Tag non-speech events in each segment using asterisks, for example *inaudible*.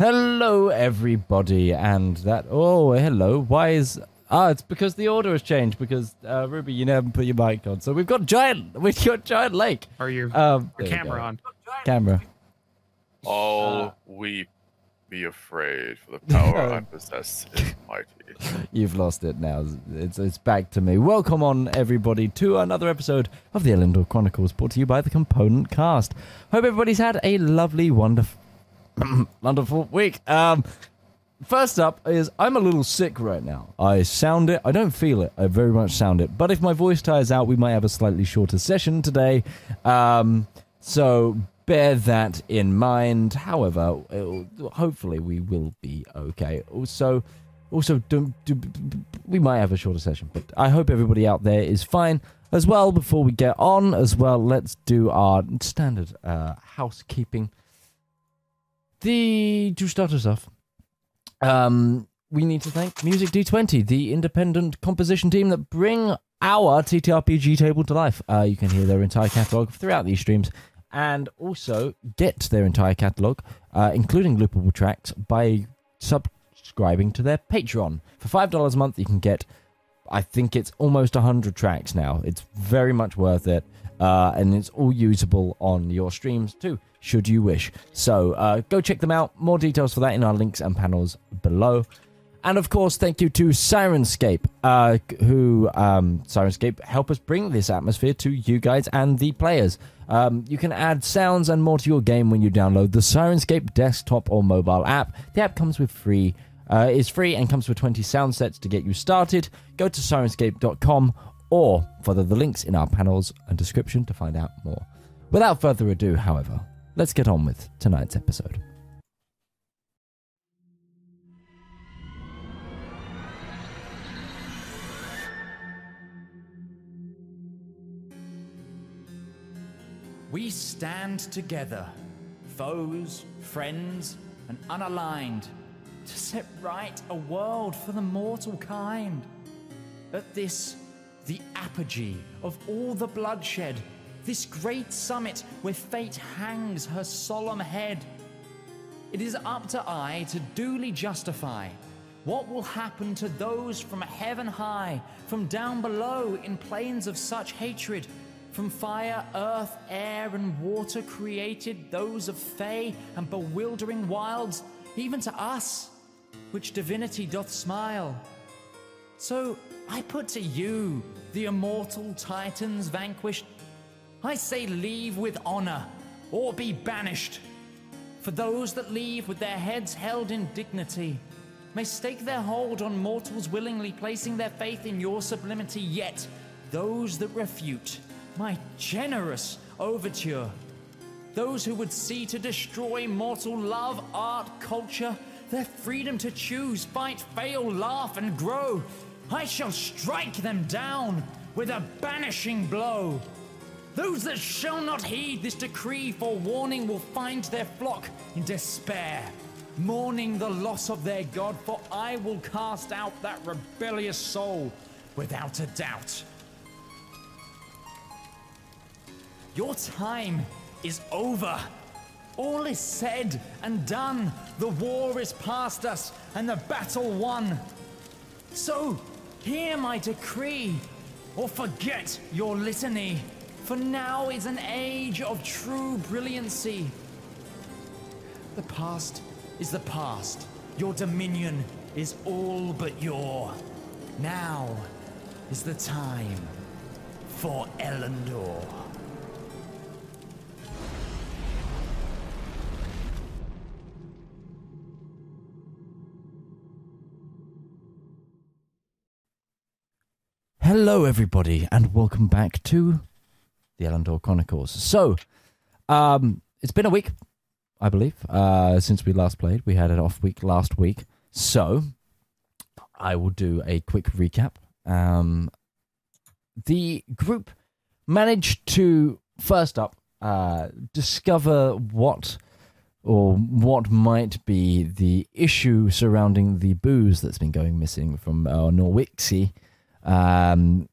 Hello, everybody, and that. Oh, hello. Why is. Ah, it's because the order has changed. Because uh, Ruby, you never put your mic on, so we've got giant. *laughs* We've got giant lake. Are your, Um, your camera on. Camera. All weep, be afraid, for the power *laughs* I possess is mighty. You've lost it now. It's it's back to me. Welcome on everybody to another episode of the Elendor Chronicles, brought to you by the Component Cast. Hope everybody's had a lovely, wonderful, *coughs* wonderful week. Um, first up is I'm a little sick right now. I sound it. I don't feel it. I very much sound it. But if my voice tires out, we might have a slightly shorter session today. Um, so bear that in mind. However, hopefully we will be okay. Also, also don't, do, we might have a shorter session, but I hope everybody out there is fine as well. Before we get on, as well, let's do our standard uh, housekeeping. The to start us off, um, we need to thank Music D20, the independent composition team that bring our TTRPG table to life. Uh, you can hear their entire catalog throughout these streams, and also get their entire catalog, uh, including loopable tracks, by subscribing to their Patreon. For five dollars a month, you can get, I think it's almost hundred tracks now. It's very much worth it, uh, and it's all usable on your streams too, should you wish. So uh, go check them out. More details for that in our links and panels below. And of course, thank you to Syrinscape, uh, who um, Syrinscape help us bring this atmosphere to you guys and the players. Um, you can add sounds and more to your game when you download the Syrinscape desktop or mobile app. The app comes with free, uh, is free and comes with 20 sound sets to get you started. Go to Syrinscape.com or follow the links in our panels and description to find out more. Without further ado, however, let's get on with tonight's episode. We stand together, foes, friends, and unaligned, to set right a world for the mortal kind. At this, the apogee of all the bloodshed, this great summit where fate hangs her solemn head, it is up to I to duly justify what will happen to those from heaven high, from down below in plains of such hatred, from fire, earth, air, and water created, those of fey and bewildering wilds, even to us, which divinity doth smile. So I put to you, the immortal titans vanquished, I say leave with honor, or be banished. For those that leave with their heads held in dignity may stake their hold on mortals willingly placing their faith in your sublimity, yet those that refute my generous overture, those who would see to destroy mortal love, art, culture, their freedom to choose, fight, fail, laugh, and grow, I shall strike them down with a banishing blow. Those that shall not heed this decree for warning will find their flock in despair, mourning the loss of their God, for I will cast out that rebellious soul without a doubt. Your time is over. All is said and done. The war is past us and the battle won. So, hear my decree, or forget your litany, for now is an age of true brilliancy. The past is the past. Your dominion is all but your. Now is the time for Elendor. Hello, everybody, and welcome back to the Elendor Chronicles. So, um, it's been a week, I believe, uh, since we last played. We had an off week last week, so I will do a quick recap. Um, the group managed to first up uh, discover what or what might be the issue surrounding the booze that's been going missing from uh, Norwixie. Um,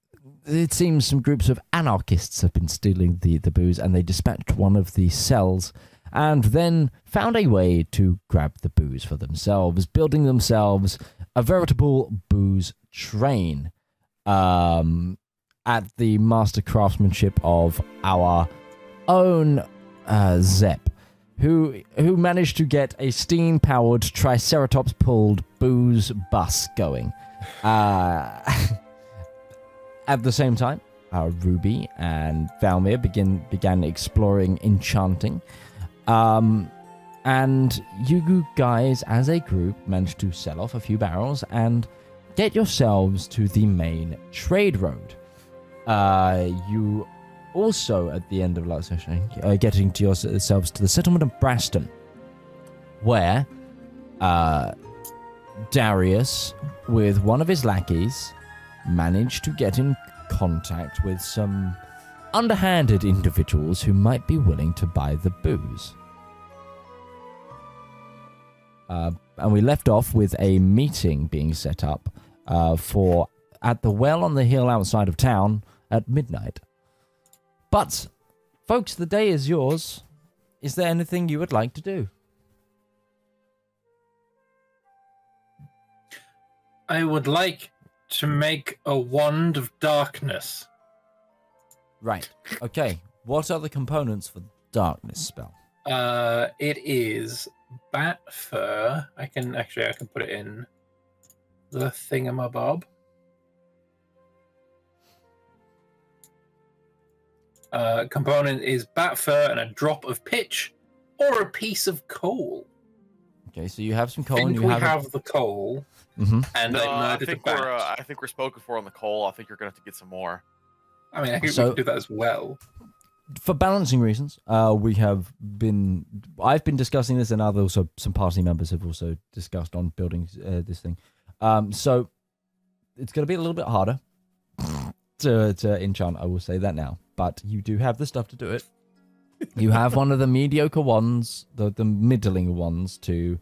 it seems some groups of anarchists have been stealing the, the booze and they dispatched one of the cells and then found a way to grab the booze for themselves, building themselves a veritable booze train um, at the master craftsmanship of our own uh, Zep, who who managed to get a steam powered Triceratops pulled booze bus going. Uh, *laughs* at the same time, uh, Ruby and Valymr begin began exploring enchanting. Um, and you guys, as a group, managed to sell off a few barrels and get yourselves to the main trade road. Uh, you also, at the end of last session, uh, getting to yourselves to the settlement of Braston, where uh, Darius, with one of his lackeys, managed to get in contact with some underhanded individuals who might be willing to buy the booze. Uh, and we left off with a meeting being set up uh, for at the well on the hill outside of town at midnight. But, folks, the day is yours. Is there anything you would like to do? I would like to make a wand of darkness. Right. Okay. What are the components for darkness spell? Uh, it is bat fur. I can actually I can put it in the thingamabob. Uh, component is bat fur and a drop of pitch or a piece of coal. Okay, so you have some I coal think and you we have. have, the coal, hmm and No, I I think we're uh, I think we're spoken for on the coal. I think you're gonna have to get some more. I mean, I think So- we can do that as well. For balancing reasons, uh, we have been. I've been discussing this, and other also some party members have also discussed on building uh, this thing. Um, so it's going to be a little bit harder *laughs* to to enchant. I will say that now, but you do have the stuff to do it. You have one of the mediocre ones, the the middling ones to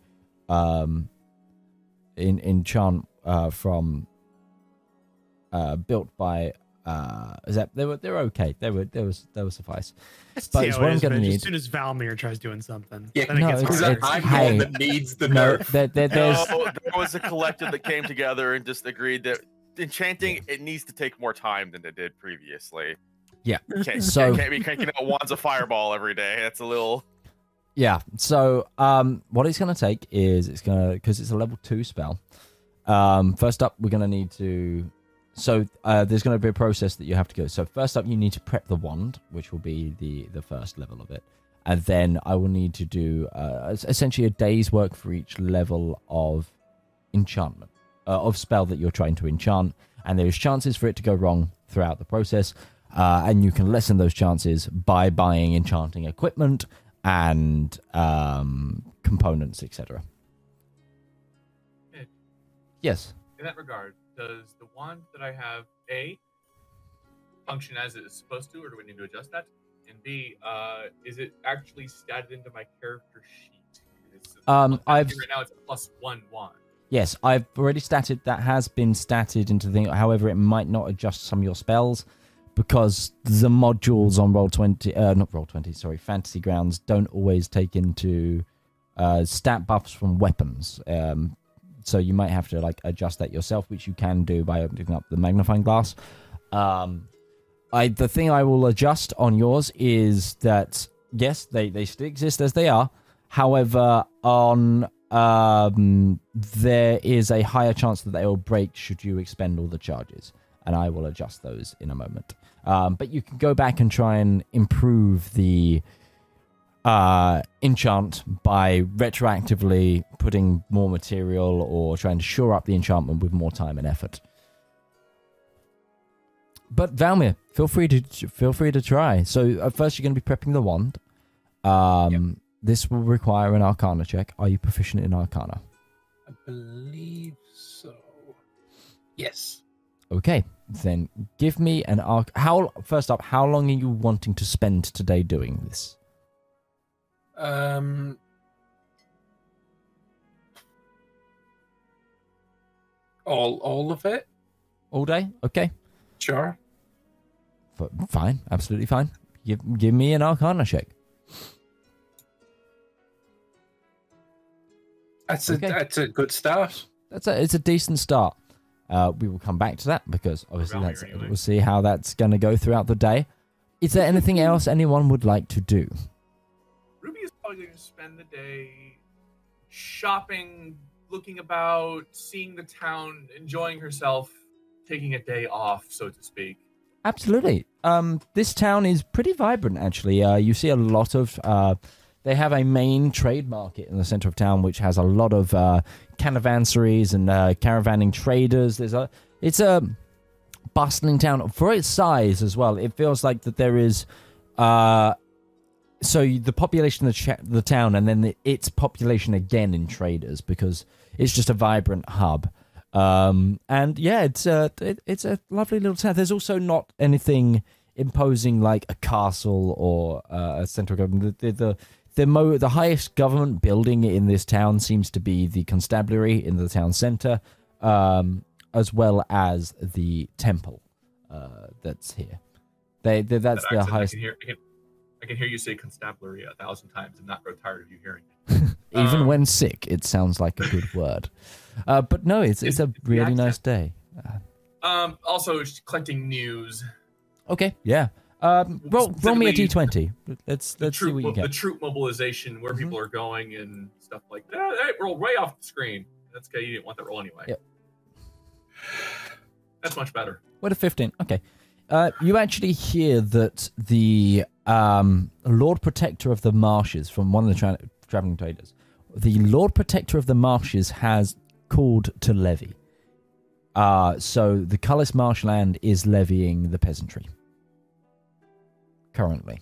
um in enchant uh, from uh, built by uh Zep. They were they're okay. They were they was they will suffice. That's But it's what I'm gonna need. As soon as Valymr tries doing something, Yeah, then it no, gets it's- harder. it's- I'm the one that needs the No, nerf. there, there, there's No, there was a collective that came together and just agreed that enchanting it needs to take more time than it did previously. Yeah. Can't, So- can't be cranking out wands of fireball every day. That's a little. Yeah. So, um, what it's going to take is it's going to because it's a level two spell. Um, first up, we're going to need to. So, uh, there's going to be a process that you have to go. So, first up, you need to prep the wand, which will be the the first level of it, and then I will need to do uh, essentially a day's work for each level of enchantment uh, of spell that you're trying to enchant, and there's chances for it to go wrong throughout the process. Uh, and you can lessen those chances by buying enchanting equipment and um, components, etc. Yes. In that regard, does the wand that I have A function as it is supposed to, or do we need to adjust that? And B, uh, is it actually statted into my character sheet? Um, I've- right now it's a plus one wand. Yes, I've already statted that has been statted into the thing. However, it might not adjust some of your spells because the modules on roll twenty, uh, not roll twenty, sorry, fantasy grounds don't always take into uh, stat buffs from weapons. Um, so you might have to like adjust that yourself, which you can do by opening up the magnifying glass. Um, I the thing I will adjust on yours is that yes, they they still exist as they are. However, on um, there is a higher chance that they will break should you expend all the charges, and I will adjust those in a moment. Um, but you can go back and try and improve the uh, enchant by retroactively putting more material or trying to shore up the enchantment with more time and effort. But Valymr, feel free to feel free to try. So at first, you're going to be prepping the wand. Um, This will require an Arcana check. Are you proficient in Arcana? I believe so. Yes. Okay, then give me an arc. How first up? How long are you wanting to spend today doing this? Um. All, all of it. All day? Okay, Sure. F- fine, absolutely fine. Give give me an Arcana check. That's Okay. a that's a good start. That's a it's a decent start. Uh, we will come back to that because obviously that's anyway. we'll see how that's going to go throughout the day. Is there anything else anyone would like to do? Ruby is probably going to spend the day shopping, looking about, seeing the town, enjoying herself, taking a day off, so to speak. Absolutely. Um, this town is pretty vibrant, actually. Uh, you see a lot of. Uh, they have a main trade market in the center of town, which has a lot of uh, caravansaries and uh, caravanning traders. There's a. It's a bustling town for its size as well. It feels like that there is. Uh, so the population of the, the town, and then the, its population again in traders, because it's just a vibrant hub. Um, and yeah, it's a it, it's a lovely little town. There's also not anything imposing like a castle or uh, a central government. The the the mo- the highest government building in this town seems to be the constabulary in the town center, um, as well as the temple uh, that's here. They, they that's That the accent, highest. I can, hear, I, can, I can hear you say constabulary a thousand times and not grow tired of you hearing it. *laughs* Even Um, when sick, it sounds like a good word. Uh, but no, it's it's It's- a really nice day. Um, also, collecting news. Okay, yeah. Um, roll, roll me a Specifically, d20. Let's let's see what you mo- the troop mobilization, where Mhm. people are going and stuff like that. Roll right off the screen. That's okay. You didn't want that roll anyway. Yep. That's much better. What a 15. Okay. Uh, you actually hear that the um, Lord Protector of the Marshes from one of the tra- traveling traders, the Lord Protector of the Marshes has called to levy. Uh, so the Cullis Marshland is levying the peasantry currently.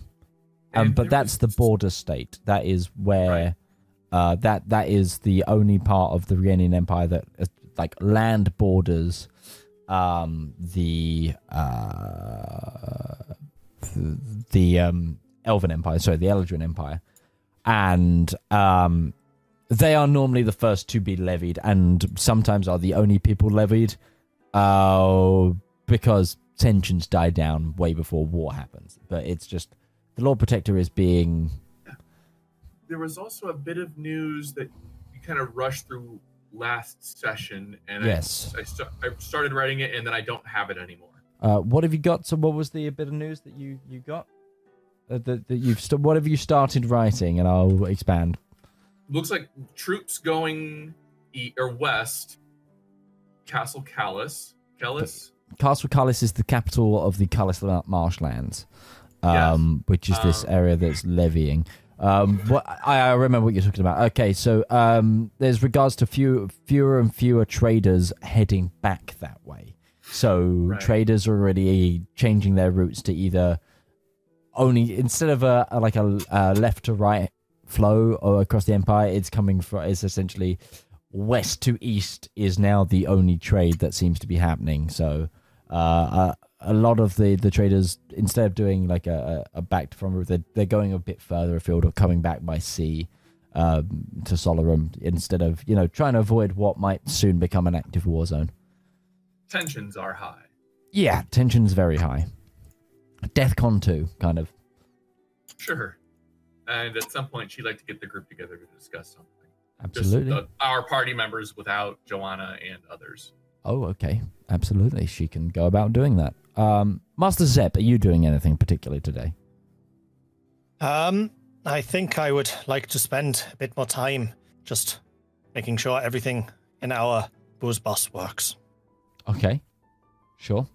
Um, but that's the border state. That is where Right. uh, that that is the only part of the Rienian Empire that uh, like land borders um, the uh, the um, Elven Empire, sorry, the Eladrin Empire, and um, they are normally the first to be levied, and sometimes are the only people levied, uh, because tensions die down way before war happens. But it's just the Lord Protector is being There was also a bit of news that you kind of rushed through last session, and I- yes. I, sta- I started writing it, and then I don't have it anymore. Uh, what have you got? So, what was the bit of news that you you got? Uh, that, that you've st- what have you started writing? And I'll expand. Looks like troops going e- or west. Castle Cullis. Cullis. Castle Cullis is the capital of the Cullis marshlands, um, which is this Um, area that's levying. Um, what I, I remember what you're talking about. Okay, so um, there's regards to few, fewer and fewer traders heading back that way. So Right. traders are already changing their routes to either only instead of a, a like a, a left to right flow or across the empire, it's coming from it's essentially west to east is now the only trade that seems to be happening. So uh, a, a lot of the, the traders, instead of doing like a, a back to front route, they're, they're going a bit further afield or coming back by sea um, to Solarum instead of you know trying to avoid what might soon become an active war zone. Tensions are high. Yeah, tension's very high. DEFCON 2, kind of. Sure. And at some point, she'd like to get the group together to discuss something. Absolutely. Uh, our party members without Joanna and others. Oh, okay. Absolutely. She can go about doing that. Um, Master Zep, are you doing anything particularly today? Um, I think I would like to spend a bit more time just making sure everything in our booze bus works. Okay, sure.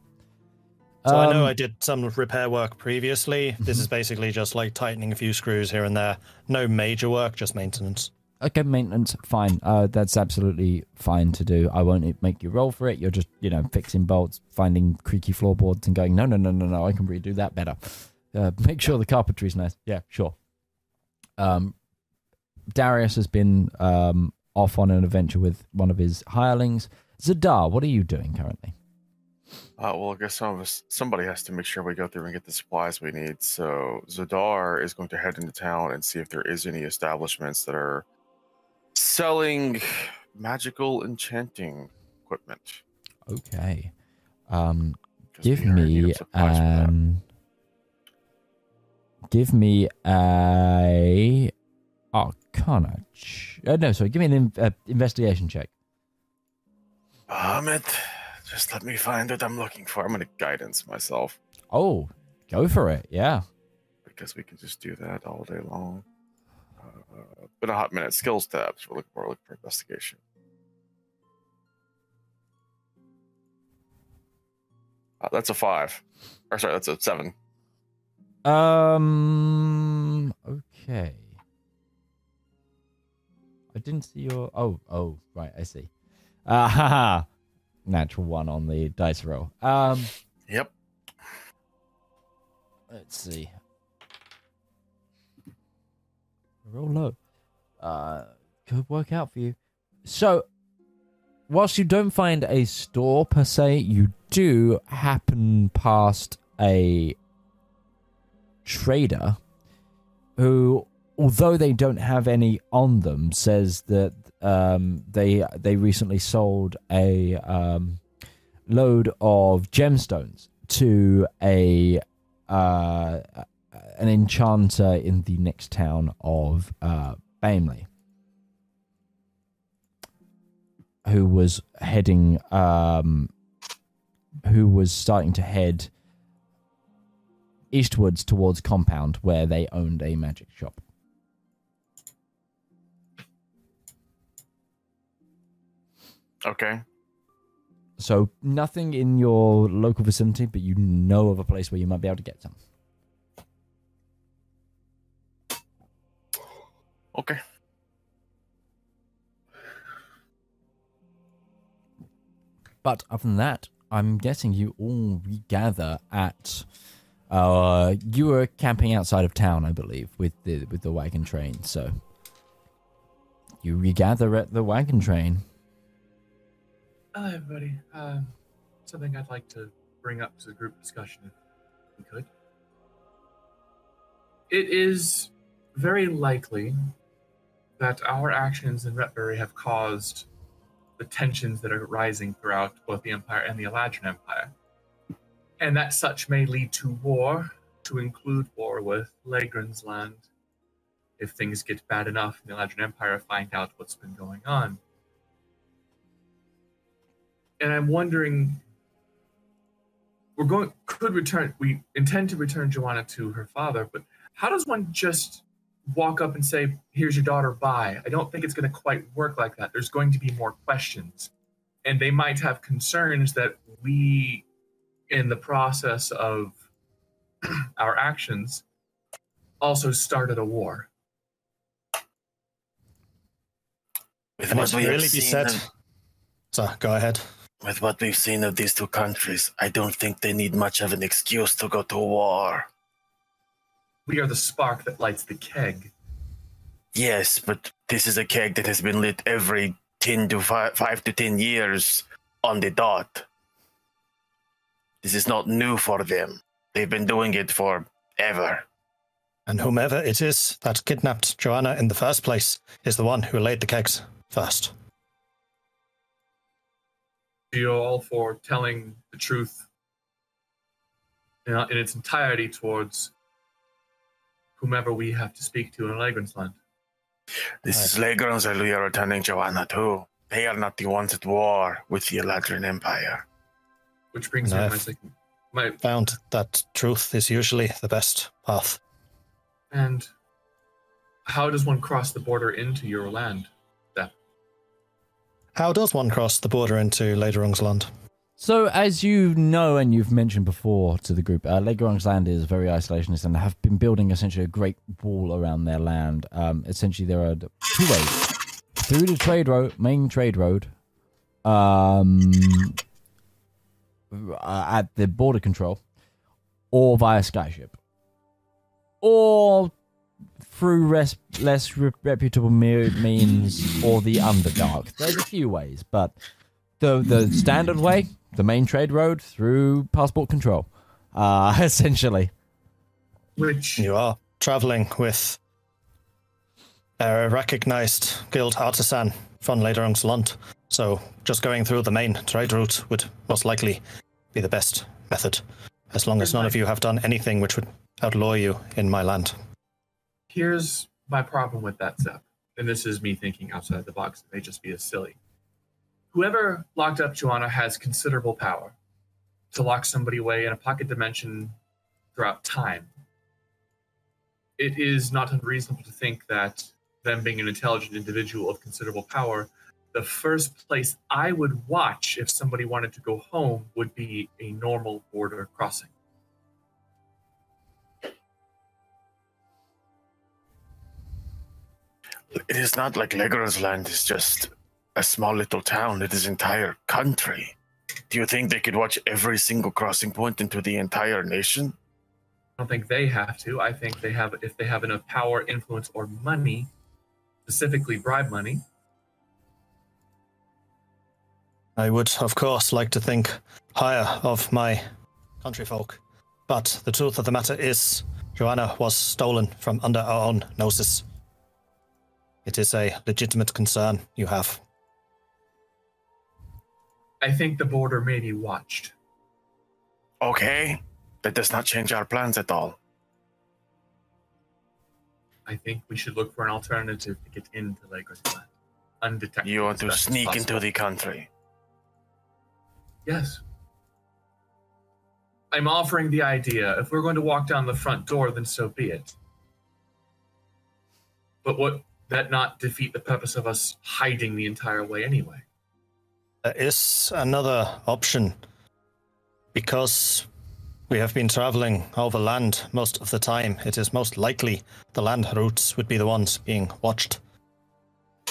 So I know Um, I did some repair work previously. This is basically just like tightening a few screws here and there. No major work, just maintenance. Okay, maintenance, fine. Uh, that's absolutely fine to do. I won't make you roll for it. You're just, you know, fixing bolts, finding creaky floorboards, and going, no, no, no, no, no. I can redo that better. Uh, *laughs* make sure the carpentry's nice. Yeah, sure. Um, Darius has been um off on an adventure with one of his hirelings. Zedaar, what are you doing currently? Uh, well, I guess some of us, somebody has to make sure we go through and get the supplies we need. So Zedaar is going to head into town and see if there is any establishments that are selling magical enchanting equipment. Okay. Um, give we are in need me of supplies for that. an give me a arcana ch- uh, no sorry give me an in- uh, investigation check Um, it, just let me find what I'm looking for. I'm gonna guidance myself oh go for it yeah because we can just do that all day long. Uh, been a hot minute. Skills tabs. We're looking for, looking for investigation. Uh, that's a five. Or sorry, that's a seven. um okay i didn't see your oh oh right i see uh *laughs* haha. natural one on the dice roll um Yep. Let's see. Roll low. Uh, could work out for you. So, whilst you don't find a store per se, you do happen past a trader who, although they don't have any on them, says that um, they they recently sold a um, load of gemstones to a uh, an enchanter in the next town of uh, Bainley, who was heading, um, who was starting to head eastwards towards Compound, where they owned a magic shop. Okay. So nothing in your local vicinity, but you know of a place where you might be able to get some. Okay. But other than that, I'm guessing you all regather at. Uh, you were camping outside of town, I believe, with the with the wagon train. So you regather at the wagon train. Hello, everybody. Um, something I'd like to bring up to the group discussion, if we could. It is very likely that our actions in Retbury have caused the tensions that are rising throughout both the Empire and the Eladrin Empire. And that such may lead to war, to include war with Lagran's land, if things get bad enough and the Eladrin Empire find out what's been going on and I'm wondering we're going could return we intend to return Joanna to her father, but how does one just walk up and say, Here's your daughter, bye? I don't think it's gonna quite work like that. There's going to be more questions. And they might have concerns that we in the process of *clears throat* our actions also started a war. With And what it's we really be said. of- So go ahead. with what we've seen of these two countries, I don't think they need much of an excuse to go to war. We are the spark that lights the keg. Yes, but this is a keg that has been lit every 10 to 5, 5 to 10 years on the dot. This is not new for them. They've been doing it for ever. And whomever it is that kidnapped Joanna in the first place is the one who laid the kegs first. you all for telling the truth in, in its entirety towards whomever we have to speak to in Lagran's land. This is Legrons that we are returning Joanna to. They are not the ones at war with the Eladrin Empire. Which brings me No. to my second. My, Found that truth is usually the best path. and how does one cross the border into your land? That How does one cross the border into Lederungsland? So, as you know and you've mentioned before to the group, uh, Legrong's land is very isolationist and have been building essentially a great wall around their land. Um, essentially, there are two ways through the trade road, main trade road, um, uh, at the border control, or via skyship, or through res- less re- reputable me- means or the underdark. There's a few ways, but the the standard way, the main trade road through passport control, uh, *laughs* essentially. Which You are traveling with a recognized guild artisan from Lederungsland. So just going through the main trade route would most likely be the best method, as long as none of you have done anything which would outlaw you in my land. here's my problem with that step, and this is me thinking outside the box. It may just be as silly. Whoever locked up Joanna has considerable power to lock somebody away in a pocket dimension throughout time. It is not unreasonable to think that them being an intelligent individual of considerable power, the first place I would watch if somebody wanted to go home would be a normal border crossing. It is not like Legolas land is just a small little town. It is entire country. Do you think they could watch every single crossing point into the entire nation? I don't think they have to. I think they have, if they have enough power, influence, or money, specifically bribe money. I would, of course, like to think higher of my countryfolk, but the truth of the matter is, Joanna was stolen from under our own noses. It is a legitimate concern you have. I think the border may be watched. Okay, that does not change our plans at all. I think we should look for an alternative to get into Lagos. Undetected. You want to sneak into the country. Yes. I'm offering the idea. If we're going to walk down the front door, then so be it. But would that not defeat the purpose of us hiding the entire way anyway? There is another option. Because we have been traveling over land most of the time, it is most likely the land routes would be the ones being watched.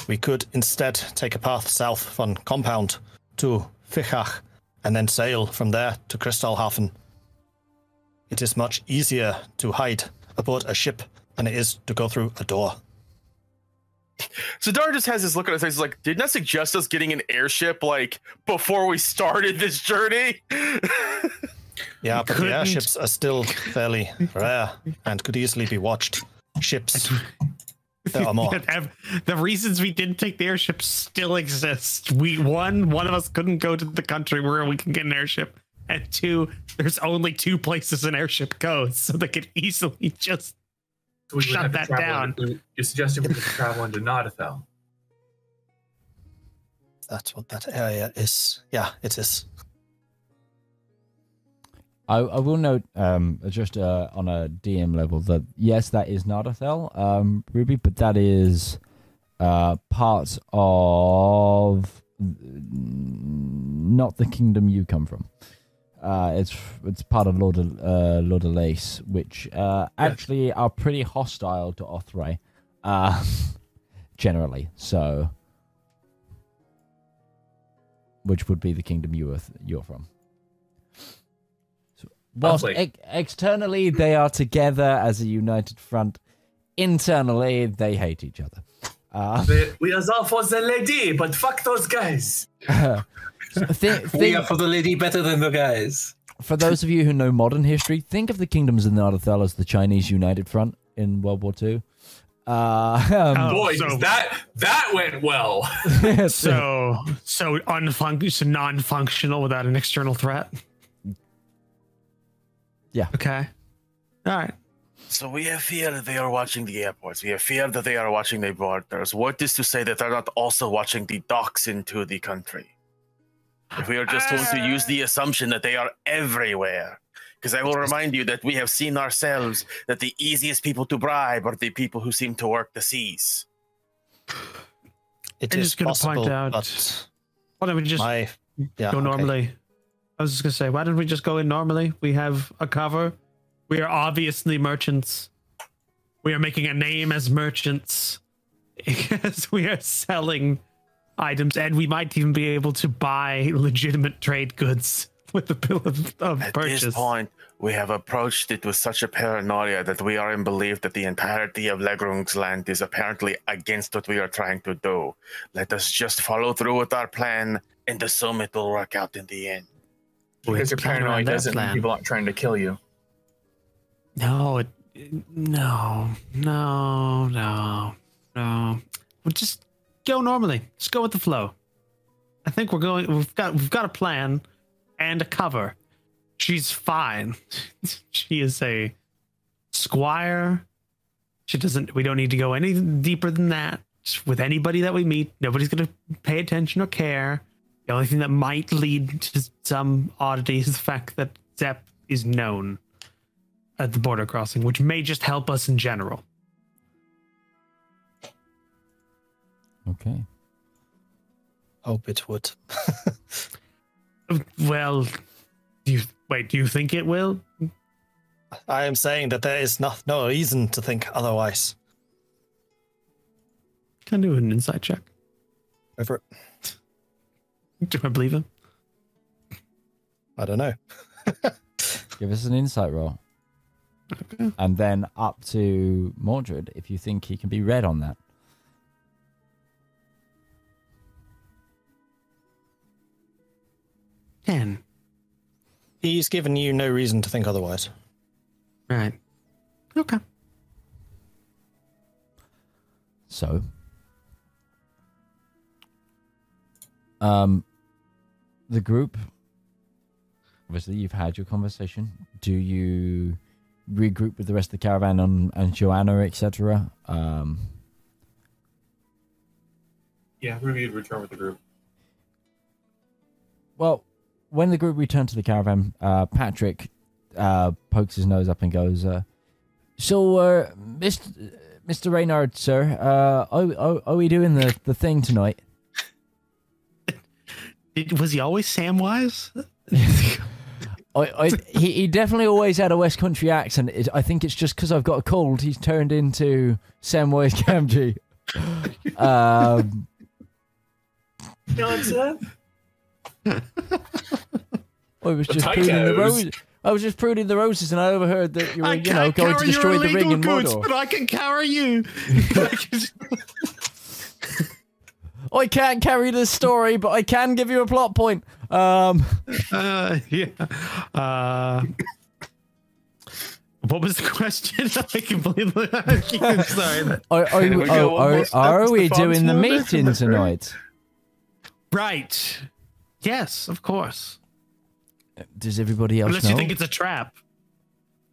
We could instead take a path south from Compound to Fichach and then sail from there to Kristallhafen. It is much easier to hide aboard a ship than it is to go through a door. Zedaar just has this look on his face he's like, didn't I suggest us getting an airship like before we started this journey? *laughs* Yeah, but the airships are still fairly rare and could easily be watched. Ships. There are more. *laughs* The reasons we didn't take the airship still exist. We one, one of us couldn't go to the country where we can get an airship, and two, there's only two places an airship goes, so they could easily just. So we Shut that down. into- you're suggesting we could travel into Nardathel. That's what that area is. Yeah, it is. I, I will note, um, just uh, on a DM level, that yes, that is Nardathel, um, Ruby, but that is uh, part of not the kingdom you come from. Uh, it's it's part of Lord of, uh, Lord of Lace, which uh, actually are pretty hostile to Othray, uh, *laughs* generally. So, which would be the kingdom you are you're from. So, whilst ex- externally they are together as a united front, internally they hate each other. Uh, we are all for the lady, but fuck those guys. *laughs* *laughs* thi- We think- are for the lady better than the guys. for those of you who know modern history, think of the kingdoms of Nardathel as the Chinese United Front in World War II. Uh, um, Oh, Boy, so- that that went well. *laughs* *laughs* So, so unfunc- so non-functional without an external threat. Yeah. Okay. All right. So we have fear that they are watching the airports. We have fear that they are watching the borders. What is to say that they're not also watching the docks into the country? If we are just going to use the assumption that they are everywhere. Because I will remind you that we have seen ourselves that the easiest people to bribe are the people who seem to work the seas. It I'm is just gonna point out- but Why don't we just My yeah. go okay. normally? I was just gonna say, why don't we just go in normally? We have a cover. We are obviously merchants. We are making a name as merchants *laughs* because we are selling items, and we might even be able to buy legitimate trade goods *laughs* with the bill of, of At purchase. this point, we have approached it with such a paranoia that we are in belief that the entirety of Legrung's land is apparently against what we are trying to do. Let us just follow through with our plan, and assume it will work out in the end. Because you're plan around paranoid their doesn't mean plan. people aren't trying to kill you. No, it, no, no, no, no. We'll just go normally. Just go with the flow. I think we're going. We've got we've got a plan and a cover. She's fine. *laughs* she is a squire. She doesn't. We don't need to go any deeper than that. With anybody that we meet, nobody's gonna pay attention or care. The only thing that might lead to some oddity is the fact that Zep is known at the border crossing, which may just help us in general. Okay. Hope it would. *laughs* Well, do you wait? Do you think it will? I am saying that there is no, no reason to think otherwise. Can I do an insight check? Over, *laughs* Do I believe him? I don't know. *laughs* Give us an insight roll. Okay. And then up to Mordred if you think he can be read on that. Ten. He's given you no reason to think otherwise. Right. Okay. So, um, the group. Obviously, you've had your conversation. Do you regroup with the rest of the caravan and, and Joanna, etc.? Um, Yeah, Ruby would return with the group. well, when the group returned to the caravan, uh, Patrick uh, pokes his nose up and goes, uh, "So, uh, Mr. Mr. Reynard, sir, uh, are, are, are we doing the, the thing tonight?" *laughs* Did, was he always Samwise? *laughs* I, I, he, he definitely always had a West Country accent. It, I think it's just because I've got a cold. He's turned into Samwise Gamgee. *laughs* Um, I was just pruning the roses. I was just pruning the roses, and I overheard that you were, I you know, going to destroy the ring in goods, Mordor. but I can carry you. *laughs* I can't carry this story, but I can give you a plot point. Um, *laughs* uh, yeah. Uh, what was the question? *laughs* I completely. I'm sorry. are, are, Can you- we go one are, are we doing the meeting tonight? Right. Yes, of course. Does everybody else Unless know? you think it's a trap.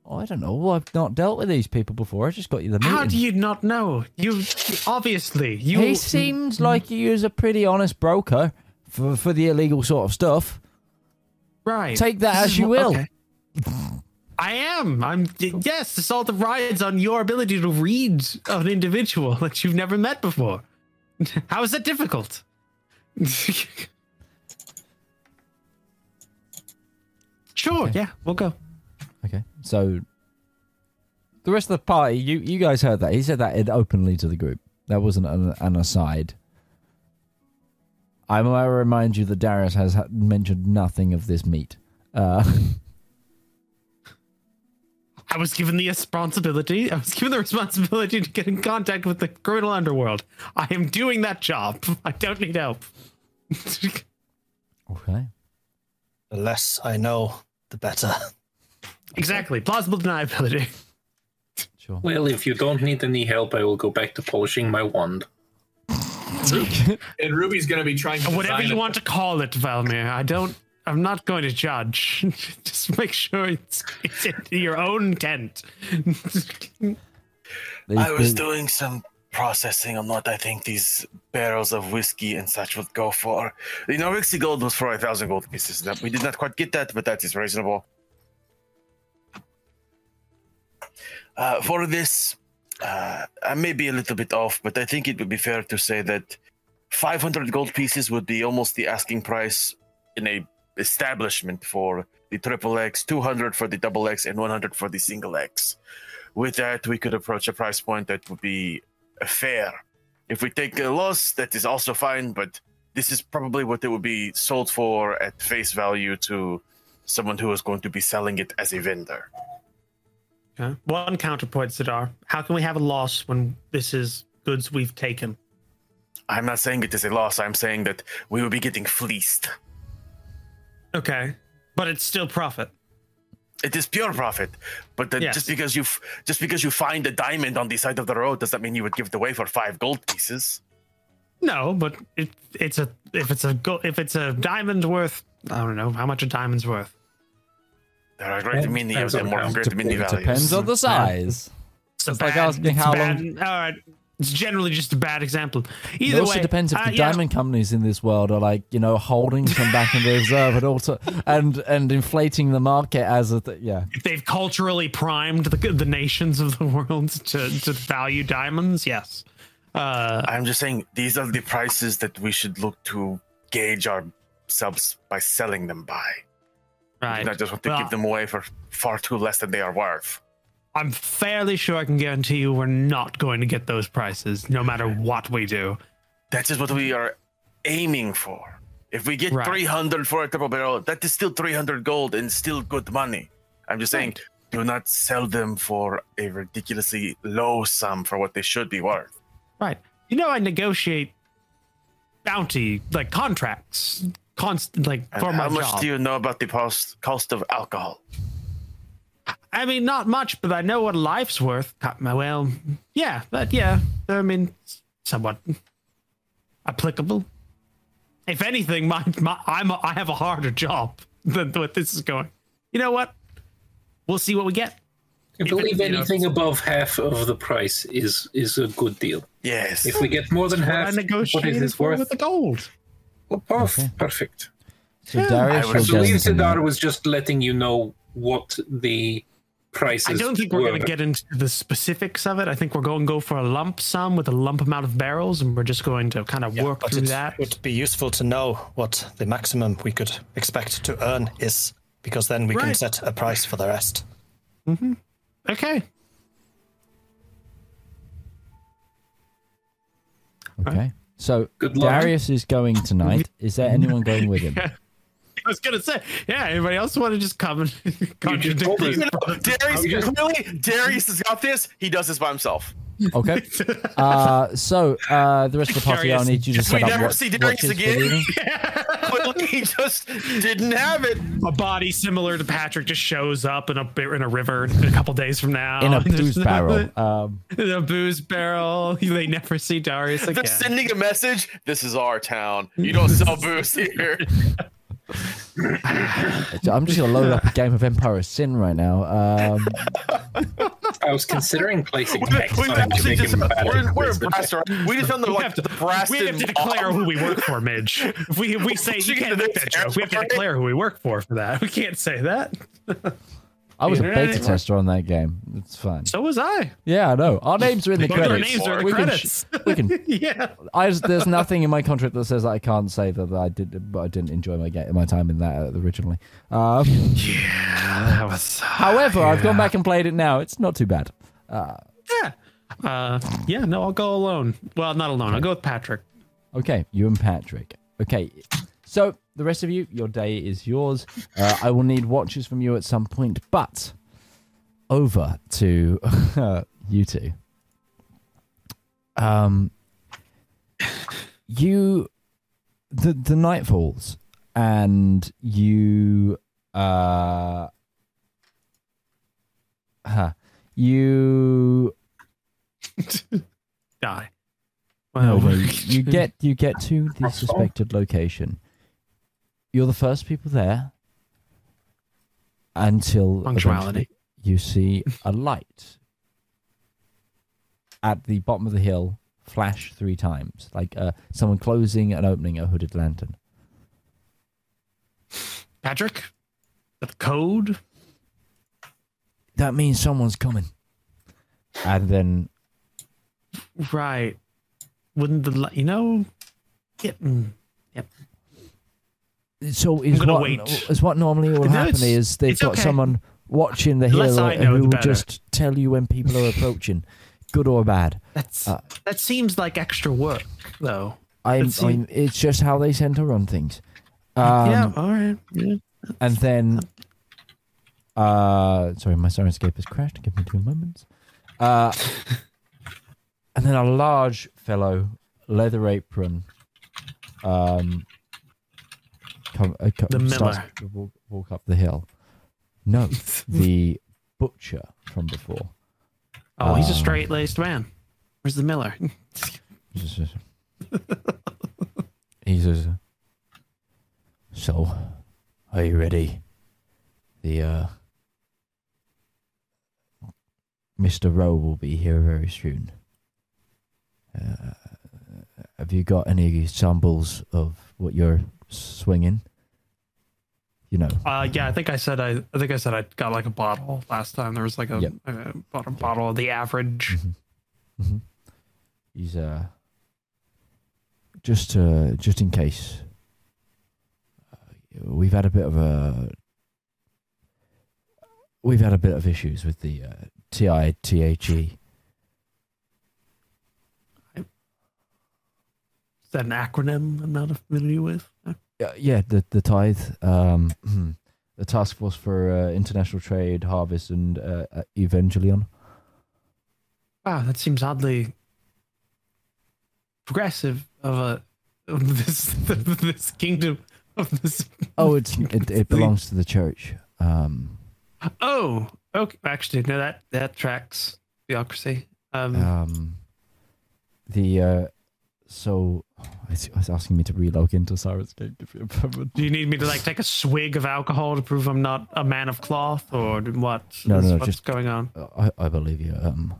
Oh, I don't know. I've not dealt with these people before. I just got you the meeting. How do you not know? You obviously you. he seems like he is a pretty honest broker for, for the illegal sort of stuff. right. Take that This as you will. okay. I am. I'm. Yes, this all rides on your ability to read an individual *laughs* that you've never met before. *laughs* How is that difficult? *laughs* sure. Yeah, we'll go. Okay, so the rest of the party, you you guys heard that. He said that it openly to the group. That wasn't an, an aside. I might remind you that Darius has ha- mentioned nothing of this meat. Uh, *laughs* I was given the responsibility. I was given the responsibility to get in contact with the criminal underworld. I am doing that job. I don't need help. *laughs* okay. The less I know, the better. *laughs* exactly. Plausible deniability. Sure. Well, if you don't need any help, I will go back to polishing my wand. And Ruby's going to be trying to. Whatever you a- want to call it, Valymr. I don't. I'm not going to judge. *laughs* Just make sure it's, it's in your own tent. *laughs* I was doing some processing on what I think these barrels of whiskey and such would go for. The Norixie gold was for a thousand gold pieces. That we did not quite get that, but that is reasonable. Uh, for this, uh, I may be a little bit off, but I think it would be fair to say that 500 gold pieces would be almost the asking price in a establishment for the triple X, 200 for the double X, and 100 for the single X. With that, we could approach a price point that would be fair. If we take a loss, that is also fine, but this is probably what it would be sold for at face value to someone who is going to be selling it as a vendor. Okay. One counterpoint, Zedaar. How can we have a loss when this is goods we've taken? I'm not saying it is a loss, I'm saying that we will be getting fleeced. Okay, but it's still profit. It is pure profit, but then Yes. just because you just because you find a diamond on the side of the road does that mean you would give it away for five gold pieces? No, but it, it's a if it's a go, if it's a diamond worth, I don't know how much a diamond's worth. There are great many of Depends them worth how- great many It values. depends on the size. It's a It's like bad- asking it's how bad- long- All right, it's generally just a bad example. It Either also way, depends if uh, the yeah, diamond companies in this world are like you know holding some back in reserve and also and and inflating the market as a th- yeah. if they've culturally primed the, the nations of the *laughs* world to to value diamonds. Yes. Uh, I'm just saying these are the prices that we should look to gauge ourselves by selling them by. right. Not just want to Well, give them away for far too less than they are worth. I'm fairly sure I can guarantee you we're not going to get those prices, no matter what we do. That is what we are aiming for. If we get Right. 300 for a triple barrel, that is still 300 gold and still good money. I'm just saying, do not sell them for a ridiculously low sum for what they should be worth. Right. You know, I negotiate bounty like contracts, constant like And for my job. how much do you know about the cost, cost of alcohol? I mean, not much, but I know what life's worth. Well, yeah, but yeah, I mean, somewhat applicable. If anything, my, my I'm a, I have a harder job than what this is going. You know what? We'll see what we get. I Even, believe you know, anything above half of the price is is a good deal. Yes. If we get more than What I half, what is this worth? with the gold. Well, perf- Perfect. So Yeah, Darius, I you're would I believe guessing Zedaar was just letting you know what the prices I don't think we're were. going to get into the specifics of it. I think we're going to go for a lump sum with a lump amount of barrels, and we're just going to kind of work but through it that. would be useful to know what the maximum we could expect to earn is, because then we can set a price for the rest. Mm-hmm. Okay. okay. So Good luck. Darius is going tonight. *laughs* Is there anyone going with him? I was gonna say, yeah. Anybody else want to just come and *laughs* contradict told us. me? Darius, just- clearly, Darius has got this. He does this by himself. Okay. *laughs* Uh, so uh, the rest of the party, I'll need you to just set we up never watch- see Darius the again. evening. *laughs* He just didn't have it. A body similar to Patrick just shows up in a in a river a couple days from now. in a booze no- barrel. Um, In a booze barrel. They never see Darius again. They're again. sending a message. This is our town. You don't sell booze here. I'm just gonna load up a game of Empire of Sin right now. Um, I was considering placing We, next we time to actually make just him we're, at we're quiz, in but- We just found the We like have to, the Braston. we have to declare who we work for, Midge. If we if we *laughs* say you can't make that joke, we have to declare who we work for for that. We can't say that. *laughs* I was a beta tester on that game. It's fine. So was I. Yeah, I know. Our names are in the Both our credits. names are in the we can, credits. we can. *laughs* yeah. I just, there's nothing in my contract that says that I can't say that I did, but I didn't enjoy my game, my time in that uh, originally. Um, Yeah, that was. *laughs* however, I've gone back and played it now. It's not too bad. Yeah. Uh, yeah, no, I'll go alone. Well, not alone. I'll go with Patrick. Okay, you and Patrick. Okay, so the rest of you, your day is yours. Uh, I will need watches from you at some point, but over to *laughs* you two. Um, you, the the night falls, and you, uh, huh, you *laughs* Die. Well, no, *laughs* you get you get to the suspected location. You're the first people there until Punctuality. you see a light at the bottom of the hill flash three times, like uh, someone closing and opening a hooded lantern. Patrick, the code. That means someone's coming. And then Right. Wouldn't the you know Yeah, mm. So is what wait. is what normally will No, happen it's- is they've got okay. someone watching the The less hill who will better. just tell you when people are approaching, good or bad. That's Uh, that seems like extra work, though. I'm, Let's. I'm it's just how they tend to run things. Um, yeah, all right. Yeah. and then uh sorry my Syrinscape has crashed give me two moments uh *laughs* and then a large fellow leather apron um come, uh, come The miller. walk, walk up the hill no *laughs* the butcher from before Oh, he's a Um, straight laced man. Where's the Miller? he says so are you ready the uh mr rowe will be here very soon uh, have you got any samples of what you're swinging you know Uh, yeah, I think I said I, I think I said I got like a bottle last time. There was like a, Yep. a bottle, bottle of the average. hmm He's uh just uh just in case. Uh, we've had a bit of a we've had a bit of issues with the uh, TITHE. Is that an acronym I'm not familiar with? Yeah, yeah, the the tithe, um, the task force for uh, international trade, harvest, and uh, uh, Evangelion. Wow, that seems oddly progressive of a of *laughs* this this kingdom of this. Oh, it's *laughs* it, it belongs to the church. Um, Oh, okay. Actually, no, that that tracks theocracy. Um, um, the uh, so *sighs* it's, it's asking me to relog into you're permanent. do you need me to like *laughs* take a swig of alcohol to prove I'm not a man of cloth, or what? No, no, no, what's just- going on? I, I believe you. Um,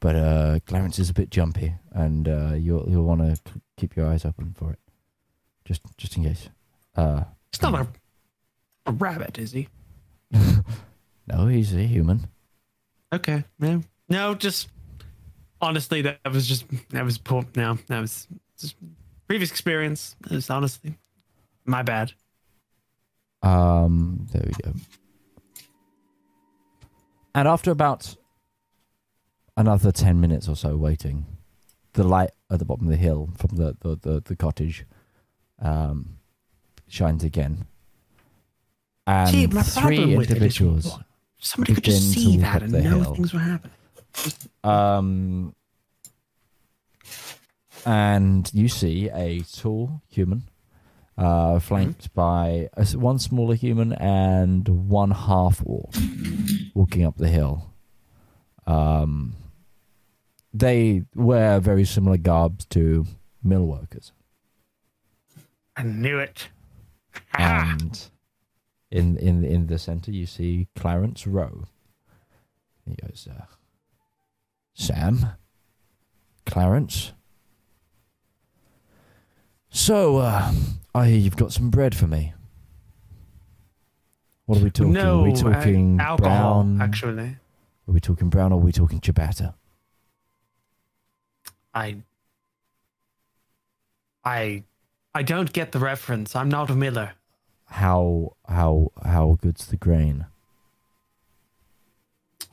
but uh, Clarence is a bit jumpy, and uh, you'll you'll want to keep your eyes open for it, just just in case. Uh, He's not a a rabbit, is he? *laughs* no, he's a human. Okay, no, no, just honestly, that was just that was poor. Now that was just previous experience. It was honestly my bad. Um, there we go. And after about another ten minutes or so waiting, the light at the bottom of the hill from the the, the, the cottage um, shines again, and See, my three problem with it is individuals. Somebody could just see that and know hill. things were happening. Um, and you see a tall human, uh, flanked by a one smaller human and one half orc, walking up the hill. Um, they wear very similar garbs to mill workers, I knew it. *laughs* And in in in the center you see Clarence Rowe. He goes, uh, Sam, Clarence. So, uh, I hear you've got some bread for me. What are we talking? no, are we uh, talking alcohol. brown? Actually, Are we talking brown or are we talking ciabatta? I, I, I don't get the reference. I'm not a miller. How how how good's the grain?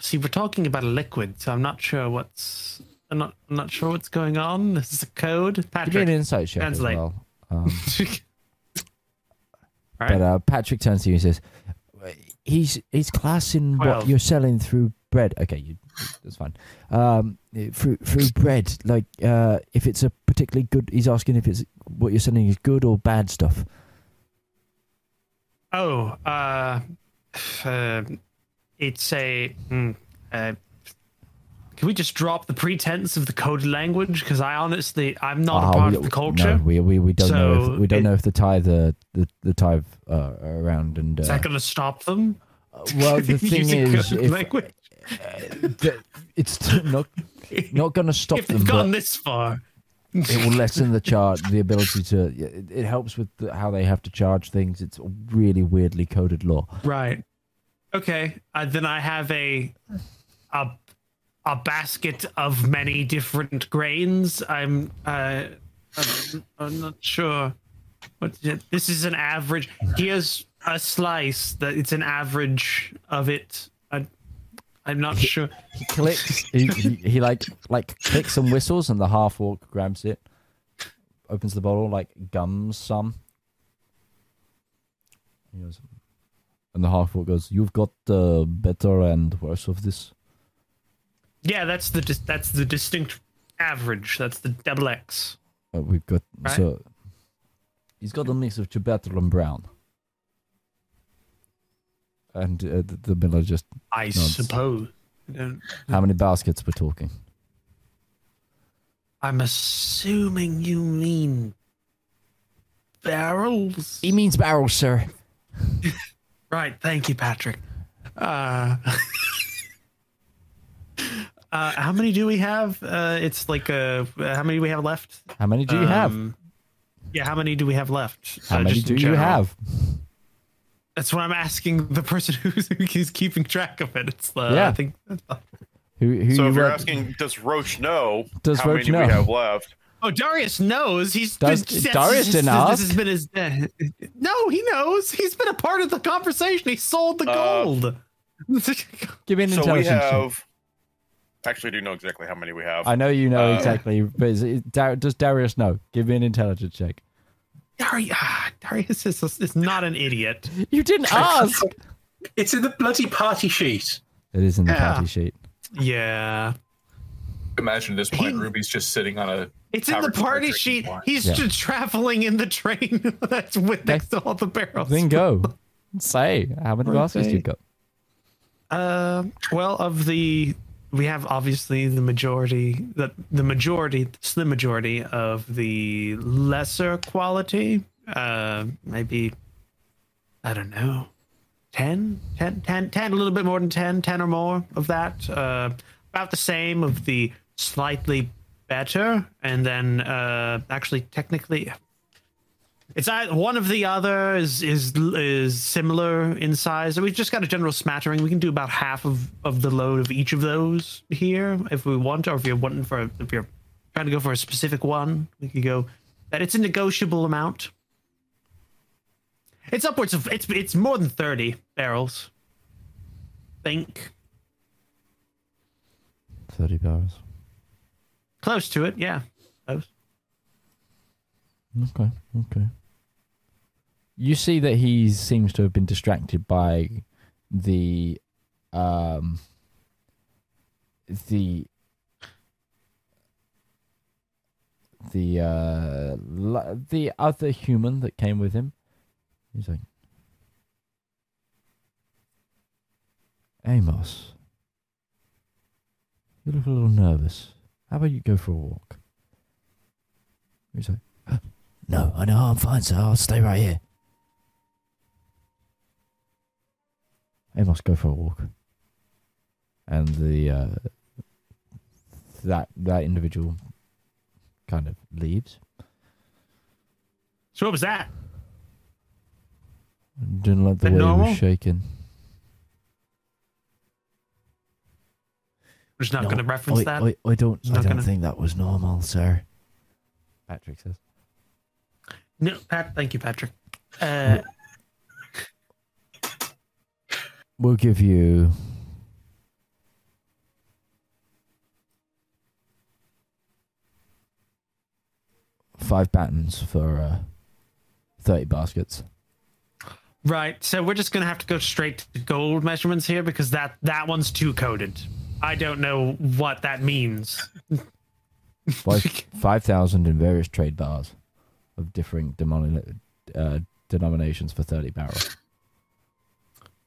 See, we're talking about a liquid, so I'm not sure what's. I'm not. I'm not sure what's going on. This is a code, Give me an Patrick. insight check translate. as well. *laughs* Um, All But uh, Patrick turns to you and says, "He's he's classing what you're selling through bread. Okay, you, that's fine. Um, through through bread, like uh, if it's a particularly good. He's asking if it's what you're selling is good or bad stuff. Oh, uh, *sighs* uh, it's a. Mm, uh, can we just drop the pretense of the coded language? Because I honestly, I'm not Ah, a part we- of the culture. No, we we, we don't know. So If, we don't it- know if the tithe the the, the tithe uh, are around and. Uh, Is that going to stop them? well, the *laughs* thing is, if, the- it's *laughs* not not going to stop if them. they've gone this far, it will lessen the charge, the ability to. It, it helps with the, how they have to charge things. It's really weirdly coded law. right? Okay, uh, then I have a a a basket of many different grains. I'm uh, I'm, I'm not sure. What this is an average. Here's a slice that it's an average of it. I, I'm not sure. He clicks. he, he, he like like clicks and whistles, and the half orc grabs it, opens the bottle, like gums some. He goes, and the half orc goes, "You've got the better and worse of this." Yeah, that's the dis- that's the distinct average. That's the double X. Uh, we've got Right. so. He's got a mix of ciabatta and Brown. And uh, the, the miller just, I it's- suppose. How many baskets we're talking? I'm assuming you mean barrels. He means barrels, sir. *laughs* Right. Thank you, Patrick. Uh, *laughs* uh, how many do we have? Uh, it's like uh, how many do we have left? How many do you have? Um, Yeah, how many do we have left? How Uh, many do you have? That's what I'm asking the person *laughs* who's, who's keeping track of it. It's uh, Yeah. I think Who, who So you if you're work- asking, does Roach know Does how Roach many know? we have left? Oh, Darius knows. He's Does- been, Darius this, didn't this, ask? This has been his. Uh, no, he knows. He's been a part of the conversation. He sold the Uh, gold. *laughs* Give me an So we intelligence. check. have. Actually, do know exactly how many we have. I know you know Uh, exactly, but is it, Dar- does Darius know? Give me an intelligence check. Darius, ah, Darius is, is not an idiot. You didn't *laughs* ask. It's in the bloody party sheet. it is in the Yeah. party sheet. Yeah. Imagine at this point, He- Ruby's just sitting on a. It's in the party sheet. He's Yeah. just traveling in the train *laughs* that's with next to all the barrels. Then go. Say how many baskets you Okay. got. Uh, well, of the we have obviously the majority, the the majority, slim majority of the lesser quality. Uh, maybe I don't know, 10, 10, 10, 10, a little bit more than 10, 10 or more of that. Uh, about the same of the slightly better, and then uh, actually technically it's one of the other is is is similar in size. We've just got a general smattering. We can do about half of, of the load of each of those here if we want, or if you're wanting for if you're trying to go for a specific one, we could go. That it's a negotiable amount. It's upwards of it's it's more than thirty barrels. Think Thirty barrels. Close to it, yeah. Close. Okay. Okay. You see that he seems to have been distracted by the um the the uh the other human that came with him. He's like Amos. You look a little nervous. How about you go for a walk? He's like no, I know I'm fine, sir. I'll stay right here. Amos, go for a walk. And the uh, that that individual kind of leaves. So what was that? Didn't like the way he was shaking. We're just not No, going to reference I, that. I, I don't. I don't gonna- think that was normal, sir. Patrick says. No, Pat. Thank you, Patrick. Uh, We'll give you five battens for uh, thirty baskets. Right. So we're just gonna have to go straight to the gold measurements here because that that one's too coded. I don't know what that means. *laughs* Five five thousand in various trade bars of differing demoni- uh, denominations for thirty barrels.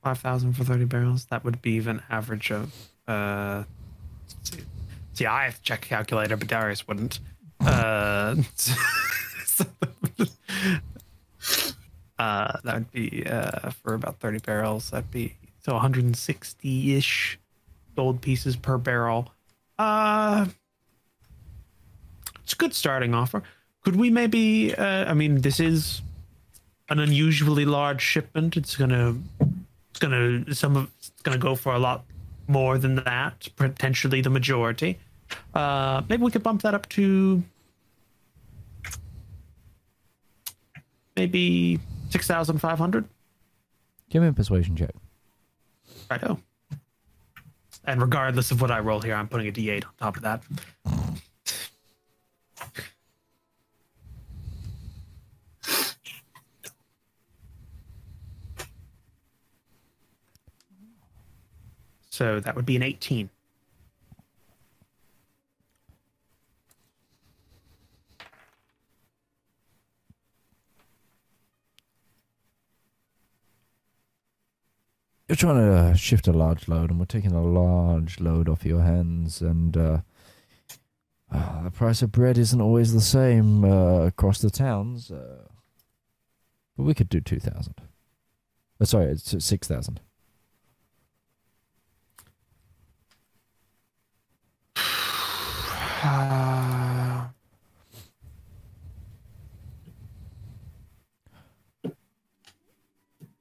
Five thousand for thirty barrels. That would be an average of. Uh, see. see, I have to check a calculator, but Darius wouldn't. Uh, *laughs* uh, that would be uh, for about thirty barrels. That'd be so one hundred and sixty ish gold pieces per barrel. Uh, it's a good starting offer. Could we maybe? Uh, I mean, this is an unusually large shipment. It's gonna, it's gonna, some of it's gonna go for a lot more than that. Potentially the majority. Uh, maybe we could bump that up to maybe six thousand five hundred. Give me a persuasion check. Righto. And regardless of what I roll here, I'm putting a D8 on top of that. So that would be an 18. You're trying to uh, shift a large load, and we're taking a large load off your hands, and uh, uh, the price of bread isn't always the same uh, across the towns. Uh, but we could do two thousand. Uh, sorry, it's six thousand. *sighs*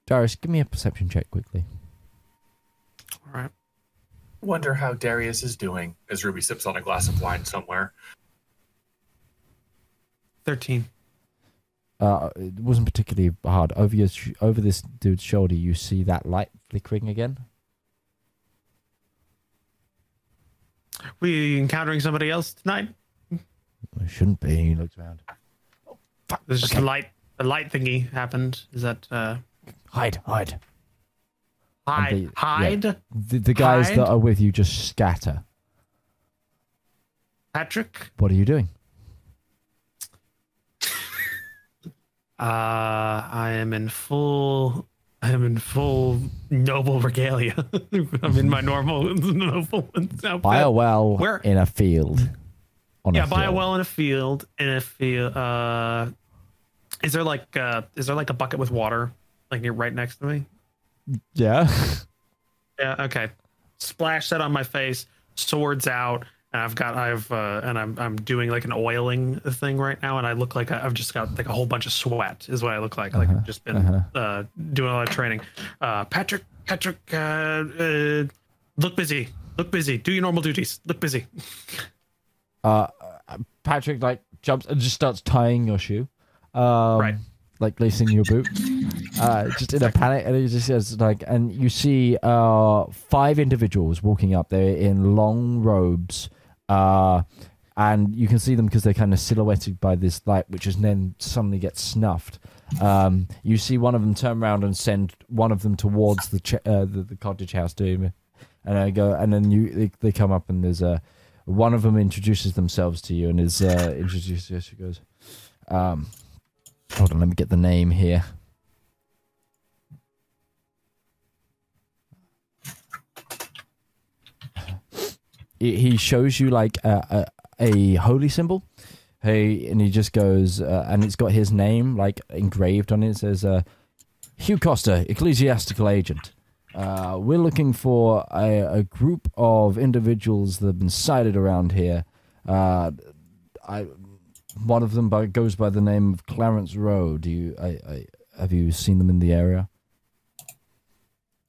Darius, give me a perception check quickly. all right. Wonder how Darius is doing as Ruby sips on a glass of wine somewhere. 13. Uh, it wasn't particularly hard. Over your sh- over this dude's shoulder, you see that light flickering again. We encountering somebody else tonight? It shouldn't be. He looks around. Oh, fuck. There's just a light a light thingy happened. Is that uh Hide, hide. hide the- yeah. hide? The, the guys Hide? that are with you just scatter. Patrick? What are you doing? *laughs* Uh I am in full I am in full noble regalia. *laughs* I'm in my normal *laughs* noble outfit. Buy a well Where- in a field. On yeah, a buy a well in a field. In a field. Uh, is there like uh, is there like a bucket with water like near right next to me? Yeah. Yeah. Okay. Splash that on my face. Swords out. And I've got I've uh, and I'm I'm doing like an oiling thing right now, and I look like I've just got like a whole bunch of sweat is what I look like. Like Uh-huh, I've just been uh-huh. uh, doing a lot of training. Uh, Patrick, Patrick, uh, uh, look busy. Look busy. Do your normal duties. Look busy. uh, Patrick like jumps and just starts tying your shoe. Um, Right. Like lacing your boot. Uh, just in a panic, and he just says like, and you see uh five individuals walking up there in long robes. Uh, and you can see them because they're kind of silhouetted by this light, which is then suddenly gets snuffed. Um, you see one of them turn around and send one of them towards the ch- uh, the, the cottage house to him, and I go, and then you they, they come up and there's a one of them introduces themselves to you and is uh, introduced. Yes, she goes, um, hold on, let me get the name here. He shows you like a, a, a holy symbol. Hey, and he just goes, uh, and it's got his name like engraved on it. It says, uh, Hugh Costa, ecclesiastical agent. Uh, we're looking for a, a group of individuals that have been sighted around here. Uh, I, one of them by, goes by the name of Clarence Rowe. Do you, I, I, have you seen them in the area?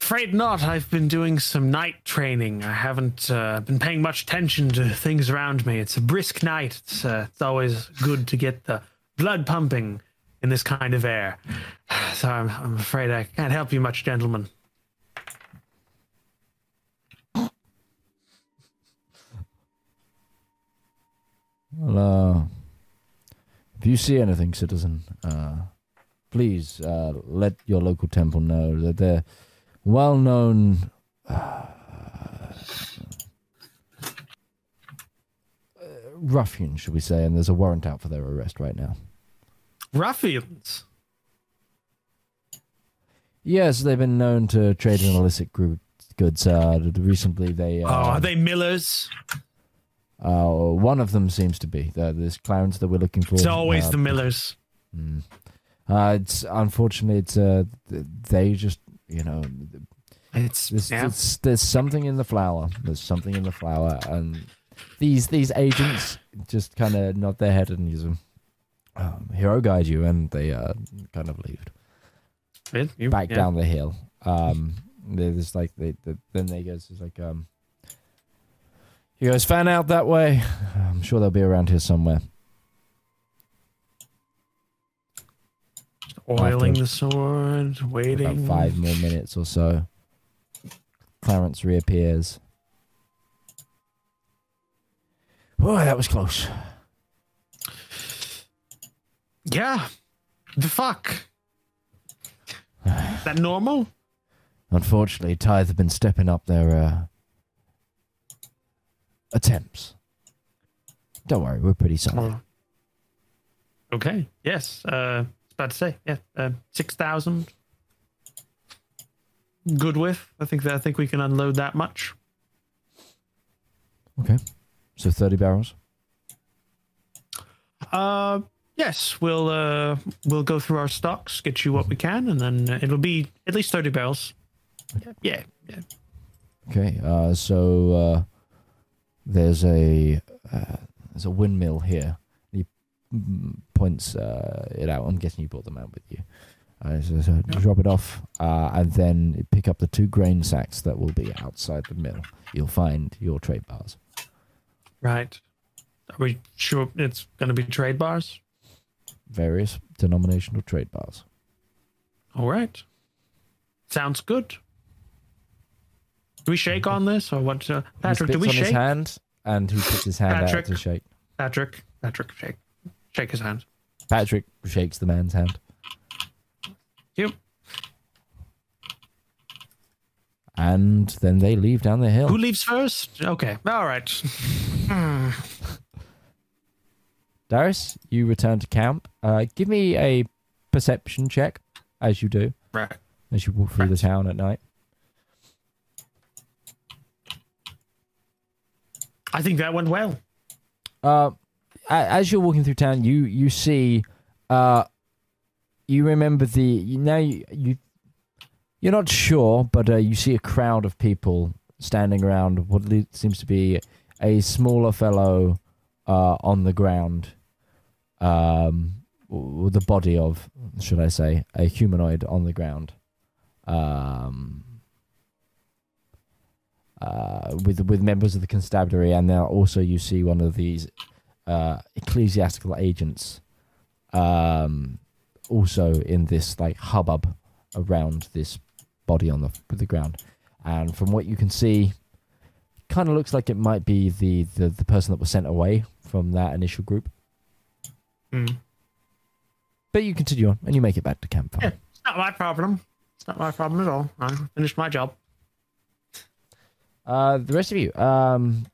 Afraid not. I've been doing some night training. I haven't uh, been paying much attention to things around me. It's a brisk night. It's, uh, it's always good to get the blood pumping in this kind of air. *sighs* So I'm, I'm afraid I can't help you much, gentlemen. Well, uh, if you see anything, citizen, uh, please uh, let your local temple know that they're well known. Uh, ruffians, should we say, and there's a warrant out for their arrest right now. Ruffians. Yes, they've been known to trade in illicit goods. Uh, recently, they Oh, uh, are they Millers? Uh, one of them seems to be the, this Clarence that we're looking for. It's always uh, the Millers. Mm. Uh, it's unfortunately it's uh they just you know It's there's, yeah. there's, there's something in the flower. There's something in the flower, and these these agents just kind of nod their head and use them. Um, hero guide you, and they uh kind of leave It- you- back yeah. down the hill. Um, there's like they, the then they goes it's like um. You guys fan out that way. I'm sure they'll be around here somewhere. Oiling the sword, waiting. about five more minutes or so, Clarence reappears. Boy, that was close. Yeah. The fuck? Is that normal? *sighs* Unfortunately, Tithe have been stepping up their uh, attempts. Don't worry, we're pretty solid. Okay. Yes. Uh, I was about to say. Yeah. Uh, Six thousand. Good with. I think that I think we can unload that much. Okay, so thirty barrels. Uh, yes. We'll uh we'll go through our stocks, get you what we can, and then uh, it'll be at least thirty barrels. Yeah. Yeah. Okay, uh, so uh, there's a uh, there's a windmill here. He points uh, it out. I'm guessing you brought them out with you. Uh, so, so drop it off, uh, and then pick up the two grain sacks that will be outside the mill. You'll find your trade bars. Right. Are we sure it's going to be trade bars? various denominational trade bars. All right. Sounds good. Do we shake on this or what? Uh, Patrick, do we shake? his hand, and he puts his hand Patrick. out to shake. Patrick, Patrick, shake, shake his hand. Patrick shakes the man's hand, You. and then they leave down the hill. Who leaves first? Okay. All right. *sighs* Darius, you return to camp. Uh, give me a perception check, as you do, Right. as you walk through the town at night. I think that went well. Uh, as you're walking through town, you you see, uh, you remember the now you, you you're not sure, but uh, you see a crowd of people standing around what seems to be a smaller fellow uh, on the ground, um, the body of, should I say, a humanoid on the ground, um, uh, with with members of the constabulary, and now also you see one of these uh, ecclesiastical agents, um, also in this like hubbub around this body on the the ground, and from what you can see, kind of looks like it might be the, the the person that was sent away from that initial group. Hmm. But you continue on, and you make it back to campfire. Yeah, it's not my problem. It's not my problem at all. I finished my job. Uh, the rest of you, um,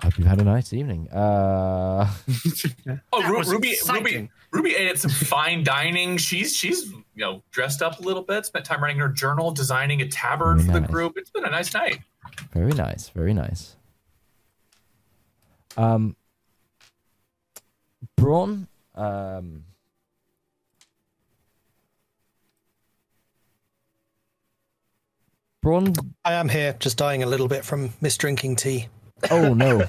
I hope you've had a nice evening. Uh, *laughs* Oh, Ru- Ruby, Ruby, exciting. Ruby ate at some fine dining. She's she's you know dressed up a little bit. Spent time writing her journal, designing a tabard Very for the group. It's been a nice night. Very nice, very nice. Um, Braun, um, Braun. I am here, just dying a little bit from misdrinking tea. Oh no,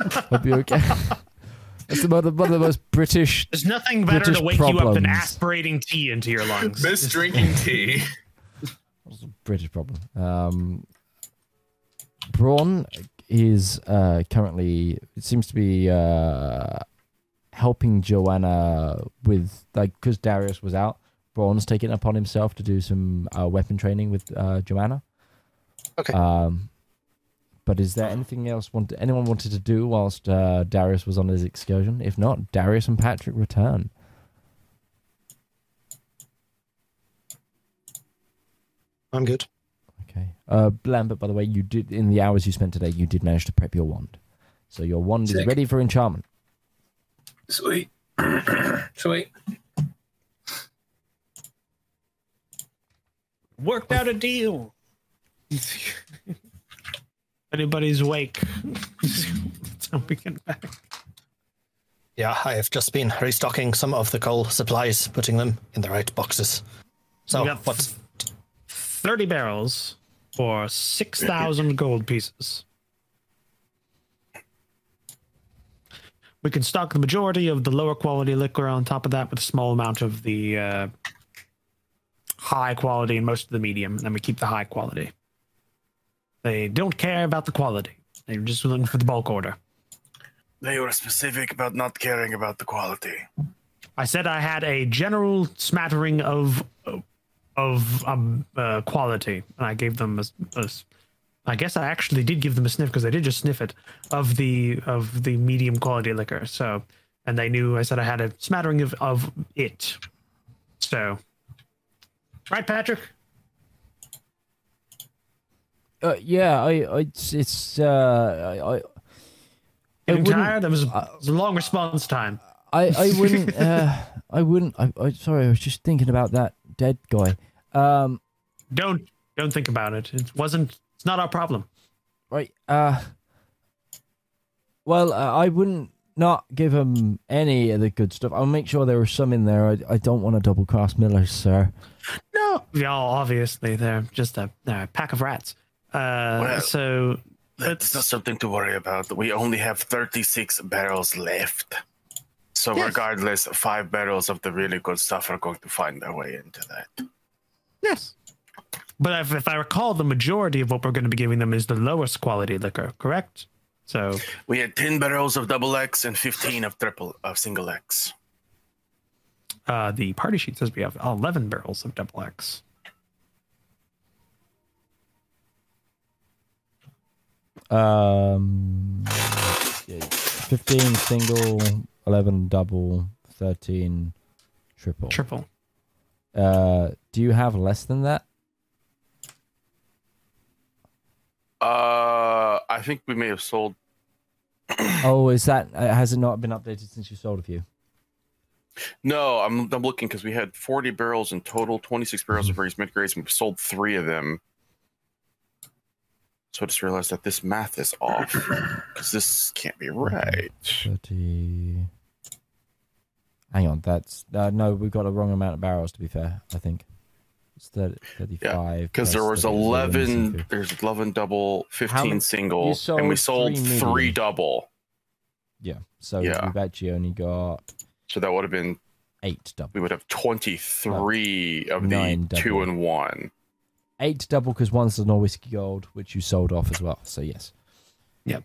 hope you're okay. *laughs* It's the, one of the one of the most British. There's nothing better British to wake you up than aspirating tea into your lungs. Miss drinking *laughs* tea. It's a British problem. Um, Braun is uh, currently it seems to be uh, helping Joanna with like because Darius was out. Braun's taken it upon himself to do some uh, weapon training with uh, Joanna. Okay. Um, but is there anything else want anyone wanted to do whilst uh, Darius was on his excursion? If not, Darius and Patrick return. I'm good. Okay. Uh, Lambert, by the way, you did in the hours you spent today, you did manage to prep your wand, so your wand is ready for enchantment. Sweet. *clears throat* Sweet. Worked out a deal. *laughs* Anybody's awake. *laughs* so we can back. Yeah, I have just been restocking some of the coal supplies, putting them in the right boxes. So, We got what's 30 barrels for 6,000 gold pieces. We can stock the majority of the lower quality liquor on top of that with a small amount of the uh, high quality and most of the medium. And then we keep the high quality. They don't care about the quality. They're just looking for the bulk order. They were specific about not caring about the quality. I said I had a general smattering of of um uh, quality, and I gave them a, a I guess I actually did give them a sniff because I did just sniff it of the of the medium quality liquor. So, and they knew I said I had a smattering of of it. So, right, Patrick. Uh, yeah, I, I, it's, it's uh, I, I, I tired? That was, it was a long response time. I, I *laughs* wouldn't, uh, I wouldn't. I, I, sorry, I was just thinking about that dead guy. Um, Don't don't think about it. It wasn't. It's not our problem. right. Uh, well, uh, I wouldn't not give him any of the good stuff. I'll make sure there was some in there. I, I don't want to double cross Miller, sir. No, yeah, obviously they're just a, they're a pack of rats. Uh, Well, so That's not something to worry about. We only have 36 barrels left. So Yes. regardless, five barrels of the really good stuff are going to find their way into that. yes, but if, if I recall, the majority of what we're going to be giving them is the lowest quality liquor, correct? So We had 10 barrels of double X and 15 of triple of single X. uh, the party sheet says we have 11 barrels of double X. Um, yeah, fifteen single, eleven double, thirteen triple. Triple. Uh, do you have less than that? Uh, I think we may have sold. oh, is that uh, has it not been updated since you sold a few? No, I'm I'm looking because we had 40 barrels in total, 26 barrels of various mid grades, and we sold three of them. So I just realized that this math is off because this can't be right. Thirty. Hang on, that's uh, no. We've got a wrong amount of barrels. To be fair, I think it's 30, 35. Because there was 30, so we're missing 11, there's 11 double, 15 many- single, and we sold sold three three, double. Yeah, so Yeah. we've actually only got So that would have been, eight double. we would have 23 of the nine two and one. Eight double because one's the Nor Whiskey Gold, which you sold off as well. So yes. Yep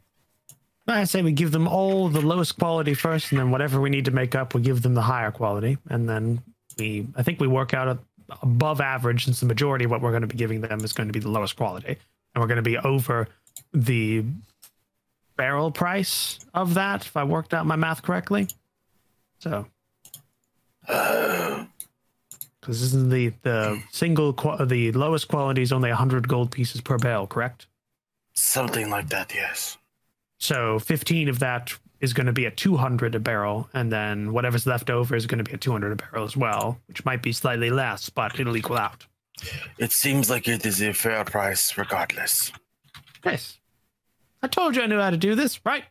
I say we give them all the lowest quality first, and then whatever we need to make up, we give them the higher quality, and then we. I think we work out a, above average, since the majority of what we're going to be giving them is going to be the lowest quality, and we're going to be over the barrel price of that. If I worked out my math correctly, so *sighs* because this is the the single the lowest quality is only 100 gold pieces per barrel, correct? Something like that, yes. So 15 of that is going to be at 200 a barrel, and then whatever's left over is going to be at 200 a barrel as well, which might be slightly less, but it'll equal out. It seems like it is a fair price regardless. Nice. I told you I knew how to do this, right?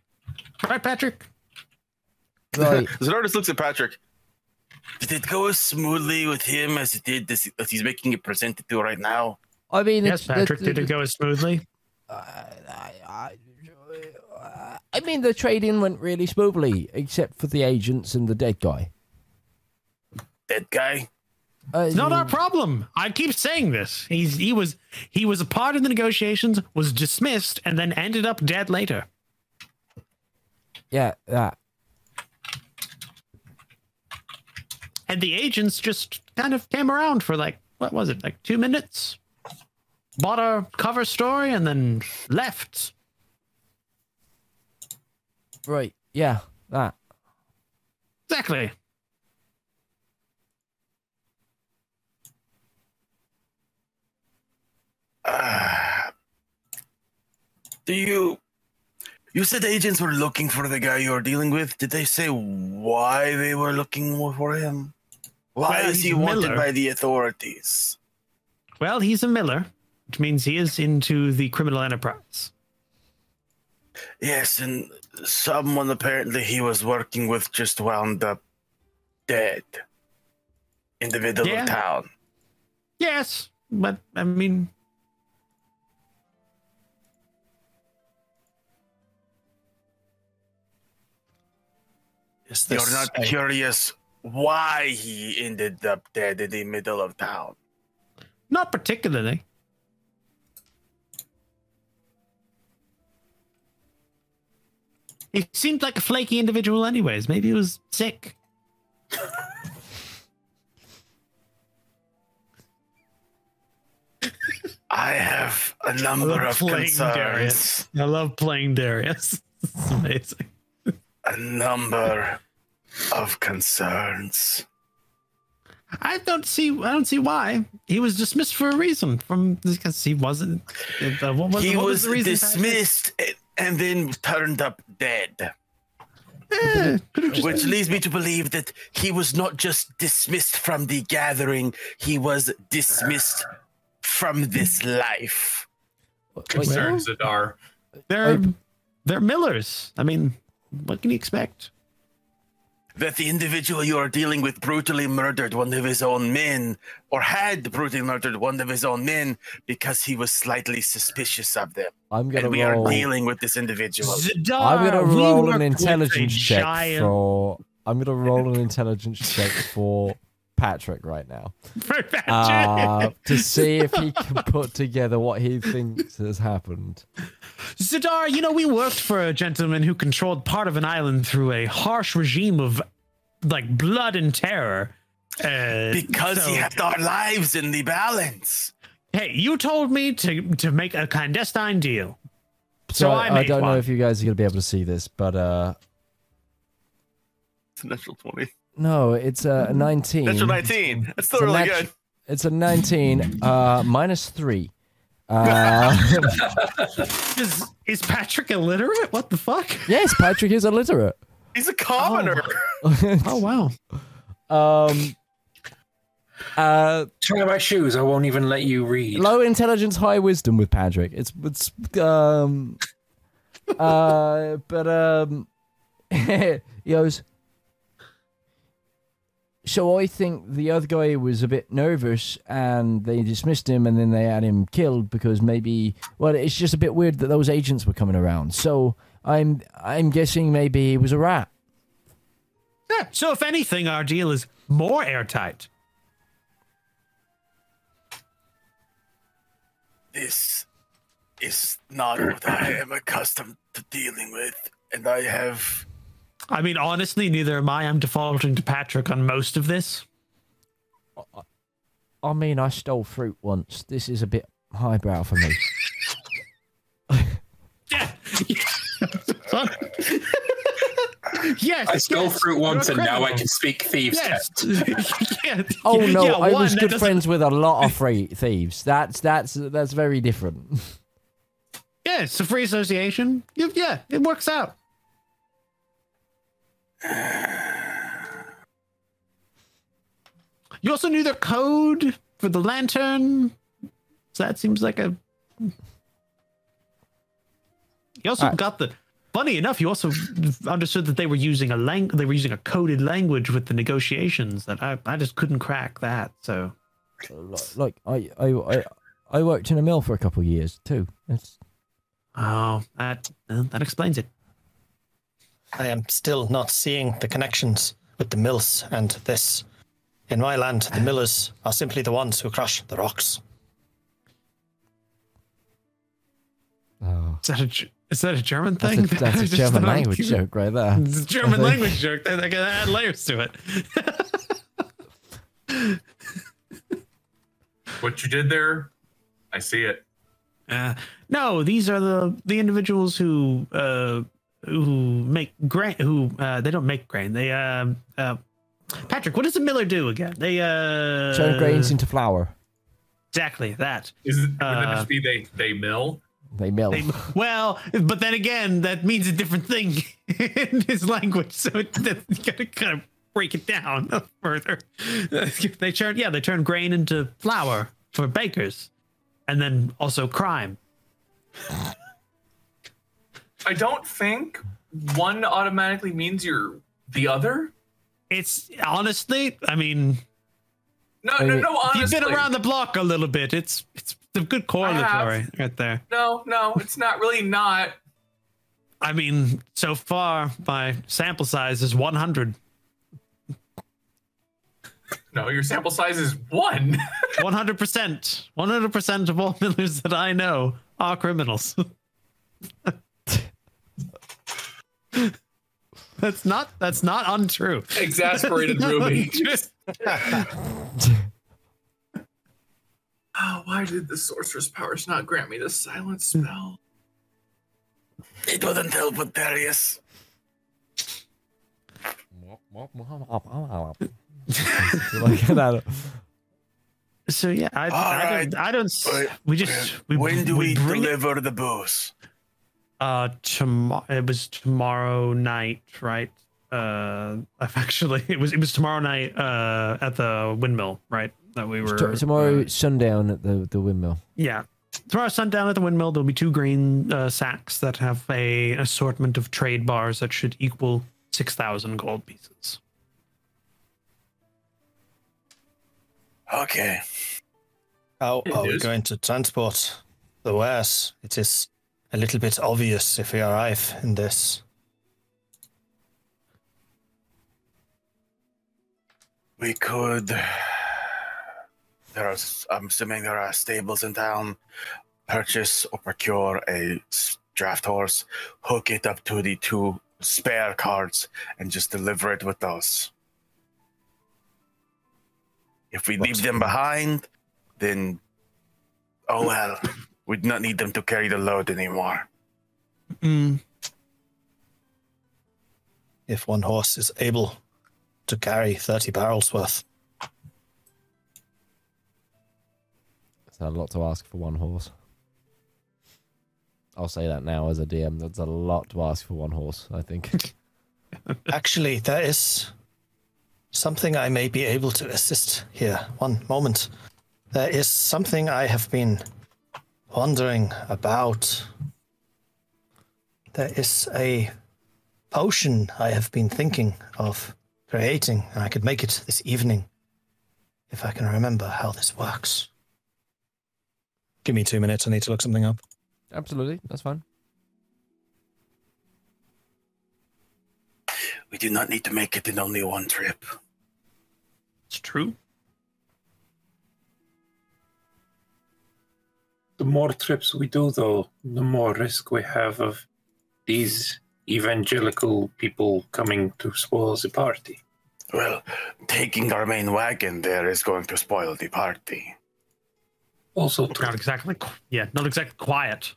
Right, Patrick? Right. *laughs* Zedaar just looks at Patrick. Did it go as smoothly with him as it did this, as he's making it presented to right now? I mean, Yes, it's- the- Patrick. the- Did it go as smoothly? Uh, I, I, I mean, the trading went really smoothly, except for the agents and the dead guy. Dead guy? Uh, It's not our problem. I keep saying this. He's he was he was a part of the negotiations, was dismissed, and then ended up dead later. Yeah, that. And the agents just kind of came around for like what was it, like two minutes? Bought a cover story and then left. Right. Yeah, that. Exactly. Uh, *sighs* do you. You said agents were looking for the guy you were dealing with. Did they say why they were looking for him? Why Well, is he wanted Miller. by the authorities? Well, he's a miller, which means he is into the criminal enterprise. Yes, and someone apparently he was working with just wound up dead in the middle Yeah. of town. Yes, but I mean, this You're not a- curious why he ended up dead in the middle of town. not particularly. He seemed like a flaky individual, anyways. Maybe he was sick. I have a number of concerns. Darius. I love playing Darius. *laughs* It's amazing. A number of concerns. I don't see. I don't see why he was dismissed for a reason. From because he wasn't. Uh, what was, he what was, was dismissed eh, and- and then turned up dead. Eh, Which leads me to believe that he was not just dismissed from the gathering, he was dismissed from this life. Concerns Concern Zedaar. they're they're Millers. I mean, what can you expect? That the individual you are dealing with brutally murdered one of his own men, or had brutally murdered one of his own men because he was slightly suspicious of them. I'm gonna And we roll. are dealing with this individual. Zedaar, I'm gonna roll work an intelligence check giant- for. I'm gonna roll an intelligence check for Patrick right now for Patrick. uh, to see if he can *laughs* put together what he thinks has happened. Zedaar, you know, we worked for a gentleman who controlled part of an island through a harsh regime of like blood and terror. Uh, Because so- he had our lives in the balance. Hey, you told me to to make a clandestine deal. So I I, made don't know if you guys are gonna be able to see this, but uh, It's a natural 20. No, it's a 19. That's a 19. That's still It's really natu- good. It's a 19 uh, minus three. Uh, *laughs* Is is Patrick illiterate? What the fuck? yes, Patrick is illiterate. He's a commoner. Oh wow. *laughs* um, uh, Talking about shoes, I won't even let you read. low intelligence, high wisdom with Patrick. It's it's um, uh, but um, *laughs* he goes. So I think the other guy was a bit nervous, and they dismissed him, and then they had him killed because maybe. Well, it's just a bit weird that those agents were coming around. So I'm I'm guessing maybe he was a rat. Yeah, so if anything, our deal is more airtight. This is not what I am accustomed to dealing with, and I have I mean, honestly, neither am I. I'm defaulting to Patrick on most of this. I mean, I stole fruit once. This is a bit highbrow for me. *laughs* *laughs* Yeah. *laughs* yes. I stole yes, fruit once, and now I can speak thieves' Yes. text. yeah. Oh no, yeah, I one, was good doesn't- friends with a lot of free thieves. That's that's that's very different. Yeah, it's a free association. Yeah, it works out. You also knew the code for the lantern. So that seems like a. You also Alright. got the. Funny enough, you also understood that they were using a lang- they were using a coded language with the negotiations that I, I just couldn't crack that. So like I, I I I worked in a mill for a couple of years too. It's, oh, that uh, that explains it. I am still not seeing the connections with the mills and this. In my land, the millers are simply the ones who crush the rocks. oh, Is that a is that a German that's thing? a, *laughs* that's a German thought language joke right there. It's a German *laughs* language joke. That I can add layers to it. *laughs* What you did there, I see it. Uh, no, these are the the individuals who uh, who make grain. Who uh, they don't make grain. They uh, uh, Patrick, what does a miller do again? They uh, Turn grains into flour. exactly that. Is it, would that Uh, just be they they mill? They mill. They, well, but then again, that means a different thing *laughs* in his language. So it, that, you gotta kind of break it down *laughs* further. *laughs* They turn, yeah, they turn grain into flour for bakers, and then also crime. I don't think one automatically means you're the other. It's honestly, I mean, No, no, no. Honestly, you've been around the block a little bit. It's it's a good correlatory right there. No, no, it's not really not. I mean, so far my sample size is 100. No, your sample size is one. *laughs* 100%. 100% of all *laughs* millers that I know are criminals. *laughs* *laughs* that's not that's not untrue. Exasperated *laughs* Ruby. *laughs* Just- Oh, why did the sorcerer's powers not grant me the silent spell? It wouldn't help with Darius. like that. So yeah, I, All I, right. don't, I don't. we just we, when do we, bring it- deliver the booze? Uh, tomorrow. It was tomorrow night, right? Uh, I've *laughs* actually it was it was tomorrow night. Uh, at the windmill, right? That we were T- Tomorrow uh, sundown at the the windmill. yeah. Tomorrow sundown at the windmill, there'll be two green uh, sacks that have a assortment of trade bars that should equal six thousand gold pieces. Okay. How are we going to transport the wares? It is a little bit obvious if we arrive in this. We could. There are. I'm assuming there are stables in town. Purchase or procure a draft horse, hook it up to the two spare carts, and just deliver it with those. If we leave them behind, then oh well. We'd not need them to carry the load anymore. Mm. If one horse is able to carry 30 barrels worth. That's a lot to ask for one horse. I'll say that now as a DM. That's a lot to ask for one horse. I think. *laughs* Actually, there is something I may be able to assist here. One moment. There is something I have been wondering about. There is a potion I have been thinking of creating, and I could make it this evening if I can remember how this works. Give me two minutes. I need to look something up. Absolutely, that's fine. We do not need to make it in only one trip. It's true. The more trips we do, though, the more risk we have of these evangelical people coming to spoil the party. Well, taking our main wagon there is going to spoil the party. Also, true. Not exactly. qu- Yeah, not exactly quiet.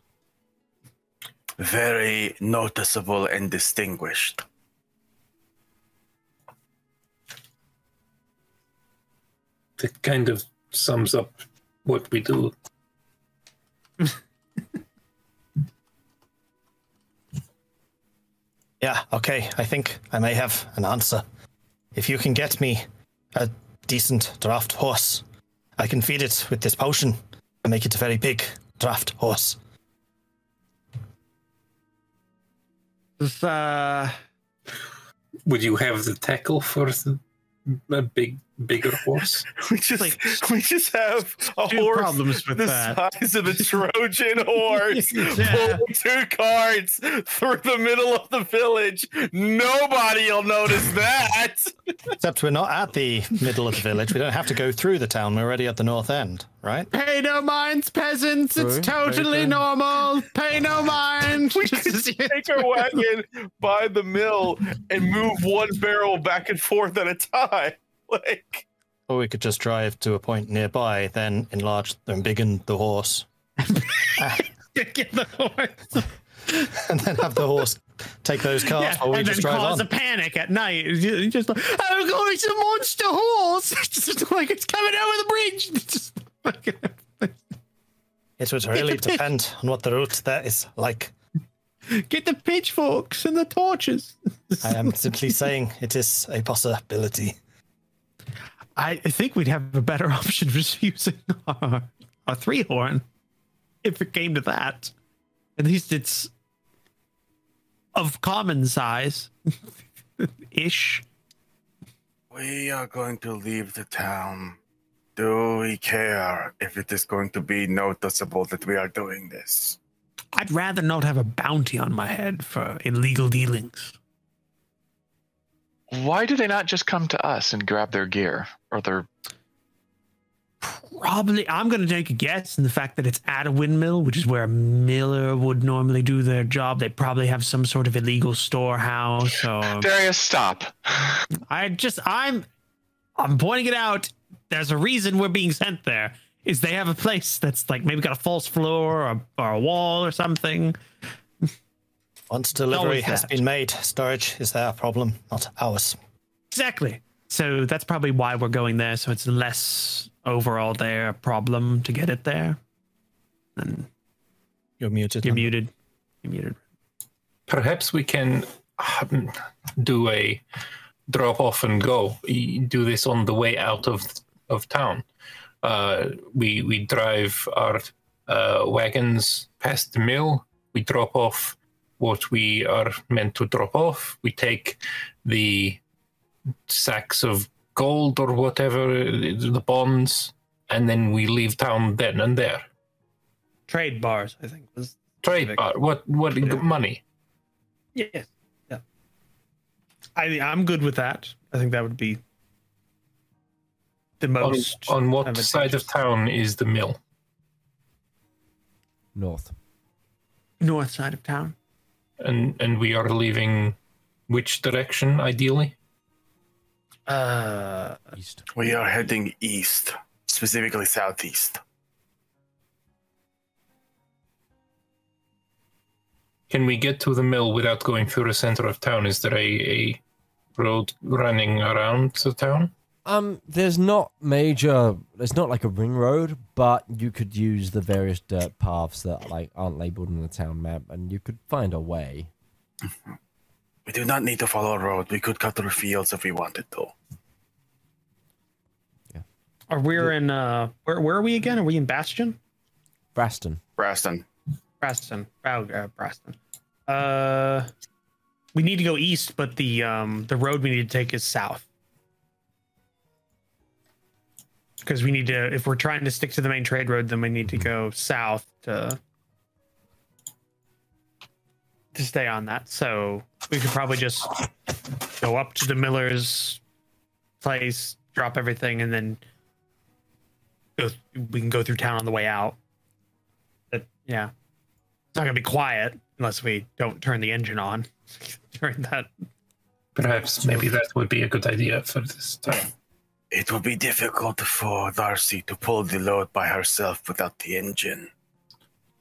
Very noticeable and distinguished. it kind of sums up what we do. Yeah, okay. I think I may have an answer. If you can get me a decent draft horse, I can feed it with this potion and make it a very big draft horse. This, uh, Would you have the tackle for the, a big, bigger horse? *laughs* We just Like, *laughs* we just have a two horse problems with the that. size of a *laughs* Trojan horse Yeah. pull two carts through the middle of the village. Nobody'll notice that. Except we're not at the middle of the village. We don't have to go through the town. We're already at the north end, right? Pay no minds, peasants. True, It's totally very true. normal. Pay no mind. We just take our wagon by the mill and move one barrel back and forth at a time. *laughs* Like Or we could just drive to a point nearby, then enlarge and biggen the horse, *laughs* Get the horse. *laughs* and then have the horse take those carts Yeah, while we and then just drive cause on. a panic at night. It's ju- just like, oh god, it's a monster horse! It's just like it's coming over the bridge. It's just fucking- It would really depend on what the route there is like. Get the pitchforks and the torches. I am simply saying it is a possibility. I I think we'd have a better *laughs* option for just using our, our three horn if it came to that. At least it's of common size *laughs* ish. We are going to leave the town. Do we care if it is going to be noticeable that we are doing this? I'd rather not have a bounty on my head for illegal dealings. Why do they not just come to us and grab their gear or there? Probably, I'm going to take a guess in the fact that it's at a windmill, which is where a miller would normally do their job. They probably have some sort of illegal storehouse. Or Darius, stop. I just, I'm, I'm pointing it out. There's a reason we're being sent there. is they have a place that's like maybe got a false floor or, or a wall or something. Once delivery has that. been made, storage is their problem, not ours. Exactly. So that's probably why we're going there. So it's less overall their problem to get it there. And You're muted. you're man. muted. You're muted. Perhaps we can um, do a drop off and go. Do this on the way out of of town. Uh, we we drive our uh, wagons past the mill. We drop off what we are meant to drop off. We take the sacks of gold or whatever, the bonds, and then we leave town then and there. Trade bars, I think. Was Trade Specific. bar. What what money? yes. Yeah. I I'm good with that. I think that would be the most on what side of town is the mill? North. north side of town. and and we are leaving which direction ideally Uh East. We are heading east, specifically southeast. can we get to the mill without going through the center of town is there a, a road running around the town Um, there's not major. There's not like a ring road, but you could use the various dirt paths that like aren't labeled in the town map, and you could find a way. We do not need to follow a road. We could cut through fields if we wanted to. Yeah. Are we in uh where where are we again? Are we in Bastion? Braston. Braston. Braston. Oh, uh, Braston. Uh we need to go east, but the um the road we need to take is south. Because we need to if we're trying to stick to the main trade road, then we need to go south to to stay on that. So we could probably just go up to the miller's place, drop everything, and then go we can go through town on the way out. But yeah. It's not gonna be quiet unless we don't turn the engine on *laughs* during that. perhaps maybe that would be a good idea for this time It would be difficult for Darcy to pull the load by herself without the engine.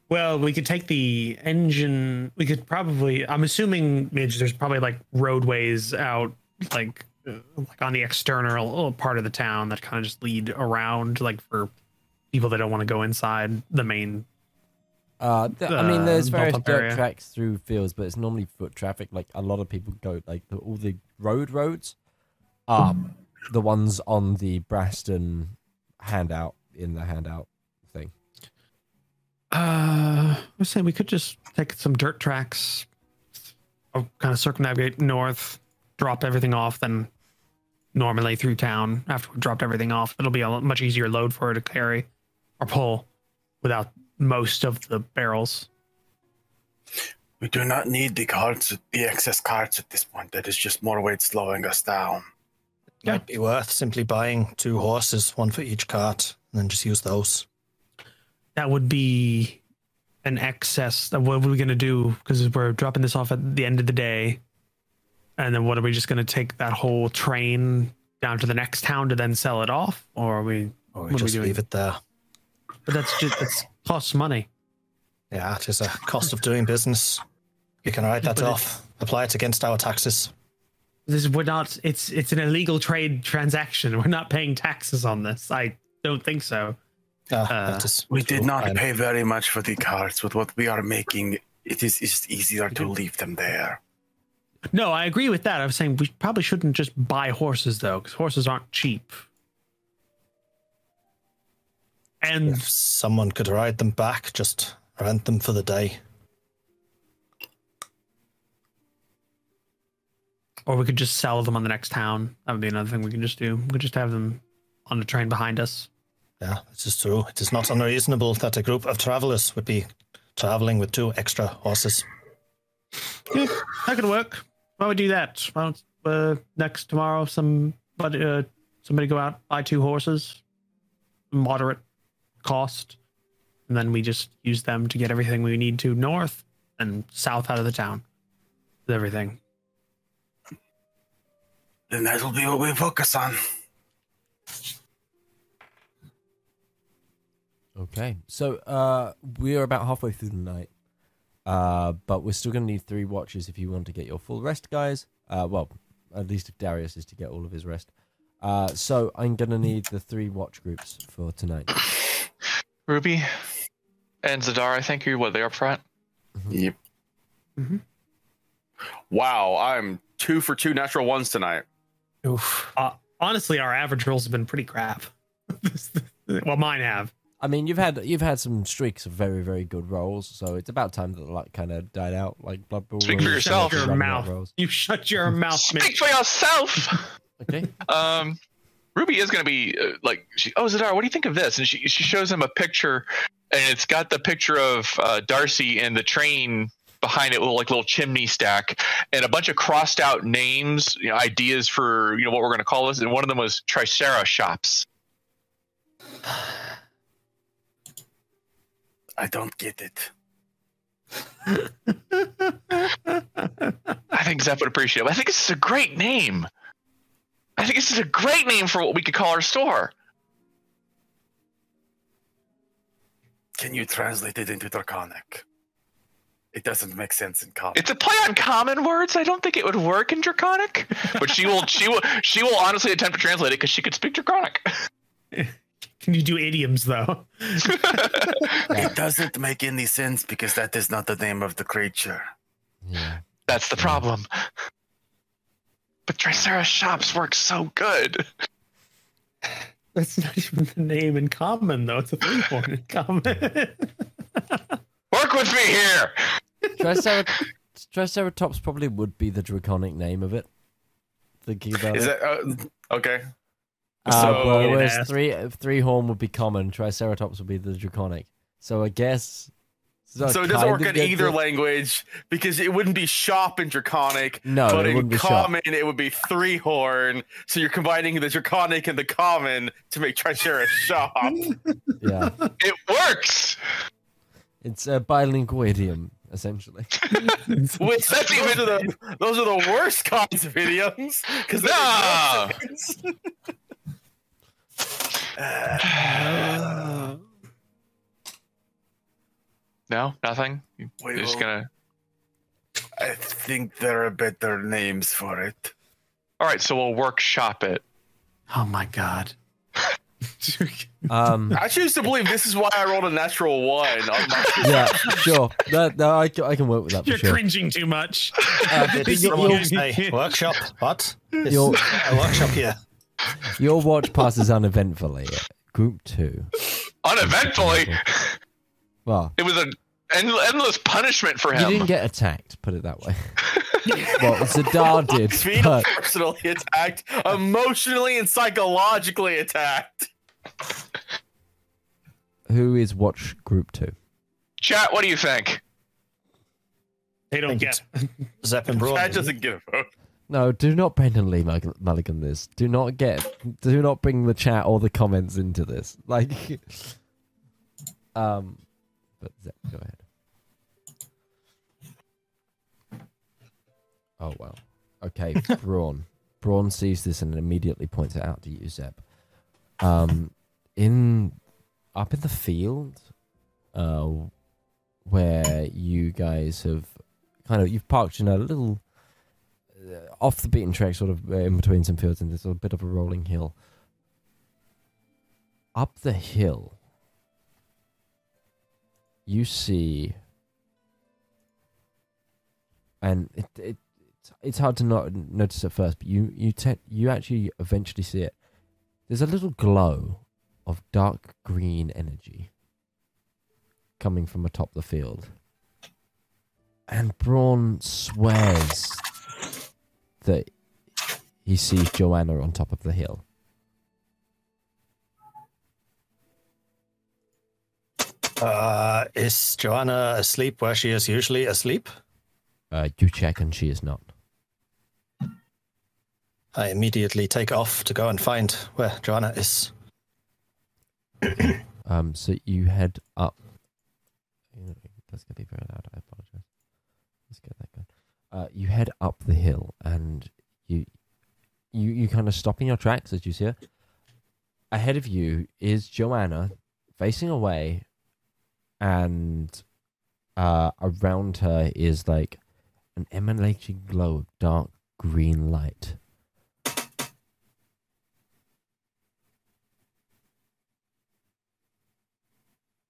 Well, we could take the engine. We could probably. I'm assuming Midge. There's probably like roadways out, like uh, like on the external part of the town that kind of just lead around, like for people that don't want to go inside the main. Uh, th- I mean, there's Uh, various dirt tracks through fields, but it's normally foot traffic. Like a lot of people go, like the, all the road roads are the ones on the Braston handout in the handout. Uh, I was saying we could just take some dirt tracks, kind of circumnavigate north, drop everything off, then normally through town. After we dropped everything off, it'll be a much easier load for her to carry or pull without most of the barrels. We do not need the carts, the excess carts at this point. That is just more weight slowing us down. Might be worth simply buying two horses, one for each cart, and then just use those. That would be an excess. of What are we going to do? Because we're dropping this off at the end of the day. And then what are we just going to take that whole train down to the next town to then sell it off? Or are we, Or what we are we just doing? leave it there. But that's just, that's costs money. Yeah, it is a cost of doing business. You can write that But off, apply it against our taxes. This is, we're not, it's, it's an illegal trade transaction. *laughs* We're not paying taxes on this. I don't think so. Ah, Uh, that is We did not I'm- pay very much for the carts, but what we are making, it is just easier to leave them there. No, I agree with that. I was saying we probably shouldn't just buy horses though, because horses aren't cheap. And If someone could ride them back, just rent them for the day. or we could just sell them on the next town. That would be another thing we can just do. We could just have them on the train behind us. Yeah, this is true. It is not unreasonable that a group of travelers would be traveling with two extra horses. Yeah, that could work. Why don't we do that? Why don't uh, next tomorrow somebody uh, somebody go out buy two horses, moderate cost, and then we just use them to get everything we need to north and south out of the town. With everything. Then that will be what we focus on. Okay, so uh, we are about halfway through the night, uh, but we're still going to need three watches if you want to get your full rest, guys. Uh, well, at least if Darius is to get all of his rest. Uh, so I'm going to need the three watch groups for tonight. Ruby and Zedaar, I think, are what they up front. Yep. Mhm. Wow, I'm two for two natural ones tonight. Oof. Uh, honestly, our average rolls have been pretty crap. *laughs* well, mine have. I mean, you've had you've had some streaks of very very good rolls, so it's about time that the luck kind of died out, like Blood Bowl. Speak for rolls, yourself. running Your mouth. You shut your mouth, Speak Mitch. for yourself. Okay. um, Ruby is going to be uh, like, she, oh, Zedaar, what do you think of this? And she she shows him a picture, and it's got the picture of uh, Darcy and the train behind it, little like little chimney stack, and a bunch of crossed out names, you know, ideas for you know what we're going to call this. And one of them was Tricera shops. I don't get it. *laughs* I think Zep would appreciate it. I think this is a great name. I think this is a great name for what we could call our store. Can you translate it into Draconic? It doesn't make sense in common. It's a play on common words. I don't think it would work in Draconic, but she will. She will. She will honestly attempt to translate it because she could speak Draconic. *laughs* Can you do idioms though? *laughs* It doesn't make any sense because that is not the name of the creature. Yeah. That's the problem. But Tricera shops work so good. That's not even the name in common though. It's a three horn in common. Work with me here. Tricera- Triceratops probably would be the draconic name of it. Thinking about Is it. that uh, okay? Uh, so- well, whereas ass. three three horn would be common, Triceratops would be the draconic. So I guess. So it doesn't work in either it. language because it wouldn't be shop in Draconic, No, but it in wouldn't be shop. common it would be three horn. So you're combining the Draconic and the common to make Tricera *laughs* shop. Yeah, It works. it's a bilingual idiom essentially. Which That's those, even- are the, those are the worst kinds of idioms because *laughs* Nah. *sighs* No, nothing. You're just will- gonna. I think there are better names for it. All right, so we'll workshop it. oh my god. *laughs* Um, I choose to believe this is why I rolled a natural one. On my *laughs* yeah, sure. That, no, I, can- I can work with that for You're sure. cringing too much. Uh, Did but your, someone your, say workshop? What? Your- a workshop here? Your watch passes uneventfully. Group two. Uneventfully, Well, it was an end- endless punishment for him. you didn't get attacked. Put it that way. *laughs* well, Zedaar *laughs* did, feet but personally attacked, emotionally and psychologically attacked. who is watch group two? Chat, what do you think? They don't Thank get. Zep and Braun. That doesn't get a vote. No, do not Brennan Lee Mulligan this. Do not get. Do not bring the chat or the comments into this. *laughs* Like, um, but Zep, go ahead. Oh well. Okay, *laughs* Braun. Braun sees this and immediately points it out to you, Zep. Um, in up in the field, uh, where you guys have kind of you've parked in a little off the beaten track, sort of uh, in between some fields, and there's a bit of a rolling hill. Up the hill, you see, and it, it it's, it's hard to not notice at first, but you you te- you actually eventually see it. There's a little glow of dark green energy coming from atop the field, and Braun swears that he sees Joanna on top of the hill. Uh, is Joanna asleep where she is usually asleep? Uh, you check, and she is not. I immediately take off to go and find where Joanna is. *coughs* Um, so you head up. That's gonna be very loud. I apologize. Let's get that going. Uh, you head up the hill, and you you you kind of stop in your tracks as you see her. Ahead of you is Joanna, facing away, and uh, around her is like an emanating glow of dark green light.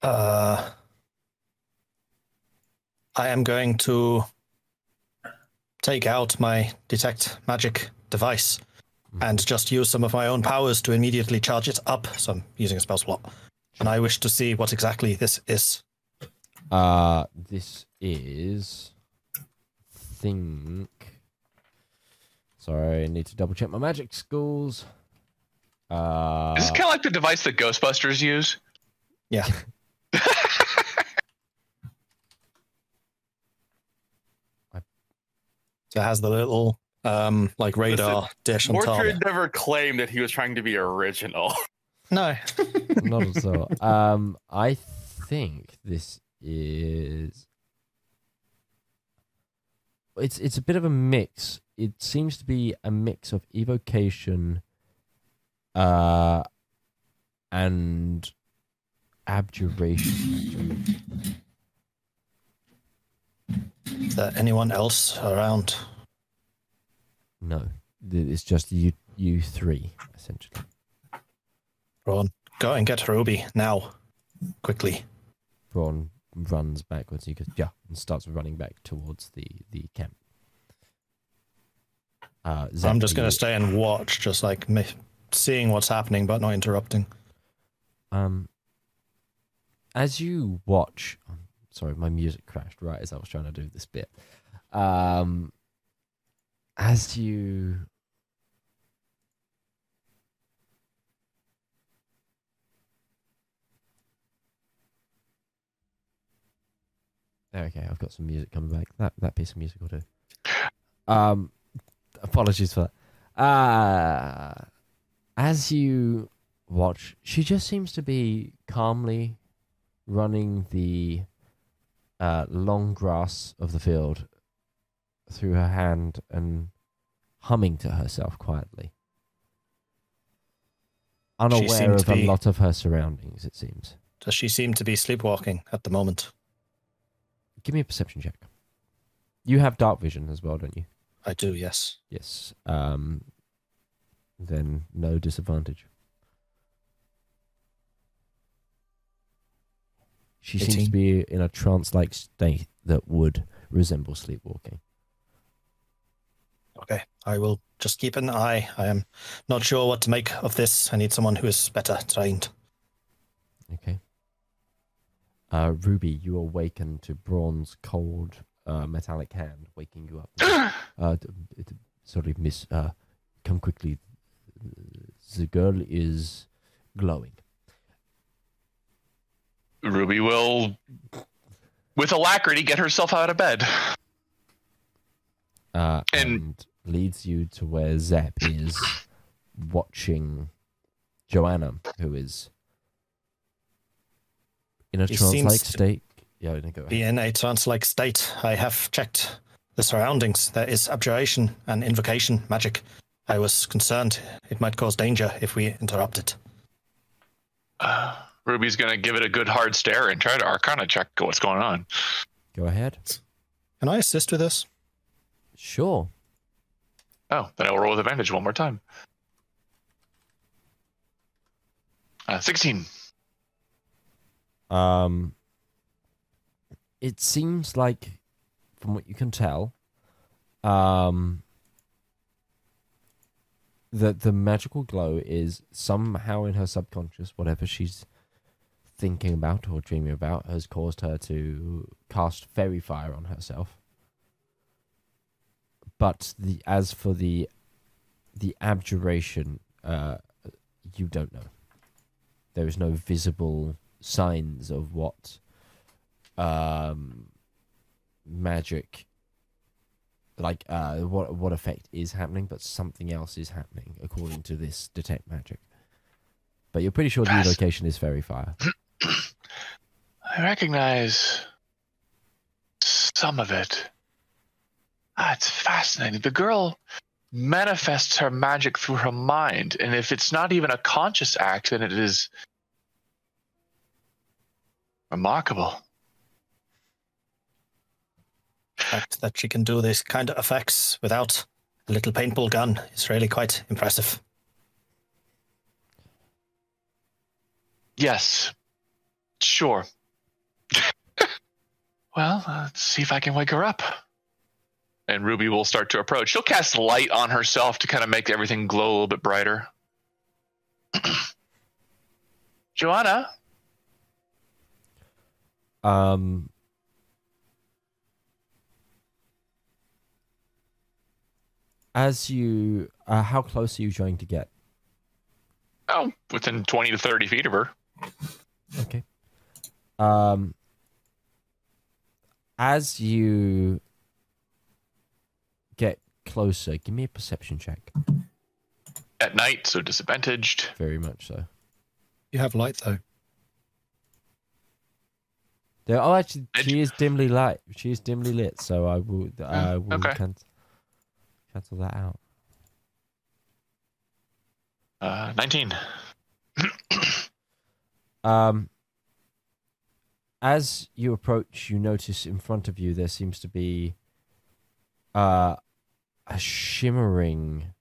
Uh, I am going to take out my detect magic device and just use some of my own powers to immediately charge it up. So I'm using a spell slot. And I wish to see what exactly this is. Uh, this is think. Sorry, I need to double check my magic schools. Uh, Is this kind of like the device that Ghostbusters use? Yeah. *laughs* it has the little um like radar dish on top. Mordred never claimed that he was trying to be original. *laughs* No. not at all. Um, I think this is. It's it's a bit of a mix. It seems to be a mix of evocation, uh, and abjuration. Is there anyone else around? No, it's just you you three essentially. Ron, go and get Ruby now. Quickly. Braun runs backwards. He goes, yeah, and starts running back towards the the camp. Uh, So I'm just going to stay and watch, just like me, seeing what's happening, but not interrupting. Um, as you watch, um, sorry, my music crashed right as I was trying to do this bit. Um, as you okay, I've got some music coming back. That that piece of music will do. Um, apologies for that. Uh, as you watch, she just seems to be calmly running the uh, long grass of the field through her hand and humming to herself quietly. Unaware of to a lot of her surroundings, it seems. Does she seem to be sleepwalking at the moment? Give me a perception check. You have dark vision as well, don't you? I do, yes. Yes. Um, then no disadvantage. She seems to be in a trance-like state that would resemble sleepwalking. Okay, I will just keep an eye. I am not sure what to make of this. I need someone who is better trained. Okay. Uh, Ruby, you awaken to Braun's cold, uh, metallic hand, waking you up. *coughs* uh, d- d- sorry, Miss. Uh, come quickly. The girl is glowing. Ruby will, with alacrity, get herself out of bed. uh, and, And- leads you to where Zep is watching Joanna, who is in a trance-like seems to state. Yeah, no, go ahead. Be in a trance-like state. I have checked the surroundings. There is abjuration and invocation magic. I was concerned it might cause danger if we interrupt it. Uh, Ruby's gonna give it a good hard stare and try to Arcana check what's going on. Go ahead. Can I assist with this? Sure. Oh, then I'll roll with advantage one more time. Uh, Sixteen. Um, it seems like, from what you can tell, um, that the magical glow is somehow in her subconscious, whatever she's thinking about or dreaming about, has caused her to cast faerie fire on herself. But the as for the the abjuration, uh, you don't know. There is no visible signs of what um magic like uh what what effect is happening but something else is happening according to this detect magic but you're pretty sure the location is faerie fire *laughs* I recognize some of it. Ah, it's fascinating. The girl manifests her magic through her mind, and if it's not even a conscious act, then it is Remarkable. The fact that she can do this kind of effects without a little paintball gun is really quite impressive. Yes. Sure. Well, let's see if I can wake her up. And Ruby will start to approach. She'll cast light on herself to kind of make everything glow a little bit brighter. *clears throat* Joanna, Um, as you, uh, how close are you trying to get? oh, within 20 to 30 feet of her. Okay. Um, as you get closer, give me a perception check. At night, so disadvantaged. Very much so. You have light though. There, oh, actually, Edge- she is dimly light. She is dimly lit, so I will. I will okay. can- cancel that out. Uh, 19. Um, as you approach, you notice in front of you there seems to be uh, a shimmering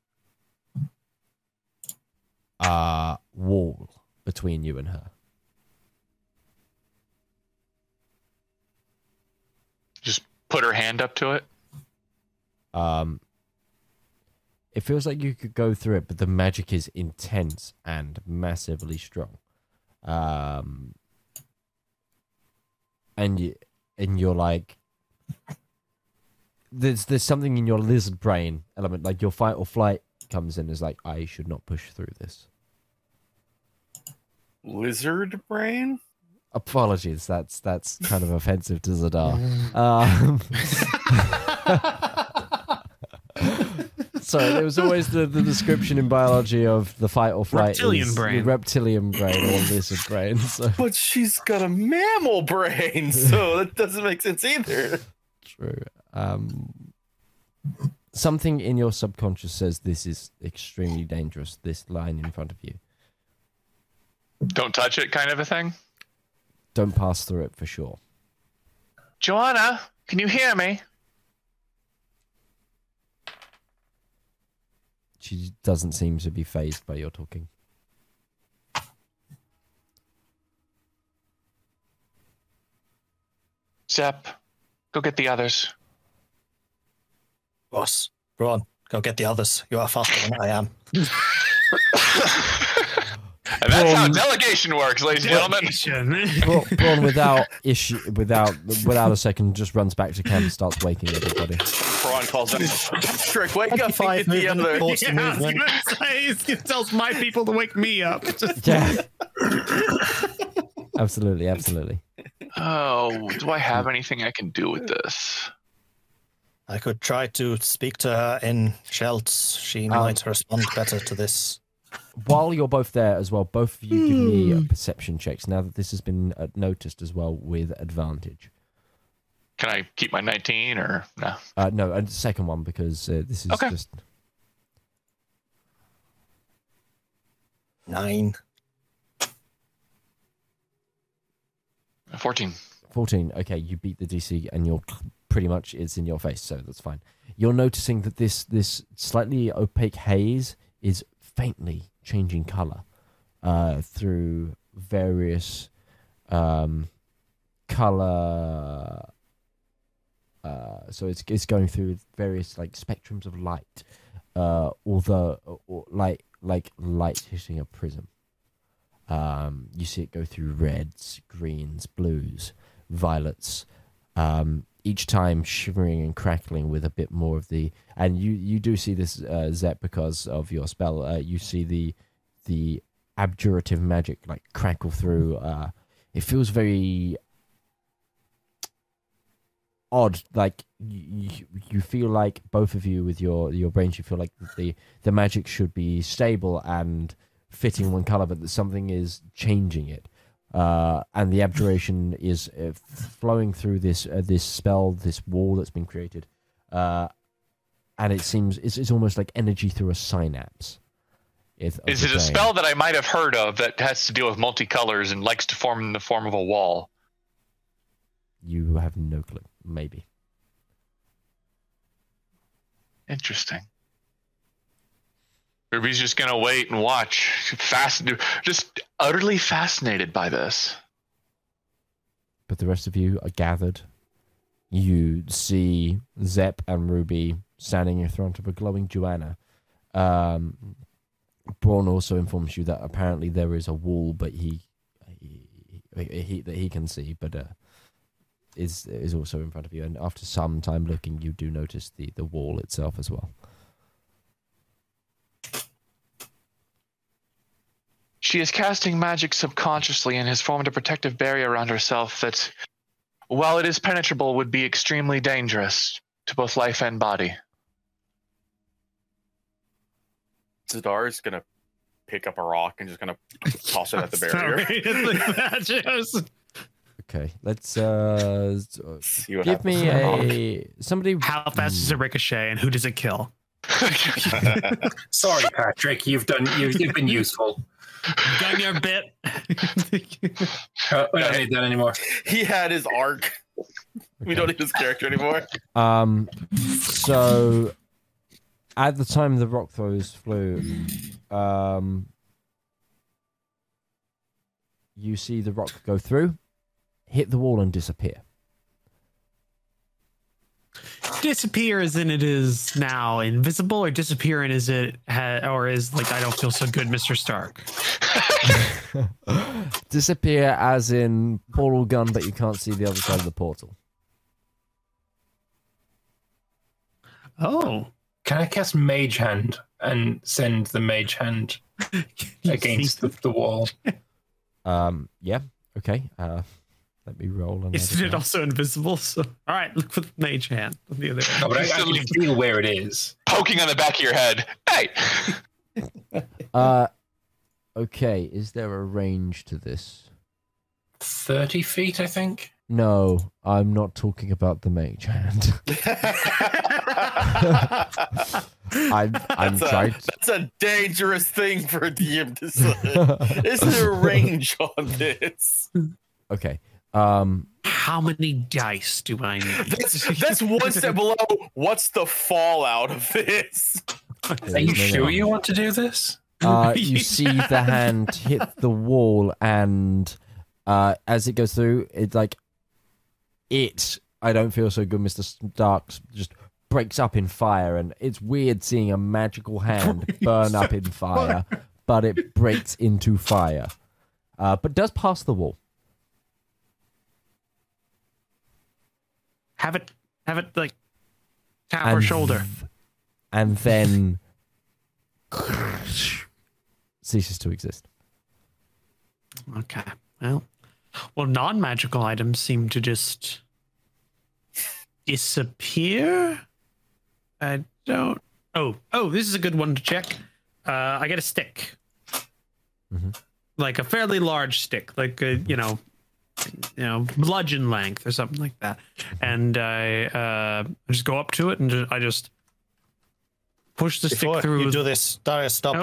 uh, wall between you and her. Just put her hand up to it. Um, it feels like you could go through it, but the magic is intense and massively strong. Um, and you, and you're like, there's there's something in your lizard brain element, like your fight or flight comes in, is like I should not push through this. Lizard brain? Apologies, that's that's kind of *laughs* offensive to Zedaar. *laughs* Um, *laughs* so there was always the, the description in biology of the fight or flight Reptilian is brain. reptilian brain or lizard brain. So *laughs* But she's got a mammal brain, so that doesn't make sense either. true. Um, something in your subconscious says this is extremely dangerous. This line in front of you. Don't touch it, kind of a thing. Don't pass through it for sure. Joanna, can you hear me? She doesn't seem to be phased by your talking. Zep, go get the others. Boss, go on, go get the others. You are faster than I am. *laughs* And that's how Um, delegation works, ladies and gentlemen. Braun, *laughs* Braun without issue, without without a second, just runs back to camp and starts waking everybody. Prawn calls out, Trick, wake up Five get the movement, other. force *laughs* Yeah, I movement. say, it tells my people to wake me up. *laughs* Just- Yeah. absolutely, absolutely. Oh, do I have anything I can do with this? I could try to speak to her in Shelts. She might respond better to this. While you're both there as well, both of you give me uh, perception checks. Now that this has been uh, noticed as well with advantage. Can I keep my 19 or no? Uh, no, a second one because uh, this is Okay. just Nine. 14. 14. Okay, you beat the DC and you're pretty much it's in your face, so that's fine. You're noticing that this this slightly opaque haze is faintly changing color uh, through various um, color. Uh, so it's it's going through various like spectrums of light, uh, although or, like like light hitting a prism. Um, you see it go through reds, greens, blues, violets. Um, each time shimmering and crackling with a bit more of the, and you you do see this uh, Zep because of your spell. Uh, you see the the abjurative magic like crackle through. Uh, it feels very odd. Like you, you feel like both of you with your your brains, you feel like the the magic should be stable and fitting one color, but that something is changing it. Uh, and the abjuration is uh, flowing through this uh, this spell, this wall that's been created, uh, and it seems it's, it's almost like energy through a synapse. Is it a spell that I might have heard of that has to deal with multicolors and likes to form in the form of a wall? you have no clue. Maybe. Interesting. Ruby's just gonna wait and watch. Fast, just utterly fascinated by this. But the rest of you are gathered. You see Zep and Ruby standing in front of a glowing Joanna. Um, Braun also informs you that apparently there is a wall, but he, he, he that he can see, but uh, is is also in front of you. And after some time looking, you do notice the the wall itself as well. She is casting magic subconsciously and has formed a protective barrier around herself that, while it is penetrable, would be extremely dangerous to both life and body. Zedaar is gonna pick up a rock and just gonna toss it at the *laughs* barrier. Sorry. *laughs* Okay, let's uh, See what give me a somebody. How fast is a ricochet and who does it kill? *laughs* Sorry, Patrick. You've done. You've, you've been useful. *laughs* Done your bit. Uh, *laughs* we don't need that anymore. He had his arc. We don't need his character anymore. Um, so at the time the rock throws flew, um, you see the rock go through, hit the wall, and disappear. Disappear as in it is now invisible, or disappear and is it ha- or is like I don't feel so good, Mister Stark. *laughs* disappear as in portal gun, but you can't see the other side of the portal. Oh, Can I cast Mage Hand and send the Mage Hand *laughs* against the, the wall? *laughs* Um, yeah, okay. Uh, let me roll. another Isn't it die. also invisible? So, all right, look for the mage hand on the other end. No, but I, I can feel where it is. Poking on the back of your head. Hey! *laughs* Uh, okay. Is there a range to this? 30 feet, I think. No, I'm not talking about the mage hand. *laughs* *laughs* I'm I'm That's a, trying. that's a dangerous thing for a DM to say. Is there a range on this? okay. Um. How many dice do I need? *laughs* That's, that's one step below. What's the fallout of this? *laughs* Are you sure you want to do this? Uh, *laughs* you see the hand hit the wall, and uh, as it goes through, it's like it. I don't feel so good, Mister Stark. Just breaks up in fire, and it's weird seeing a magical hand burn up in fire, but it breaks into fire, uh, but does pass the wall. Have it, have it like tap And shoulder. th- and then *laughs* ceases to exist. Okay. Well, well, non-magical items seem to just disappear. I don't. Oh, oh, this is a good one to check. Uh, I get a stick, Mhm. like a fairly large stick, like a, you know, you know, bludgeon length or something like that, and I uh, just go up to it and ju- I just push the Before stick through. you do this, Darius, stop. Oh,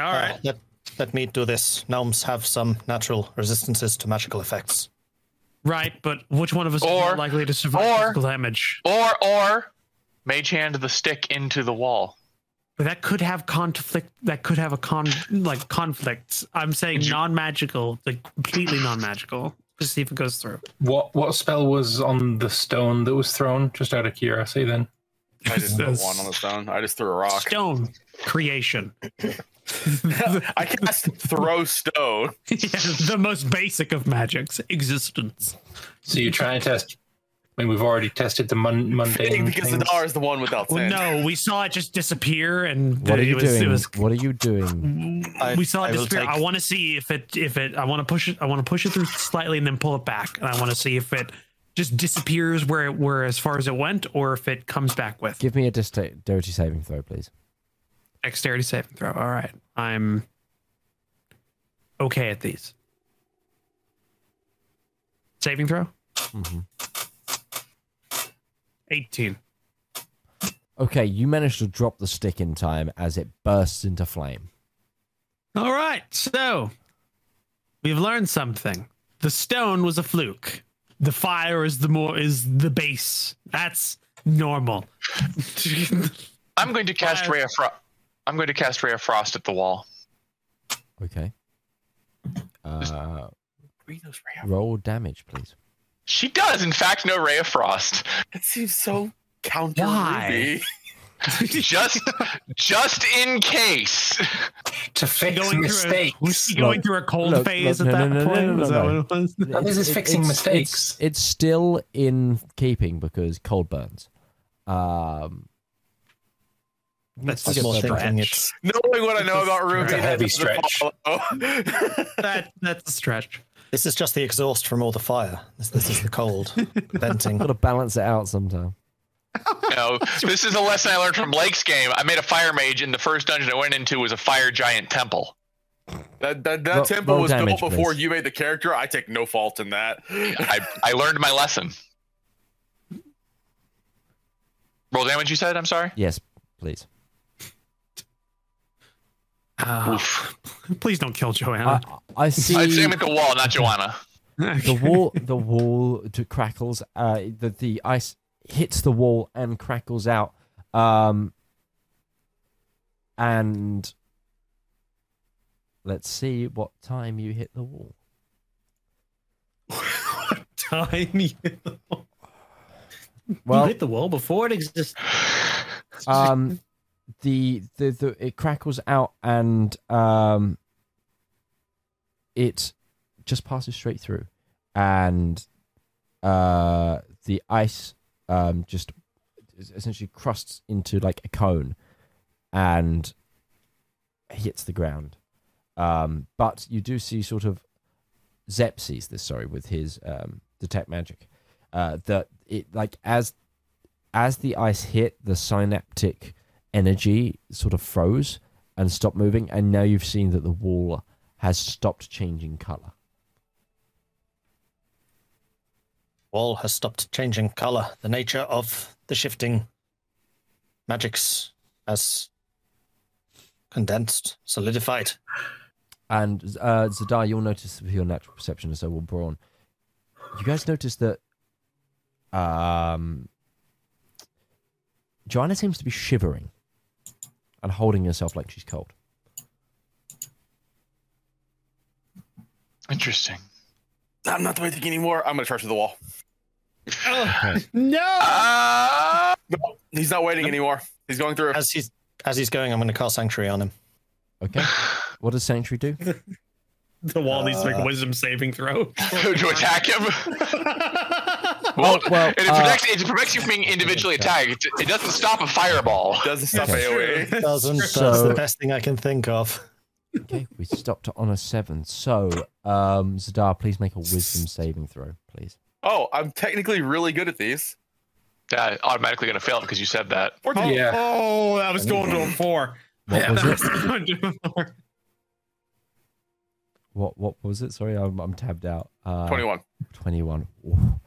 all Uh, right. let, let me do this. Gnomes have some natural resistances to magical effects. Right, but which one of us is more likely to survive or- physical damage? Or, or, mage hand the stick into the wall. But that could have conflict. That could have a con like conflicts. I'm saying non-magical, like completely non-magical. Just see if it goes through. What what spell was on the stone that was thrown? Just out of curiosity, then. I just threw This- *laughs* one on the stone. I just threw a rock. Stone creation. *laughs* *laughs* I can cast throw stone. Yeah, the most basic of magics, existence. So you try and test. I mean, we've already tested the mun- mundane because the things. dollar is the one without Well, no, we saw it just disappear, and What are it you was, doing? It was, What are you doing? I- we saw it I will disappear. take- I want to see if it, if it. I want to push it. I want to push it through slightly and then pull it back, and I want to see if it just disappears where it where as far as it went, or if it comes back with. Give me a dexterity saving throw, please. Dexterity saving throw. All right. I'm okay at these. Saving throw? Mhm. 18. Okay, you managed to drop the stick in time as it bursts into flame. All right. So we've learned something. The stone was a fluke. the fire is the more is the base. That's normal. *laughs* I'm going to cast Fire. ray of frost. I'm going to cast ray of frost at the wall. Okay. Uh, Read those ray of- roll damage, please. She does, in fact, know ray of frost. It seems so counter Why? *laughs* Just, just in case. To fix going through a, mistakes. was he going through a cold look, phase look, at no, that no, no, point? no, no, Was no. that what it was? How is this It- fixing it's- mistakes? It's, it's still in keeping because cold burns. Um, That's still I was more burnt. thinking it's Knowing what I know about Ruby, It's a heavy stretch. *laughs* that that's a stretch. This is just the exhaust from all the fire. This, this is the cold *laughs* venting. Got to balance it out sometime. *laughs* no, this is a lesson I learned from Blake's game. I made a fire mage, and the first dungeon I went into was a fire giant temple. That that, that Roll- temple roll was damage, built before please. you made the character. I take no fault in that. *laughs* I, I learned my lesson. Roll damage, you said? I'm sorry? Yes, please. Uh, please don't kill Joanna. I, I see I'd aim at the wall, not Joanna. the wall. The wall crackles. Uh, the the ice hits the wall and crackles out. Um, and let's see what time you hit the wall. What time you hit the wall. Well, you hit the wall before it existed. um the, the the it crackles out and um it just passes straight through. And uh the ice um just essentially crusts into like a cone and hits the ground. Um but you do see sort of Zep sees this sorry with his um detect magic uh that it like as as the ice hit, the synaptic energy sort of froze and stopped moving, and now you've seen that the wall has stopped changing color. Wall has stopped changing color. The nature of the shifting magics has condensed, solidified. And uh, Zedaar, you'll notice with your natural perception, and so will Braun. You guys notice that um, Joanna seems to be shivering and holding herself like she's cold. Interesting. I'm not waiting anymore. I'm gonna charge to the wall. *laughs* No. Uh, No, he's not waiting anymore. He's going through. As he's as he's going, I'm going to cast sanctuary on him. Okay. *sighs* what does Sanctuary do? The wall needs to make Uh, a wisdom saving throw. *laughs* to attack him. *laughs* Oh, well, *laughs* it, uh, protects, it protects you from being individually attacked. It, it doesn't stop a fireball. It Doesn't stop Okay. AOE. Doesn't. That's So- the best thing I can think of. Okay, we stopped on a seven. So, um, Zedaar, please make a wisdom saving throw, please. Oh, I'm technically really good at these. Yeah, automatically going to fail because you said that. Oh, Yeah. oh, that was going to a four. What was That it? was *laughs* going to a four. What what was it? Sorry, I'm, I'm tabbed out. Uh, 21. 21. Ooh.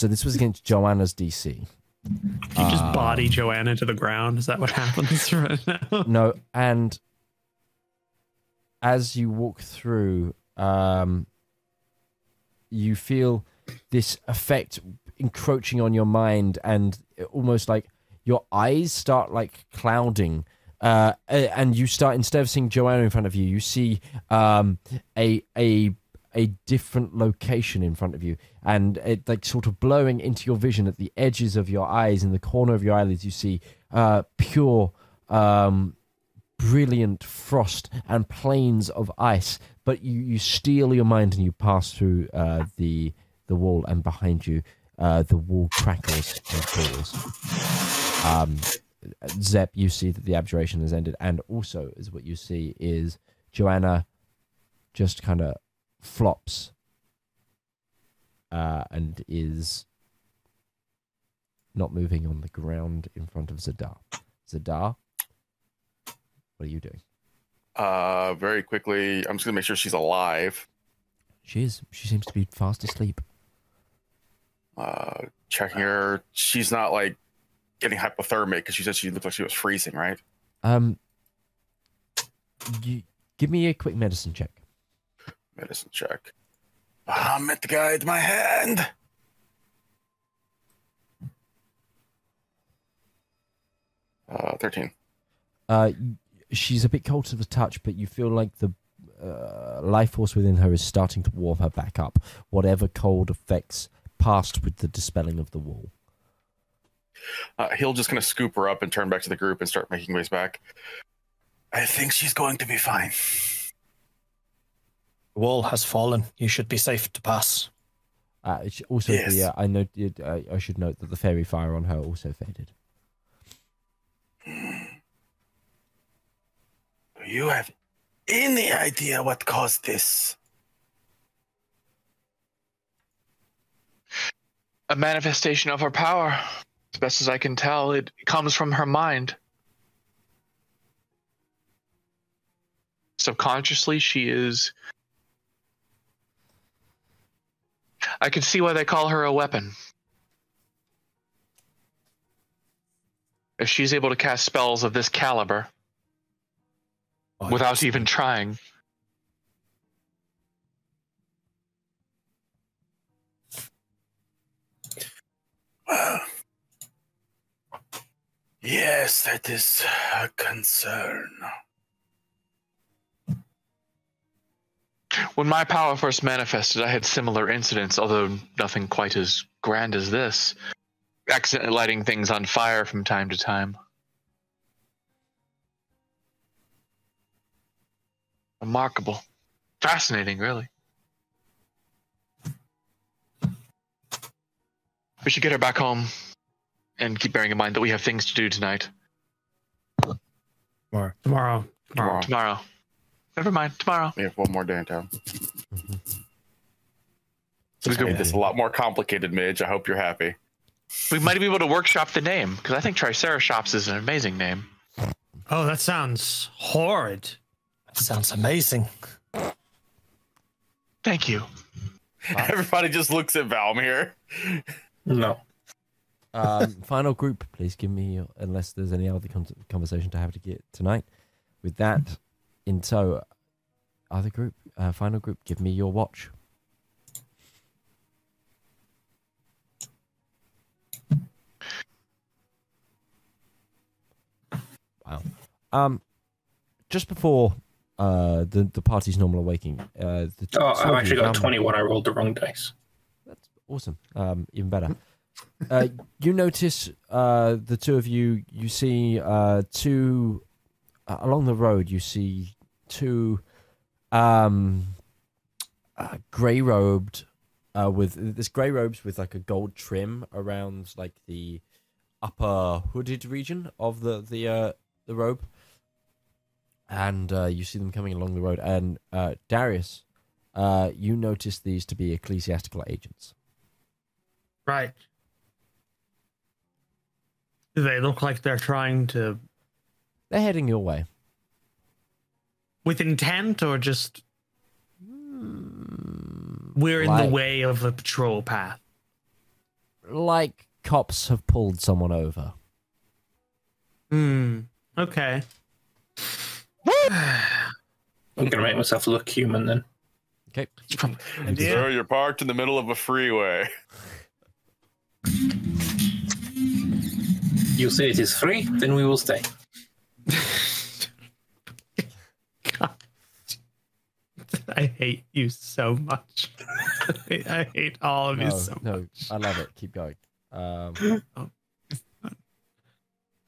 So this was against Joanna's DC. You just Uh, body Joanna to the ground. Is that what *laughs* happens right now? No, and as you walk through, um, you feel this effect encroaching on your mind, and almost like your eyes start like clouding. Uh, and you start instead of seeing Joanna in front of you, you see um, a a a different location in front of you, and it like sort of blowing into your vision at the edges of your eyes, in the corner of your eyelids, you see uh, pure um, brilliant frost and plains of ice, but you, you steel your mind and you pass through uh, the the wall, and behind you, uh, the wall crackles and falls. Um, Zep, you see that the abjuration has ended, and also is what you see is Joanna just kind of flops uh, and is not moving on the ground in front of Zedaar. Zedaar, what are you doing? Uh, very quickly, I'm just gonna make sure she's alive. She is. She seems to be fast asleep. Uh, checking her. She's not like getting hypothermic because she said she looked like she was freezing, right? Um, you, give me a quick medicine check. Medicine check. Bahamut guide my hand. Uh, 13. Uh, she's a bit cold to the touch, but you feel like the uh, life force within her is starting to warm her back up. Whatever cold effects passed with the dispelling of the wall. Uh, he'll just kind of scoop her up and turn back to the group and start making ways back. I think she's going to be fine. The wall has fallen. You should be safe to pass. Uh, also, Yes. the, uh, I know. Uh, I should note that the faerie fire on her also faded. Do you have any idea what caused this? A manifestation of her power. As best as I can tell, it comes from her mind. Subconsciously, she is. I can see why they call her a weapon. If she's able to cast spells of this caliber without even trying, Well, *sighs* yes, that is a concern. When my power first manifested, I had similar incidents, although nothing quite as grand as this. Accidentally lighting things on fire from time to time. Remarkable. Fascinating, really. We should get her back home and keep bearing in mind that we have things to do tonight. More. Tomorrow. Tomorrow. Tomorrow. Never mind, tomorrow. We have one more day in town. Mm-hmm. It's made this a lot more complicated, Midge. I hope you're happy. We might be able to workshop the name, because I think Triceratops is an amazing name. Oh, that sounds horrid. That sounds amazing. Thank you. *laughs* Everybody just looks at Valymr. No. Um, *laughs* final group, please give me, your, unless there's any other con- conversation to have to get tonight. With that in tow, other group, uh, final group, give me your watch. Wow. Um, just before uh the the party's normal awakening, uh, the two Oh, I've actually got found- 21. I rolled the wrong dice. that's awesome. Um, even better. Uh, you notice uh, the two of you. You see uh, two uh, along the road. You see two um, uh, grey robed uh, with this grey robes with like a gold trim around like the upper hooded region of the the uh, the robe. And uh, you see them coming along the road. And uh, Darius, uh, you notice these to be ecclesiastical agents. Right. Do they look like they're trying to They're heading your way. With intent or just we're in Like- the way of a patrol path? Like cops have pulled someone over. Hmm. Okay. I'm gonna make myself look human then. Okay. Idea? Sir, you're parked in the middle of a freeway. You say it is free, then we will stay. *laughs* I hate you so much. *laughs* I hate all of you so no, much. I love it. Keep going. Um,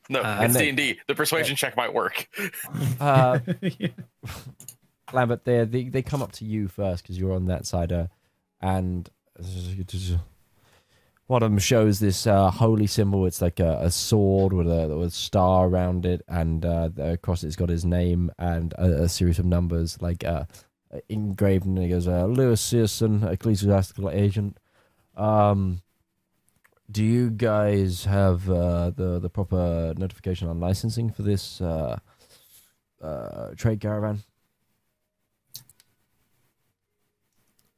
No, Uh, it's and D then- and D. The persuasion check might work. uh, Yeah. *laughs* Lambert, they they they come up to you first because you're on that side, uh, and one of them shows this uh, holy symbol. It's like a, a sword with a with a star around it, and uh, across it's got his name and a, a series of numbers like uh, engraved. And it goes, uh, "Lewis Searson, ecclesiastical agent." Um, do you guys have uh, the the proper notification on licensing for this uh, uh, trade caravan?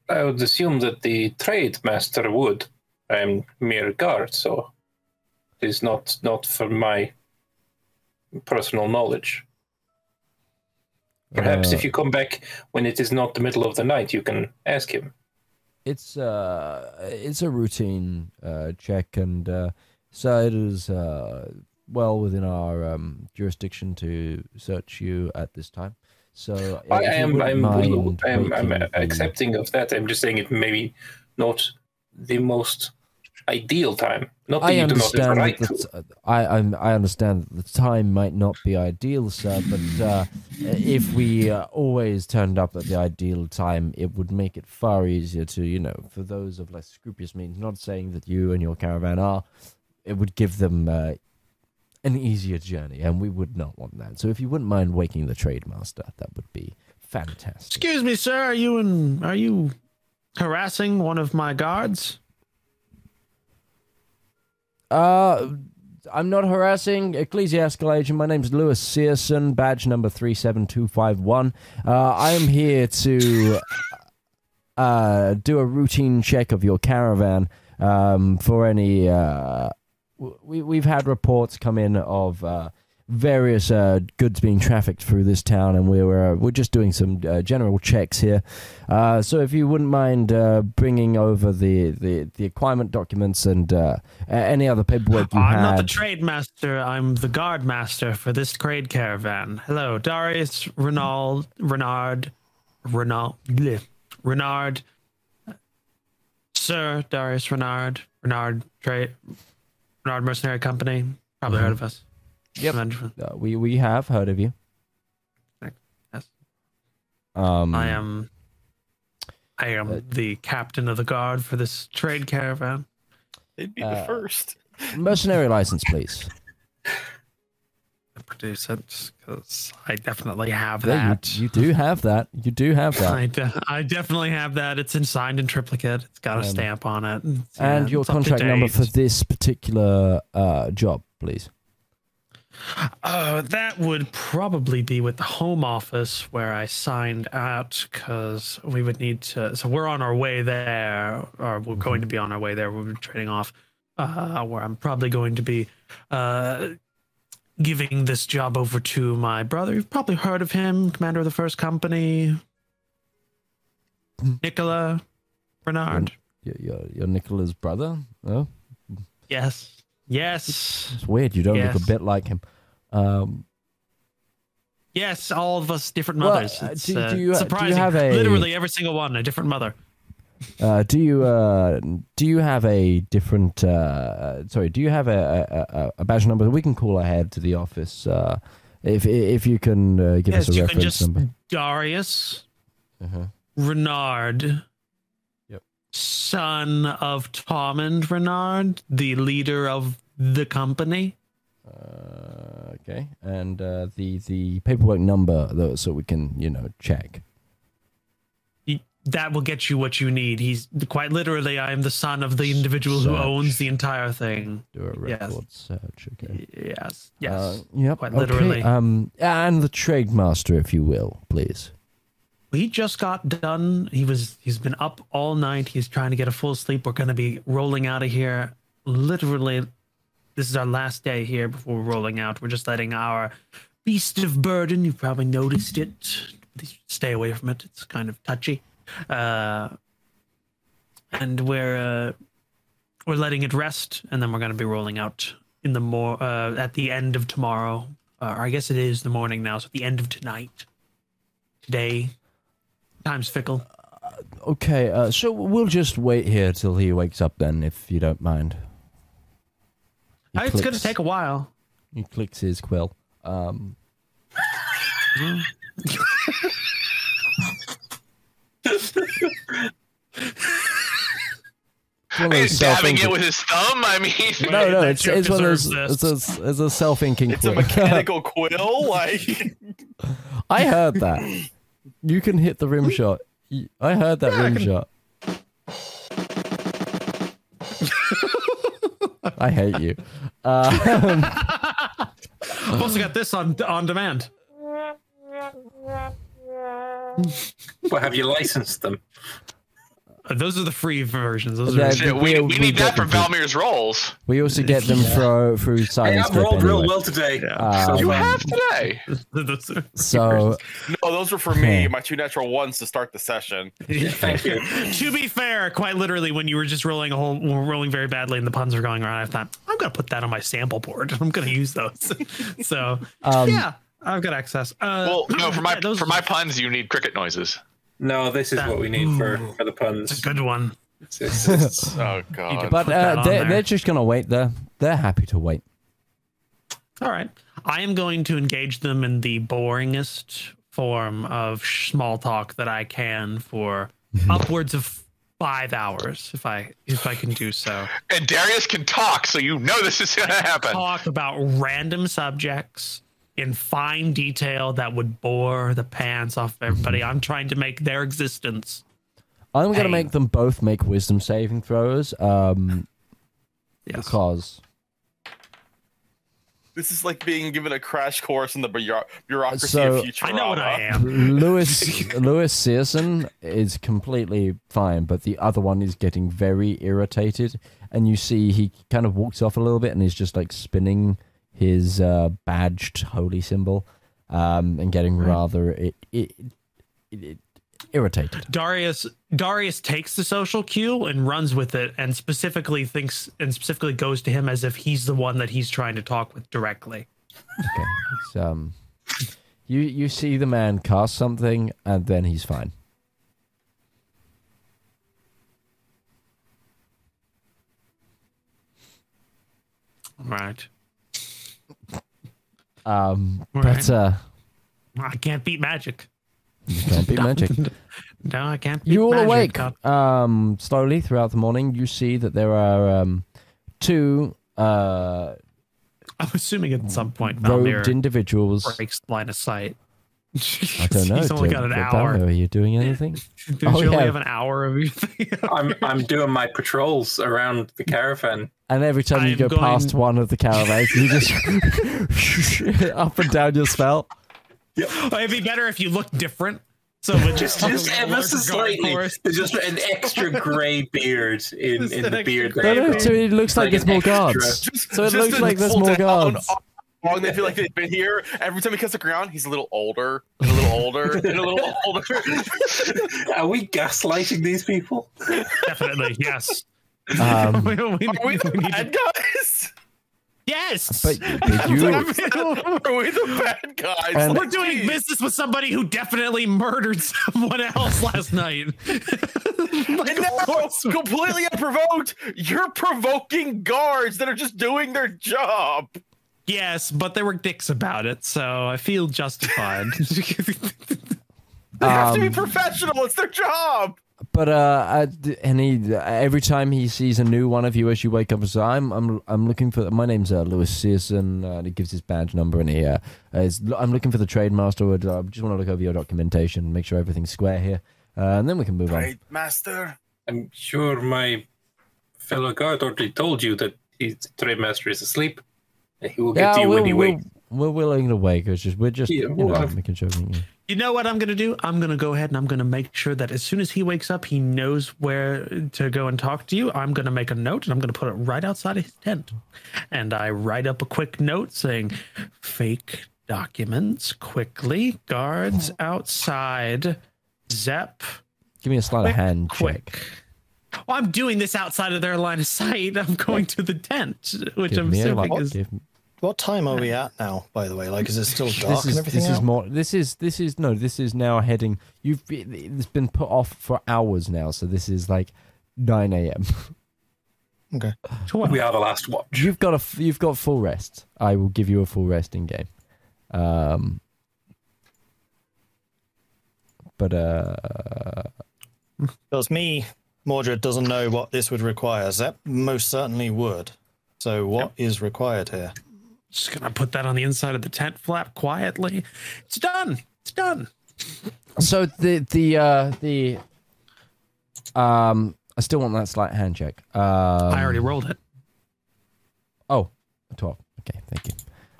I would assume that the trade master would. I'm mere guard, so it is not not for my personal knowledge. Perhaps Uh, if you come back when it is not the middle of the night, you can ask him. It's uh, it's a routine uh, check, and uh, so it is uh, well within our um, jurisdiction to search you at this time. So I if you am I'm, I'm, I'm accepting of that. I'm just saying it maybe not the most ideal time. Not that I you do not have the understand right that to. the t- I I'm, I understand that the time might not be ideal, sir. But uh, if we uh, always turned up at the ideal time, it would make it far easier to, you know, for those of less scrupulous means. Not saying that you and your caravan are, it would give them uh, an easier journey, and we would not want that. So if you wouldn't mind waking the trade master, that would be fantastic. Excuse me, sir. Are you in? Are you harassing one of my guards? Uh, I'm not harassing ecclesiastical agent. My name's Lewis Searson, badge number three seven two five one. Uh, I am here to uh do a routine check of your caravan um for any uh we we've had reports come in of uh various uh goods being trafficked through this town and we're uh, we're just doing some uh, general checks here uh so if you wouldn't mind uh bringing over the the the acquirement documents and uh any other paperwork you I'm had not the trade master. I'm the guard master for this trade caravan. Hello, Darius Renald Renard Renald Renard Sir Darius Renard Renard Trade Renard Mercenary Company. Probably heard of us. Yep. Uh, we we have heard of you Yes. um I am I am Uh, the captain of the guard for this trade caravan. They'd be Uh, the first. mercenary license please *laughs* I produce it because I definitely have Yeah, that. you, you do have that you do have that I, de- I definitely have that. It's in signed in triplicate. It's got a Um, stamp on it. It's- and yeah, your it's up to contract number for this particular uh, job, please. Uh, that would probably be with the home office where I signed out because we would need to. So we're on our way there, or we're going to be on our way there. We're trading off. Uh, where I'm probably going to be uh, giving this job over to my brother. You've probably heard of him, commander of the first company, Nicola Bernard. Your, your, your Nicola's brother? Oh, Yes, yes, it's weird. You don't look a bit like him. Um, yes. All of us different Well, mothers. uh, It's do- uh, do you- do you surprising. have a- Literally every single one, a different mother. uh, do you uh, do you have a different? Uh, sorry, do you have a, a, a- badge number that we can call ahead to the office? Uh, if if you can uh, give yes, us a you can reference just number. Darius Uh-huh. Renard. Son of Tom and Renard, the leader of the company. Uh, okay, and uh, the the paperwork number though, so we can you know check. That will get you what you need. He's quite literally, I am the son of the individual who owns the entire thing. Do a Yes. record search. Okay. Yes, yes. Uh, yep. quite okay, literally. Um, and the trade master, if you will, please. He just got done. He was he's been up all night. He's trying to get a full sleep. We're gonna be rolling out of here. Literally, this is our last day here before we're rolling out. We're just letting our beast of burden. You've probably noticed it. Please Stay away from it. It's kind of touchy. Uh, and we're uh, we're letting it rest, and then we're gonna be rolling out in the more uh, at the end of tomorrow. Uh, or I guess it is the morning now, so at the end of tonight. Today, time's fickle. Okay. Uh, so we'll just wait here till he wakes up, then, if you don't mind. He Uh, It's going to take a while. He clicks his quill. Um. It's *laughs* one of those He's dabbing it with his thumb. I mean, *laughs* No, no, it's, it's one of those. It's a, it's a self-inking. It's a *laughs* mechanical quill. Like I heard that. You can hit the rim shot. I heard that Yeah, I rim can- shot. I hate you. Um, I've also got this on on demand. Well, have you licensed them? Those are the free versions. Those are Shit, we, we- we we need got that for. Valymr's rolls. We also get them through through Hey, silence I've rolled real well today. Um, You have today. *laughs* those are- So No, those were for me. My two natural ones to start the session. *laughs* Thank you. to be fair, quite literally, when you were just rolling a whole, were rolling very badly, and the puns were going around, I thought I'm gonna put that on my sample board. *laughs* I'm gonna use those. so Um, yeah, I've got access. Uh, Well, no, for *clears throat* my yeah, those- for my puns, you need cricket noises. No, this is what we need for, for the puns. It's a good one. It's- it's- it's- *laughs* Oh god. but uh, they're, there. they're just gonna wait there. They're happy to wait. All right. I am going to engage them in the boringest form of small talk that I can for *laughs* upwards of five hours, if I if I can do so. And Darius can talk, so you know this is gonna happen. Talk about random subjects in fine detail that would bore the pants off everybody. I'm trying to make their existence. I'm gonna make them both make wisdom saving throws. Um, Yes. because This is like being given a crash course in the bureau- bureaucracy So- of Futurama. I know what I am. *laughs* Lewis *laughs* Lewis Searson is completely fine, but the other one is getting very irritated, and you see he kind of walks off a little bit and he's just like spinning his uh, badged holy symbol, um, and getting rather it, it, it, it, irritated. Darius Darius takes the social cue and runs with it and specifically thinks and specifically goes to him as if he's the one that he's trying to talk with directly. Okay, um, you you see the man cast something, and then he's fine. Right. Um, Right. but uh, I can't beat magic. you can't beat *laughs* magic. *laughs* No, I can't beat You all magic. awake. God- Um, slowly throughout the morning, you see that there are um, two uh, I'm assuming at some point robed individuals. breaks line of sight. *laughs* I don't know. He's only do- got an do- hour. Are you doing anything? Did Oh, you only have an hour of everything? I'm I'm doing my patrols around the caravan. And every time you I'm go going- past one of the caravans, you just *laughs* up and down your spell. It'd be better if you look different. So *laughs* it Just just just ever so slightly. There's just an extra grey beard in, Just in an the extra beard. grey No, there. no, so it looks like Like there's an more extra. guards. Just- *laughs* So it looks like there's more guards. how Long they feel like they've been here. Every time he cuts the ground, he's a little older, and a little older, and a little older. Are we gaslighting these people? Definitely, yes. Um, *laughs* we, we- Are we the we need bad to- guys? yes. but but you, *laughs* Are we the bad guys? And- We're doing business with somebody who definitely murdered *laughs* someone else last night. Like, And now, completely unprovoked, you're provoking guards that are just doing their job. yes, but they were dicks about it, so I feel justified. They have to be Um, professional. It's their job. But uh, uh, d- and he every time he sees a new one of you as you wake up, so I'm I'm I'm looking for my name's uh, Lewis Searson. Uh, and he gives his badge number and he uh, is, I'm looking for the trade master. Would uh, just want to look over your documentation, make sure everything's square here, uh, and then we can move on. Right, master. I'm sure my fellow guard already told you that his trade master is asleep. And he will get to you we're, when he we're, wakes. we're willing to wake. It's just we're just Yeah, you know, making sure. You know what I'm going to do? I'm going to go ahead and I'm going to make sure that as soon as he wakes up, he knows where to go and talk to you. I'm going to make a note and I'm going to put it right outside of his tent. And I write up a quick note saying, fake documents quickly, guards oh. outside, Zep, give me a sleight of hand quick. check. Well, I'm doing this outside of their line of sight. I'm going to the tent, which Give I'm assuming is. give, What time are we at now, by the way? Like, is it still dark this and is everything this is more this is this is no this is now heading you've it's been put off for hours now so this is like 9 a.m *laughs* Okay. Twelve. We are the last watch. you've got a f- you've got full rest i will give you a full rest in game um but uh Because me, Mordred, doesn't know what this would require. Zep most certainly would. So, what is required here? Just gonna put that on the inside of the tent flap quietly. It's done. It's done. so the the uh the um i still want that slight hand check um I already rolled it. Oh, a 12. Okay, thank you.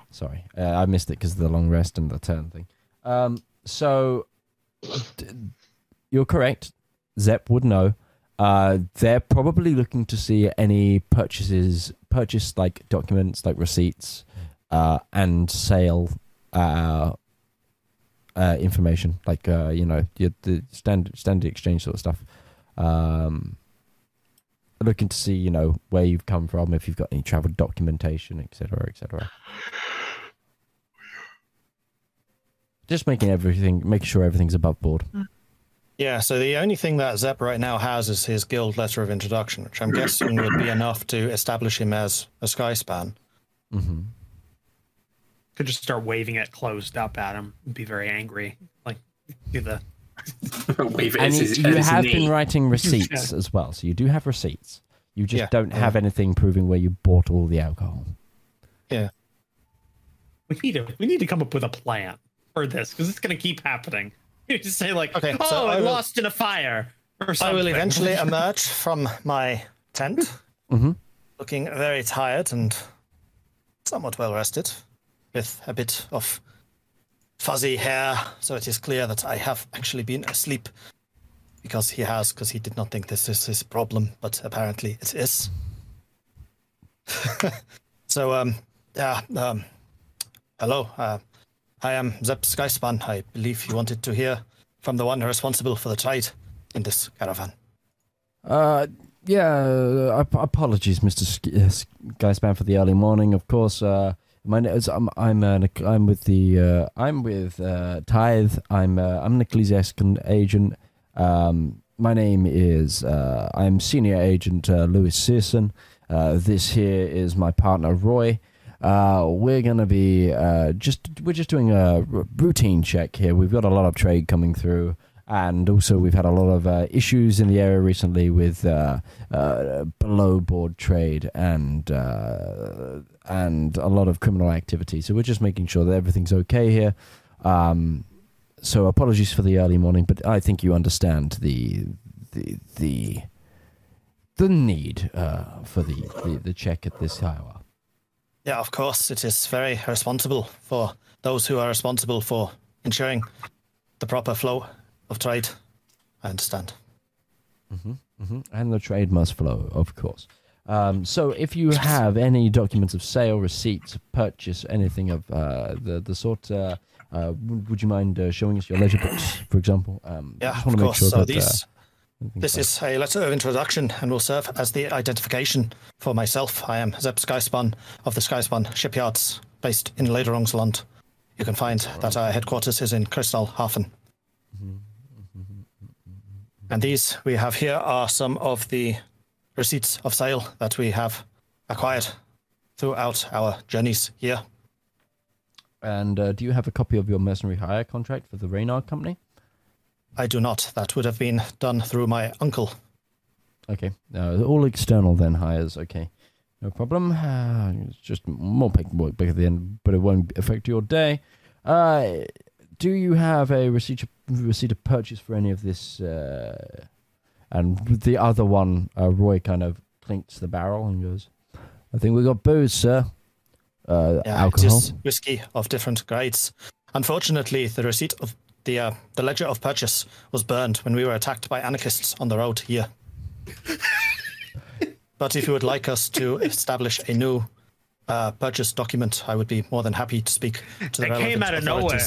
Sorry. Uh, I missed it because of the long rest and the turn thing. Um, so, d- you're correct. Zep would know. Uh, they're probably looking to see any purchases, purchase like documents, like receipts, uh, and sale uh, uh, information, like uh, you know, your, the standard standard exchange sort of stuff. Um, looking to see, you know, where you've come from, if you've got any travel documentation, etc., etc. Just making everything, making sure everything's above board. Yeah, so the only thing that Zep right now has is his guild letter of introduction, which I'm guessing would be enough to establish him as a Skyspan. hmm Could just start waving it closed up at him and be very angry. Like do the *laughs* Wave And you, his, you his have knee. been writing receipts as well, so you do have receipts. You just Yeah, don't yeah. have anything proving where you bought all the alcohol. Yeah. We need to we need to come up with a plan for this because it's gonna keep happening. *laughs* You just say like, Okay, oh, so I, I will- lost in a fire or I will eventually *laughs* emerge from my tent, hmm looking very tired and somewhat well rested, with a bit of fuzzy hair, so it is clear that I have actually been asleep. Because he has, because he did not think this is his problem, but apparently it is. *laughs* so, um, yeah, um, hello, uh, I am Zep Skyspan. I believe you wanted to hear from the one responsible for the trade in this caravan. Uh, yeah. ap- apologies, Mister Sk- uh, Sk- for the early morning. Of course, uh, my is I'm I'm uh, I'm with the uh, I'm with uh, Tithe. I'm uh, I'm an ecclesiastical agent. Um, my name is uh, I'm senior agent uh, Louis Searson. This here is my partner Roy. We're gonna be just we're just doing a routine check here. We've got a lot of trade coming through, and also we've had a lot of uh, issues in the area recently with uh, uh, below board trade and uh, and a lot of criminal activity. So we're just making sure that everything's okay here. Um, so apologies for the early morning, but I think you understand the the the the need uh, for the, the the check at this hour. Yeah, of course, it is very responsible for those who are responsible for ensuring the proper flow of trade. I understand. hmm And the trade must flow, of course. Um, so, if you have any documents of sale, receipts, purchase, anything of uh, the the sort, uh, uh, would, you mind uh, showing us your ledger books, for example? Um, Yeah, just of course. sure so that, these, uh, this is a letter of introduction and will serve as the identification for myself. I am Zep Skyspan of the Skyspan shipyards based in Lederungsland. You can find that our headquarters is in Kristallhafen. And these we have here are some of the receipts of sale that we have acquired throughout our journeys here. And uh, do you have a copy of your mercenary hire contract for the Reynard Company? I do not. That would have been done through my uncle. Okay, uh, all external then hires. Okay, no problem. Uh, it's just more paperwork back at the end, but it won't affect your day. Uh, do you have a receipt of, receipt of purchase for any of this? Uh, and the other one, uh, Roy kind of clinks the barrel and goes, "I think we got booze, sir. Uh, Yeah, alcohol. It is whiskey of different grades. Unfortunately, the receipt of the uh, the ledger of purchase was burned when we were attacked by anarchists on the road here. *laughs* but if you would like us to establish a new uh, purchase document, I would be more than happy to speak to the It came relevant out of nowhere.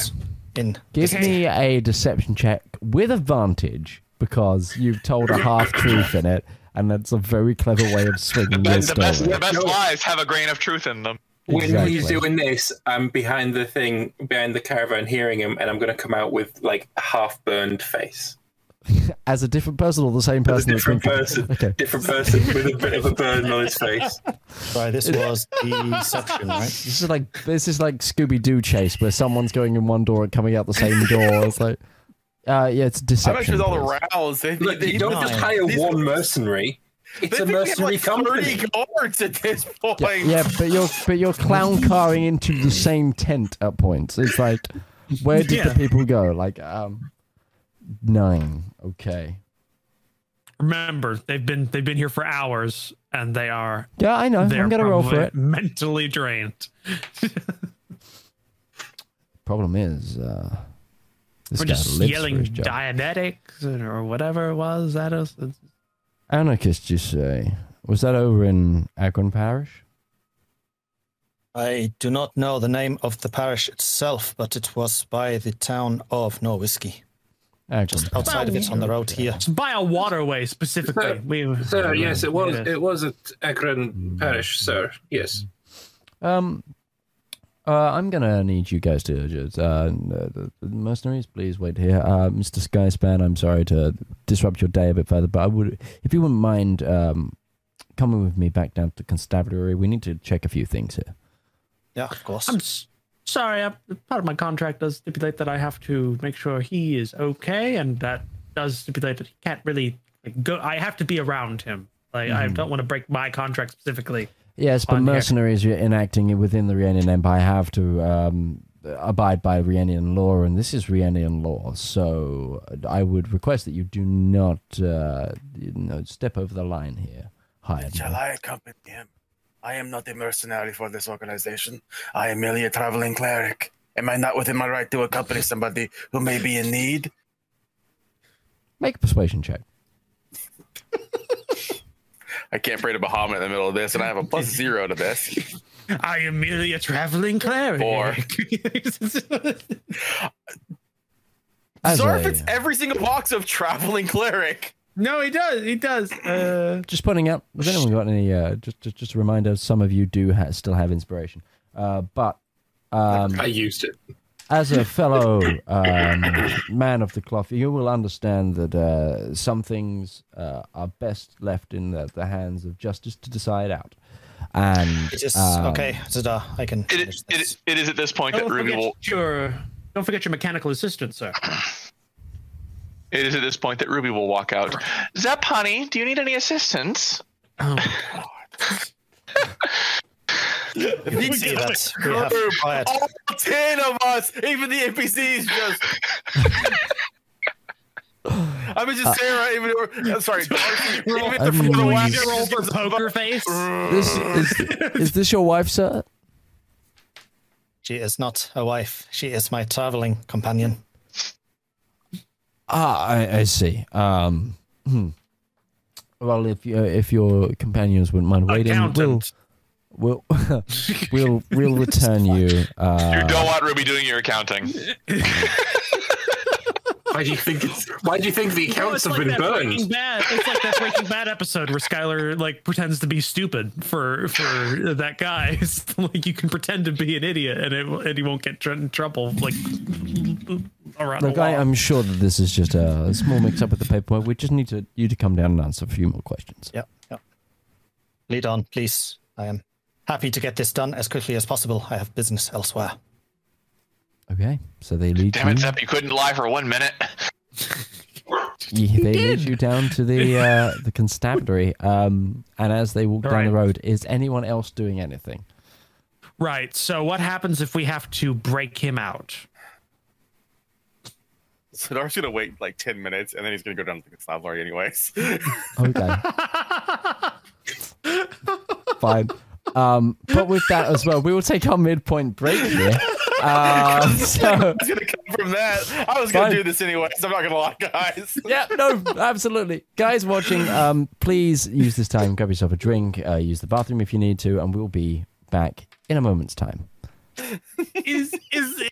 Authorities In Give me a deception check with advantage because you've told a half truth in it, and that's a very clever way of swinging The your best, the best, story. the best lies have a grain of truth in them. When Exactly. he's doing this, I'm behind the thing, behind the caravan, hearing him, and I'm going to come out with like a half burned face. *laughs* As a different person or the same As person? a that's different been- person, *laughs* Okay. different person with a bit of a burn on his face. Right, this *laughs* was the deception, right? This is like this is like Scooby Doo chase where someone's going in one door and coming out the same door. It's like, uh, yeah, it's I'm deception. actually with all the please. rounds. They, Look, they they- don't just hire These one are- mercenary. It's they a think we have, mercenary like company. guards at this point. Yeah, yeah, but you're but you're clown carring into the same tent at points. It's like, where did Yeah. the people go? Like, um, nine. Okay. Remember, they've been they've been here for hours, and they are Yeah, I know. they're I'm gonna roll for it. Mentally drained. *laughs* Problem is, uh, this We're guy just lives for yelling his job. Dianetics or whatever it was. That is, Anarchist, you say? Was that over in Akron Parish? I do not know the name of the parish itself, but it was by the town of Norwhisky. Akron Just Parish. outside of it on the road here. It's by a waterway specifically. We, Sir, yes, it was. Yes. It was at Akron Parish, sir. Yes. Um, uh, I'm gonna need you guys to just, uh, the, the mercenaries, please wait here. Uh, Mr. Skyspan, I'm sorry to disrupt your day a bit further, but I would, if you wouldn't mind, um, coming with me back down to the constabulary. We need to check a few things here. Yeah, of course. I'm s- sorry. I, part of my contract does stipulate that I have to make sure he is okay, and that does stipulate that he can't really like, go. I have to be around him. Like I don't want to break my contract specifically. Yes, but on here. mercenaries enacting within the Rienian Empire have to um, abide by Rienian law, and this is Rienian law. So I would request that you do not, uh, you know, step over the line here. Hired. Shall I accompany him? I am not a mercenary for this organization. I am merely a traveling cleric. Am I not within my right to accompany somebody who may be in need? Make a persuasion check. *laughs* I can't pray to Bahamut in the middle of this, and I have a plus zero to this. *laughs* I am merely a traveling cleric. Four. *laughs* As Zarf a- fits every single box of traveling cleric. No, he does. He does. Uh, Just pointing out, has anyone got any? Uh, just, just, just a reminder. Some of you do ha- still have inspiration, uh, but um, I used it. as a *laughs* fellow um, man of the cloth, you will understand that uh, some things uh, are best left in the, the hands of justice to decide out. And It is um, okay, Zedaar. I can It, finish it, it is at this point that don't Ruby forget will. your don't forget your mechanical assistant, sir. *clears throat* It is at this point that Ruby will walk out. Zep, honey, do you need any assistance? Oh, *laughs* You can see that we have quiet. All ten of us, even the NPCs, just. *laughs* I mean, just Sarah, even or, I'm uh, sorry, *laughs* Darcy, even I the mean- the Roll roll for poker up. face. this is, is this your wife, sir? Uh? She is not a wife. She is my traveling companion. Ah, I, I see. Um, hmm. Well, if you, if your companions wouldn't mind waiting, we'll *laughs* we'll we'll *laughs* we'll return you. you Uh, don't want Ruby doing your accounting. *laughs* Why do you think? It's, why do you think the No, accounts it's have like been that burned? Breaking Bad. It's like that Breaking Bad episode where Skyler like pretends to be stupid for for that guy. *laughs* It's like you can pretend to be an idiot and it and he won't get tr- in trouble like around Look, the I, I'm sure that this is just a, a small mix-up with the paperwork. We just need to you to come down and answer a few more questions. Yep, yep. Lead on, please. I am happy to get this done as quickly as possible. I have business elsewhere. Okay, so they lead Damn you. it, Zep, you couldn't lie for one minute. *laughs* Yeah, they lead you down to the *laughs* uh, the constabulary. Um, and as they walk down the road, is anyone else doing anything? right. So what happens if we have to break him out? So Darcy's gonna wait like ten minutes, and then he's gonna go down to the constabulary anyways. Okay, *laughs* fine. Um, but with that as well, we will take our midpoint break here. *laughs* Uh, so I was gonna come from that. I was gonna Fine. do this anyway, so I'm not gonna lie, guys. *laughs* yeah, no, absolutely. Guys watching, um, please use this time, grab yourself a drink, uh, use the bathroom if you need to, and we'll be back in a moment's time. is is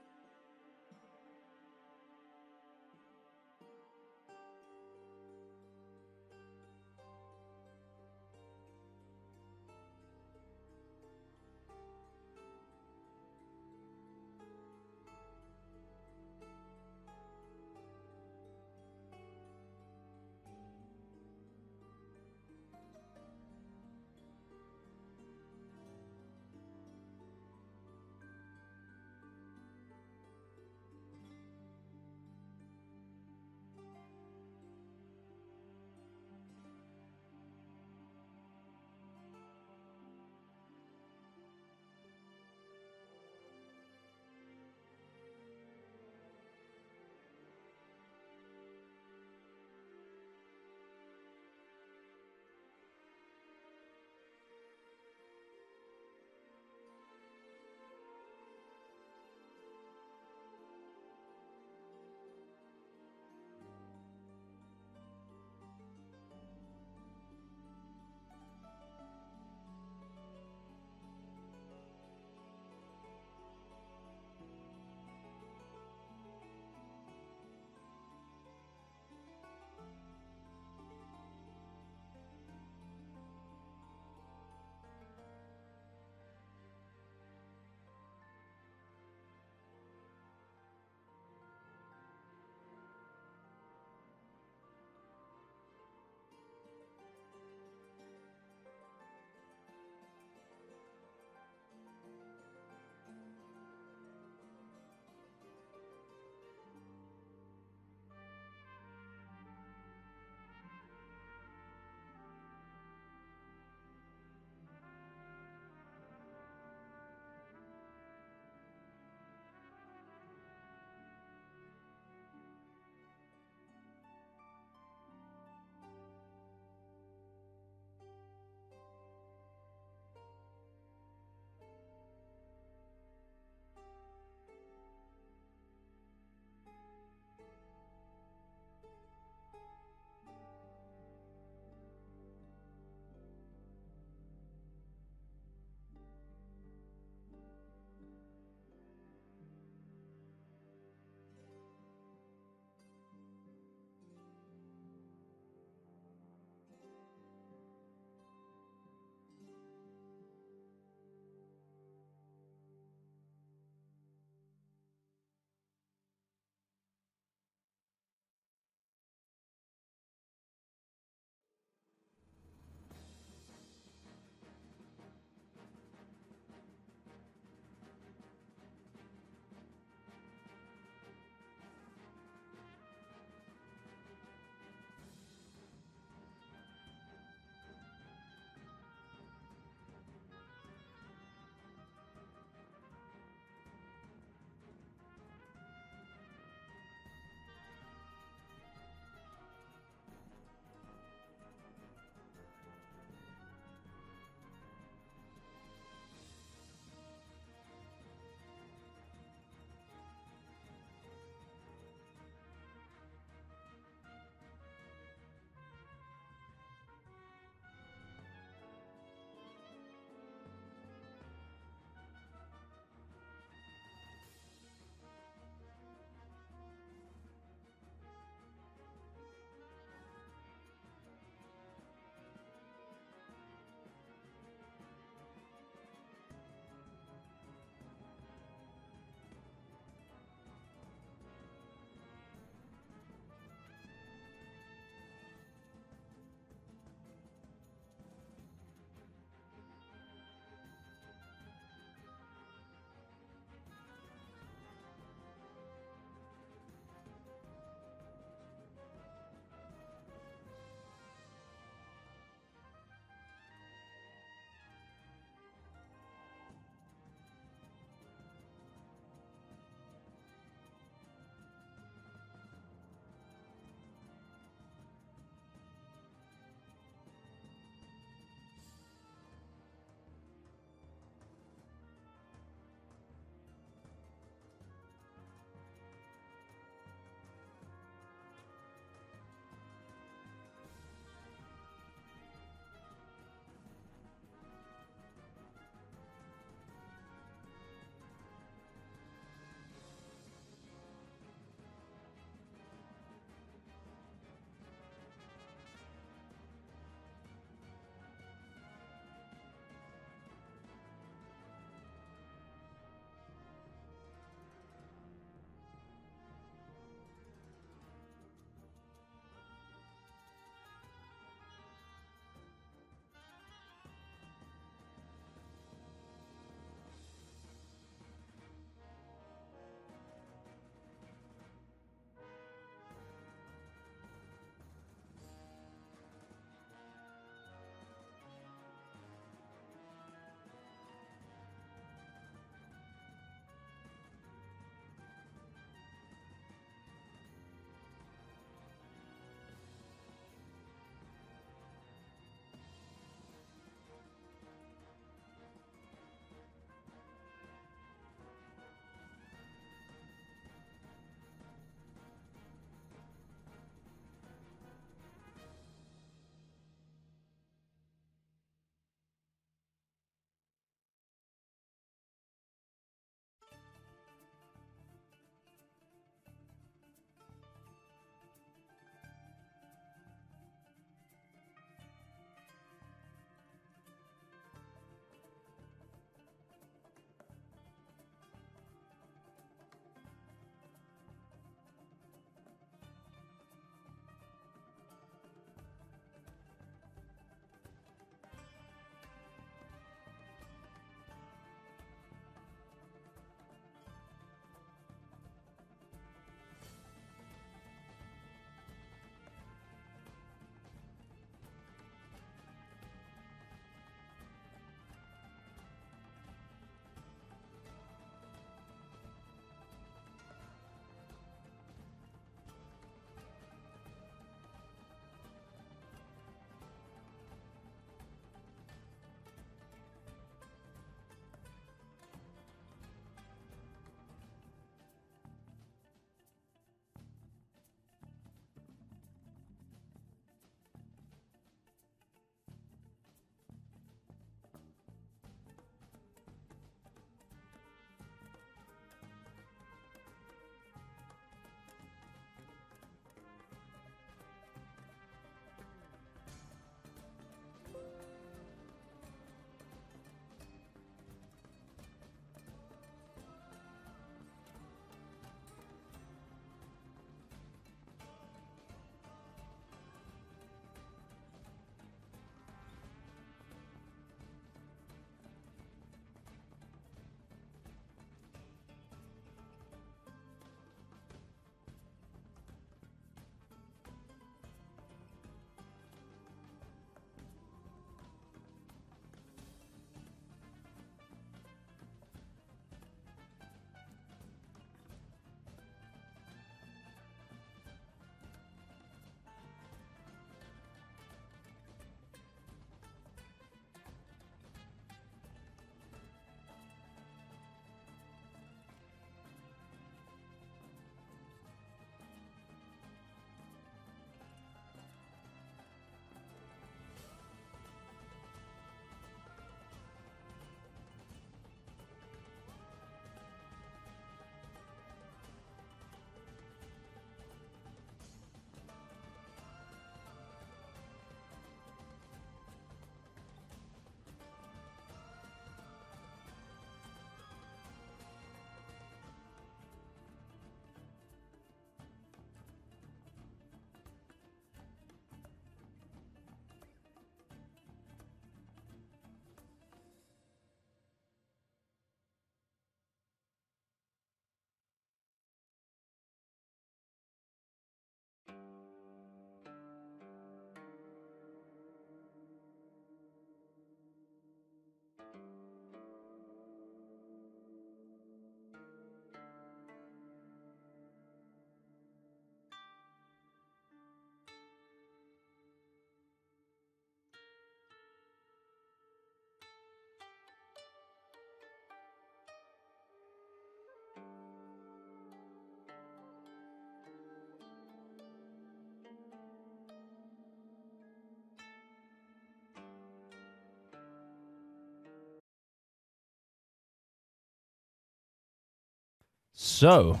So,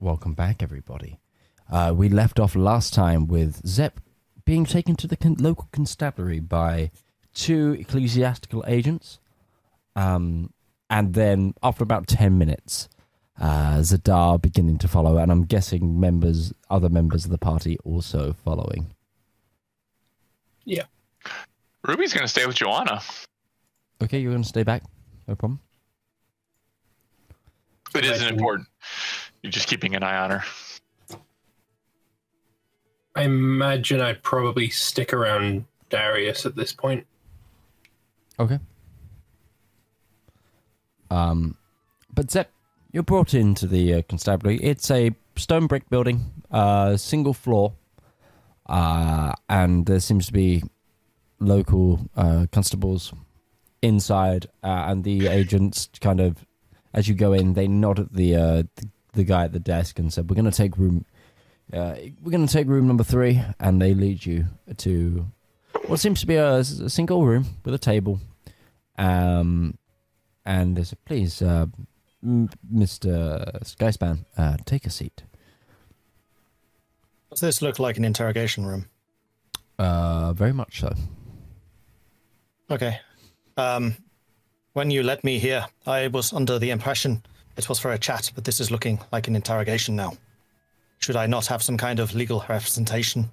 welcome back, everybody. Uh, we left off last time with Zep being taken to the con- local constabulary by two ecclesiastical agents. Um, and then, after about 10 minutes, uh, Zedaar beginning to follow, and I'm guessing members, other members of the party also following. Yeah. Ruby's gonna stay with Joanna. Okay, you're going to stay back? No problem. It isn't important. You're just keeping an eye on her. I imagine I'd probably stick around Darius at this point. Okay. Um, but Zep, you're brought into the uh, constabulary. It's a stone brick building, uh, single floor, uh, and there seems to be local uh, constables inside, uh, and the agents kind of, as you go in, they nod at the uh, the, the guy at the desk and said, "We're going to take room." Uh, we're going to take room number three, and they lead you to what seems to be a, a single room with a table, um, and they said, "Please, uh, m- Mr. Skyspan, uh, take a seat." Does this look like an interrogation room? Uh, very much so. Okay. Um, when you led me here, I was under the impression it was for a chat, but this is looking like an interrogation now. Should I not have some kind of legal representation?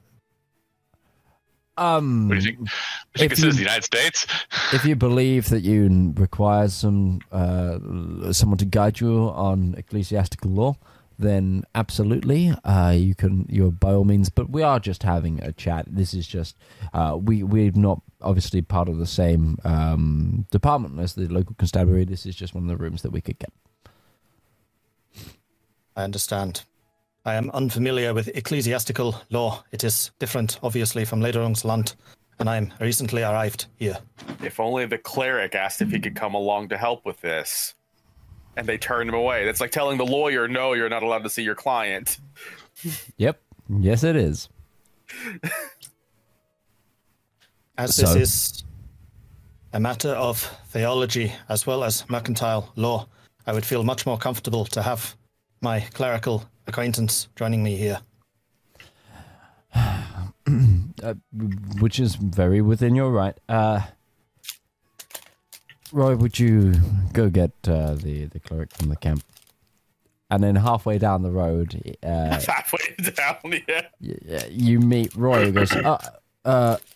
Um, What do you think? If What do you think this you- is the United States? if you believe that you require some uh, someone to guide you on ecclesiastical law, then absolutely, uh, you can. You're by all means. But we are just having a chat. This is just uh, we we've not obviously part of the same um, department as the local constabulary. This is just one of the rooms that we could get. I understand. I am unfamiliar with ecclesiastical law. It is different, obviously, from Lederung's land, and I'm recently arrived here. If only the cleric asked if he could come along to help with this, and they turned him away. That's like telling the lawyer, "No, you're not allowed to see your client." Yep. Yes, it is. *laughs* As this is a matter of theology as well as mercantile law, I would feel much more comfortable to have my clerical acquaintance joining me here. *sighs* uh, which is very within your right. Uh, Roy, would you go get uh, the the cleric from the camp? And then halfway down the road, uh, *laughs* Halfway down, yeah. y- you meet Roy. Who goes, *coughs*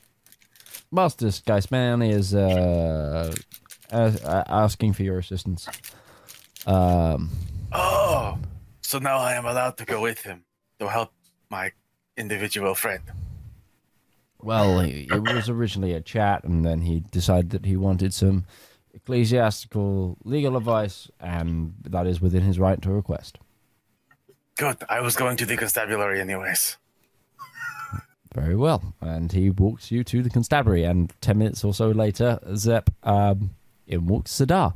Master Skyspan is uh, as- uh, asking for your assistance. Um, Oh, so now I am allowed to go with him to help my individual friend. Well, he- it was originally a chat, and then he decided that he wanted some ecclesiastical legal advice, and that is within his right to request. Good. I was going to the constabulary anyways. Very well. And he walks you to the constabulary, and ten minutes or so later, Zep, um, in walks Zedaar.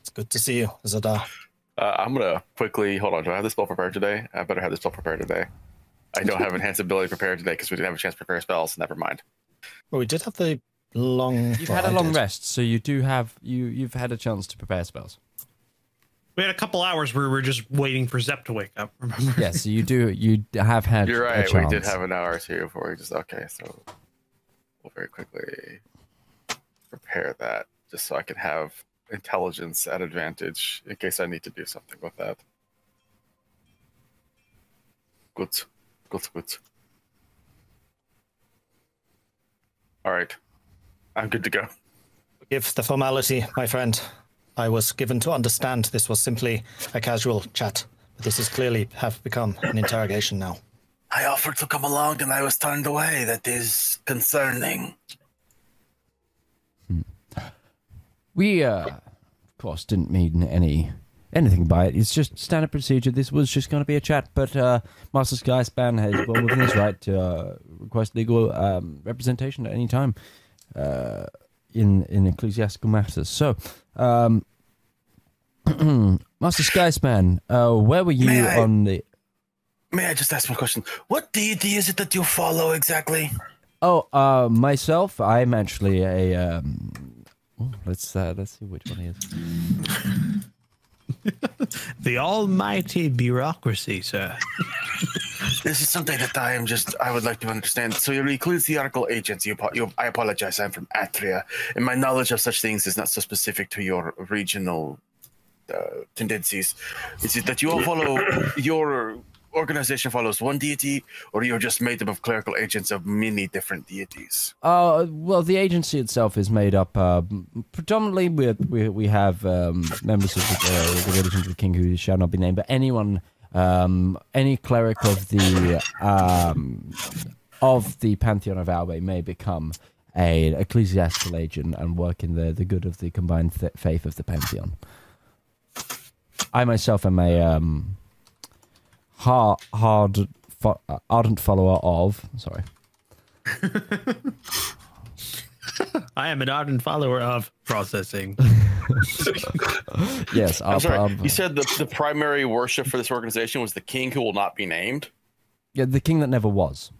It's good to see you, Zedaar. Uh, I'm gonna quickly hold on. Do I have this spell prepared today? I better have this spell prepared today. I don't have enhanced ability prepared today because we didn't have a chance to prepare spells. Never mind. Well, we did have the long. You've well, had a I long did. rest, so you do have you you've had a chance to prepare spells. We had a couple hours where we were just waiting for Zep to wake up. *laughs* Remember? yes, so you do you have had. You're a right. We did have an hour or two before we just okay. So we'll very quickly prepare that just so I can have intelligence at advantage in case I need to do something with that. Good, good, good. All right, I'm good to go. Give the formality, my friend. I was given to understand this was simply a casual chat, but this is clearly have become an interrogation now. I offered to come along and I was turned away. That is concerning. We, uh, of course, didn't mean any anything by it. It's just standard procedure. This was just going to be a chat, but uh, Master Skyspan has well within his right to uh, request legal um, representation at any time uh, in in ecclesiastical matters. So, um, *clears throat* Master Skyspan, uh, where were you May I- on the? May I just ask one question? What deity is it that you follow exactly? Oh, uh, myself, I'm actually a. Um, oh, let's uh, let's see which one he is. The almighty bureaucracy, sir. This is something that I am just, I would like to understand. So you're ecclesiastical agents. You, you, I apologize. I'm from Atria. And my knowledge of such things is not so specific to your regional uh, tendencies. Is it that you all follow, your organization follows one deity, or you're just made up of clerical agents of many different deities? Uh, well, the agency itself is made up uh, predominantly with we we have um, members of the, uh, the religion of the king who shall not be named, but anyone, um, any cleric of the um, of the pantheon of Albe may become a ecclesiastical agent and work in the the good of the combined th- faith of the pantheon. I myself am a um, hard, hard, fo- uh, ardent follower of. Sorry. *laughs* I am an ardent follower of processing. *laughs* Yes, I'm I'll, sorry. I'll- You said the, the primary worship for this organization was the king who will not be named. yeah, the king that never was.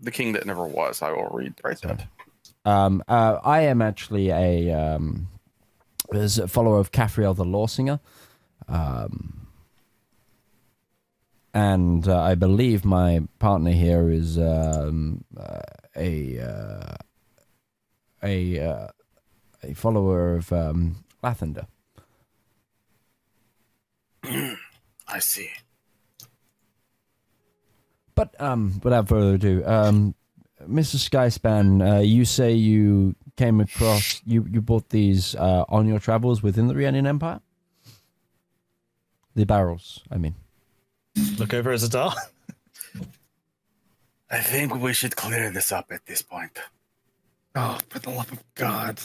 The king that never was. I will read write that. Um, uh, I am actually a um, is a follower of Caffriel the Law Singer, um, and uh, I believe my partner here is um, uh, a uh, a uh, a follower of um, Lathander. I see. But um, without further ado, um, Mr. Skyspan, uh, you say you came across you you bought these uh, on your travels within the Rhiannon Empire. The barrels, I mean. Look over at Zedaar. I think we should clear this up at this point. oh, for the love of God.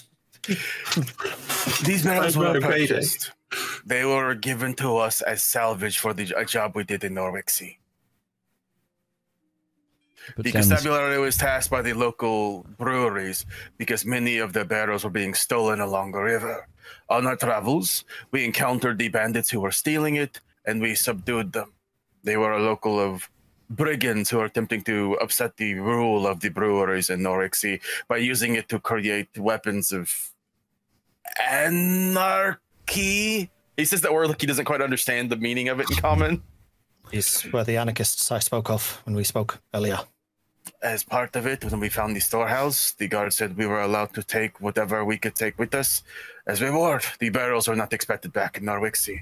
These barrels were purchased. They were given to us as salvage for the a job we did in Norwich Sea. But The constabulary was tasked by the local breweries because many of the barrels were being stolen along the river. On our travels, we encountered the bandits who were stealing it, and we subdued them. They were a local of brigands who are attempting to upset the rule of the breweries in Norwich Sea by using it to create weapons of anarchy. He says that word like he doesn't quite understand the meaning of it in common. These were the anarchists I spoke of when we spoke earlier. as part of it, when we found the storehouse, the guard said we were allowed to take whatever we could take with us as reward. The barrels were not expected back in Norwich Sea.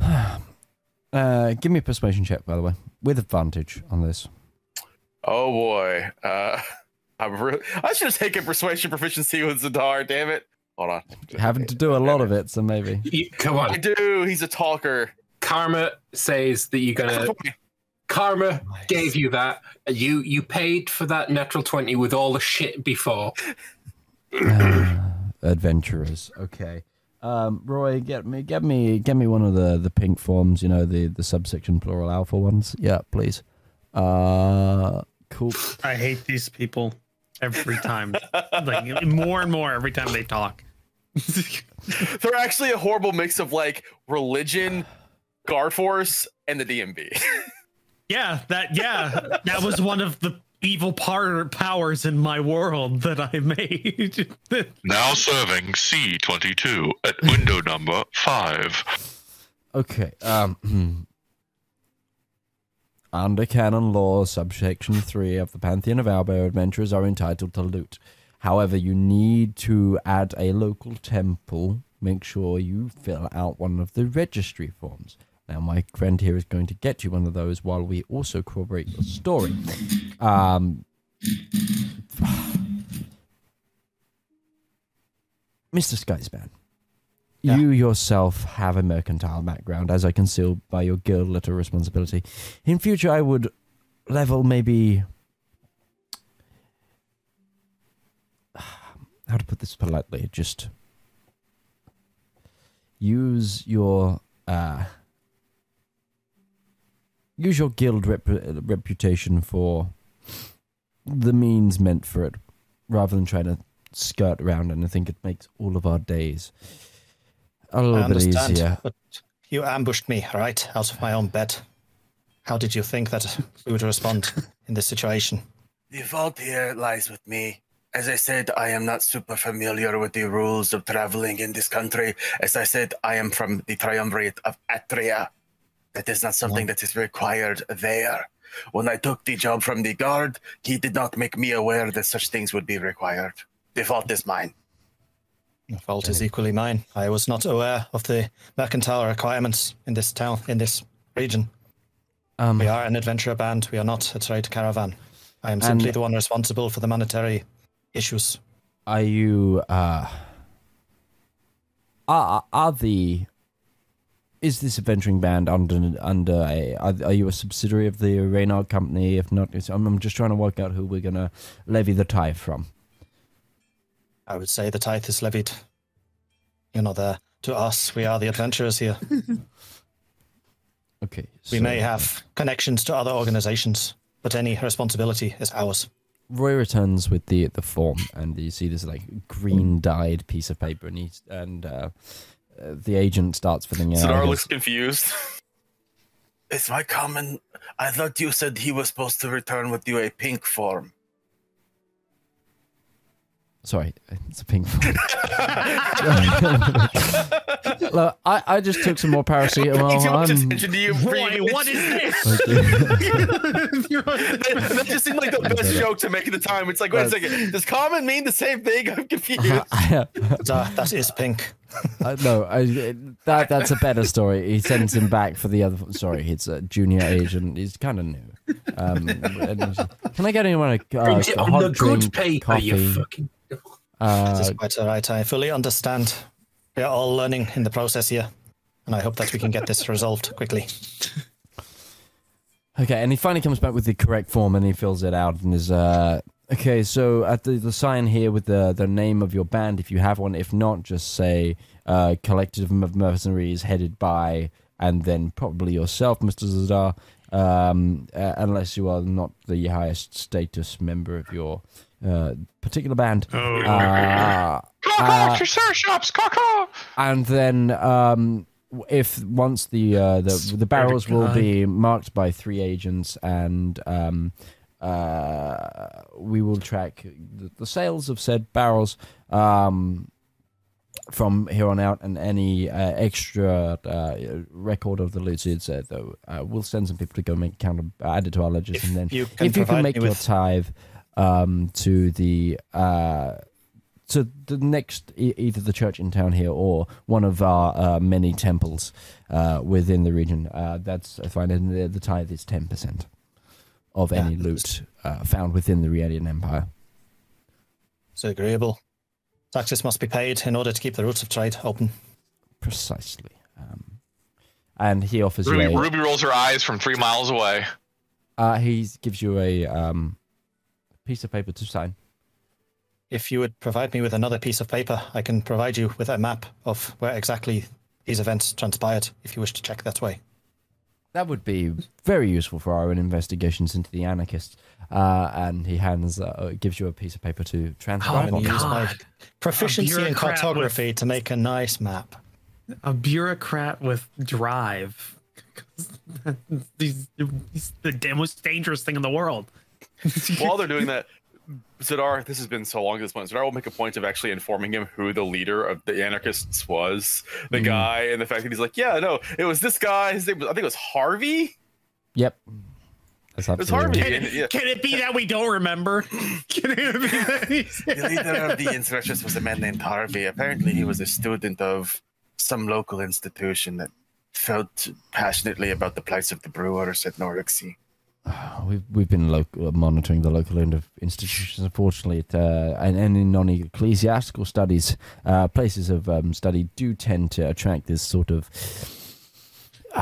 *sighs* uh, give me a persuasion check, by the way, with advantage on this. Oh boy. Uh, *laughs* I'm really, I should have taken persuasion proficiency with Zedaar. Damn it. Hold on. Having to do a lot of it, so maybe. You- come on. I do. He's a talker. Karma says that you're gonna. Karma gave you that. You you paid for that natural twenty with all the shit before. *sighs* Adventurers. Okay. Um, Roy, get me, get me, get me one of the the pink forms. You know, the the subsection plural alpha ones. Yeah, please. Uh, cool. I hate these people every time. like more and more every time they talk. *laughs* They're actually a horrible mix of like religion, guard force, and the DMV. *laughs* yeah, that yeah, that was one of the evil part powers in my world that I made. *laughs* Now serving C22 at window number 5. Okay. Um, under canon law, subsection three of the Pantheon of Alba, adventurers are entitled to loot. However, you need to add a local temple. Make sure you fill out one of the registry forms. Now, my friend here is going to get you one of those while we also corroborate your story. Um, Mr. Skyspan, Yeah. you yourself have a mercantile background, as I can see by your guild letter responsibility. In future, I would level maybe. *sighs* How to put this politely? Just use your uh, use your guild rep- reputation for the means meant for it, rather than trying to skirt around. And I think it makes all of our days a little I bit understand, easier. but you ambushed me, right, out of my own bed. How did you think that we would respond in this situation? The fault here lies with me. As I said, I am not super familiar with the rules of traveling in this country. As I said, I am from the triumvirate of Atria. That is not something that is required there. When I took the job from the guard, he did not make me aware that such things would be required. The fault is mine. The fault is equally mine. I was not aware of the mercantile requirements in this town, in this region. Um, We are an adventurer band. We are not a trade caravan. I am simply the one responsible for the monetary issues. Are you uh are are the is this adventuring band under under a are, are you a subsidiary of the Reynard company? If not, I'm, I'm just trying to work out who we're gonna levy the tithe from. I would say the tithe is levied. You know, the to us, we are the adventurers here. *laughs* Okay, We may have connections to other organizations, but any responsibility is ours. Roy returns with the the form, and you see this like green dyed piece of paper, and he's and uh, uh, the agent starts filling it out. Zedaar He looks confused. It's my common. I thought you said he was supposed to return with you a pink form. Sorry, it's a pink form. *laughs* Look, I, I just took some more paracetamol. *laughs* Too much I'm- attention to you. Boy, what is this? *laughs* Thank you. that just seemed like the best joke to make at the time. It's like, wait a second, does common mean the same thing? I'm confused. I, That, that is pink. uh, no, I, that that's a better story. He sends him back for the other. Sorry, he's a junior agent. He's kind of new. Um, and can I get anyone a, uh, Print it a on hot the good drink, paper, coffee? Uh, That is quite all right. I fully understand. We are all learning in the process here, and I hope that we can get this resolved quickly. *laughs* Okay, and he finally comes back with the correct form and he fills it out and is uh okay, so at the the sign here with the the name of your band if you have one, if not just say uh collective of mercenaries headed by and then probably yourself, Mr. Zedaar, um uh, unless you are not the highest status member of your uh particular band. Oh, Uh, *laughs* Uh, caw, sir, shops, caw, caw. and then um, if once the uh, the the barrels will be marked by three agents, and um, uh, we will track the, the sales of said barrels um, from here on out, and any uh, extra uh, record of the loot. So uh, though, uh, we'll send some people to go make count add it to our ledgers, If and then you if you can make me your with- tithe um, to the uh, to the next e- either the church in town here or one of our uh, many temples uh, within the region, uh, that's fine. And the, the tithe is ten percent of any Yeah. loot uh, found within the Rielian Empire. So agreeable. Taxes must be paid in order to keep the routes of trade open. Precisely. Um, and he offers Ruby, you a, Ruby rolls her eyes from three miles away. uh, he gives you a um, piece of paper to sign. If you would provide me with another piece of paper, I can provide you with a map of where exactly these events transpired if you wish to check that way. That would be very useful for our own investigations into the anarchists. Uh, and he hands, uh, gives you a piece of paper to transcribe. and on. use my God. proficiency in bureaucrat with- cartography to make a nice map. a bureaucrat with drive. *laughs* these, these the da- most dangerous thing in the world. *laughs* While they're doing that, Zedaar, this has been so long at this point. Zedaar will make a point of actually informing him who the leader of the anarchists was. The Mm. guy, and the fact that he's like, yeah, no, it was this guy. His name was, I think it was Harvey. Yep. That's It was absolutely Harvey. right. and- yeah. Can it be that we don't remember? *laughs* Can it be that *laughs* The leader of the insurrectionists was a man named Harvey. Apparently, he was a student of some local institution that felt passionately about the plights of the brewers at Nordic Sea. *sighs* We've we've been local, monitoring the local end of institutions. Unfortunately, it, uh, and, and in non-ecclesiastical studies, uh, places of um, study do tend to attract this sort of. Uh,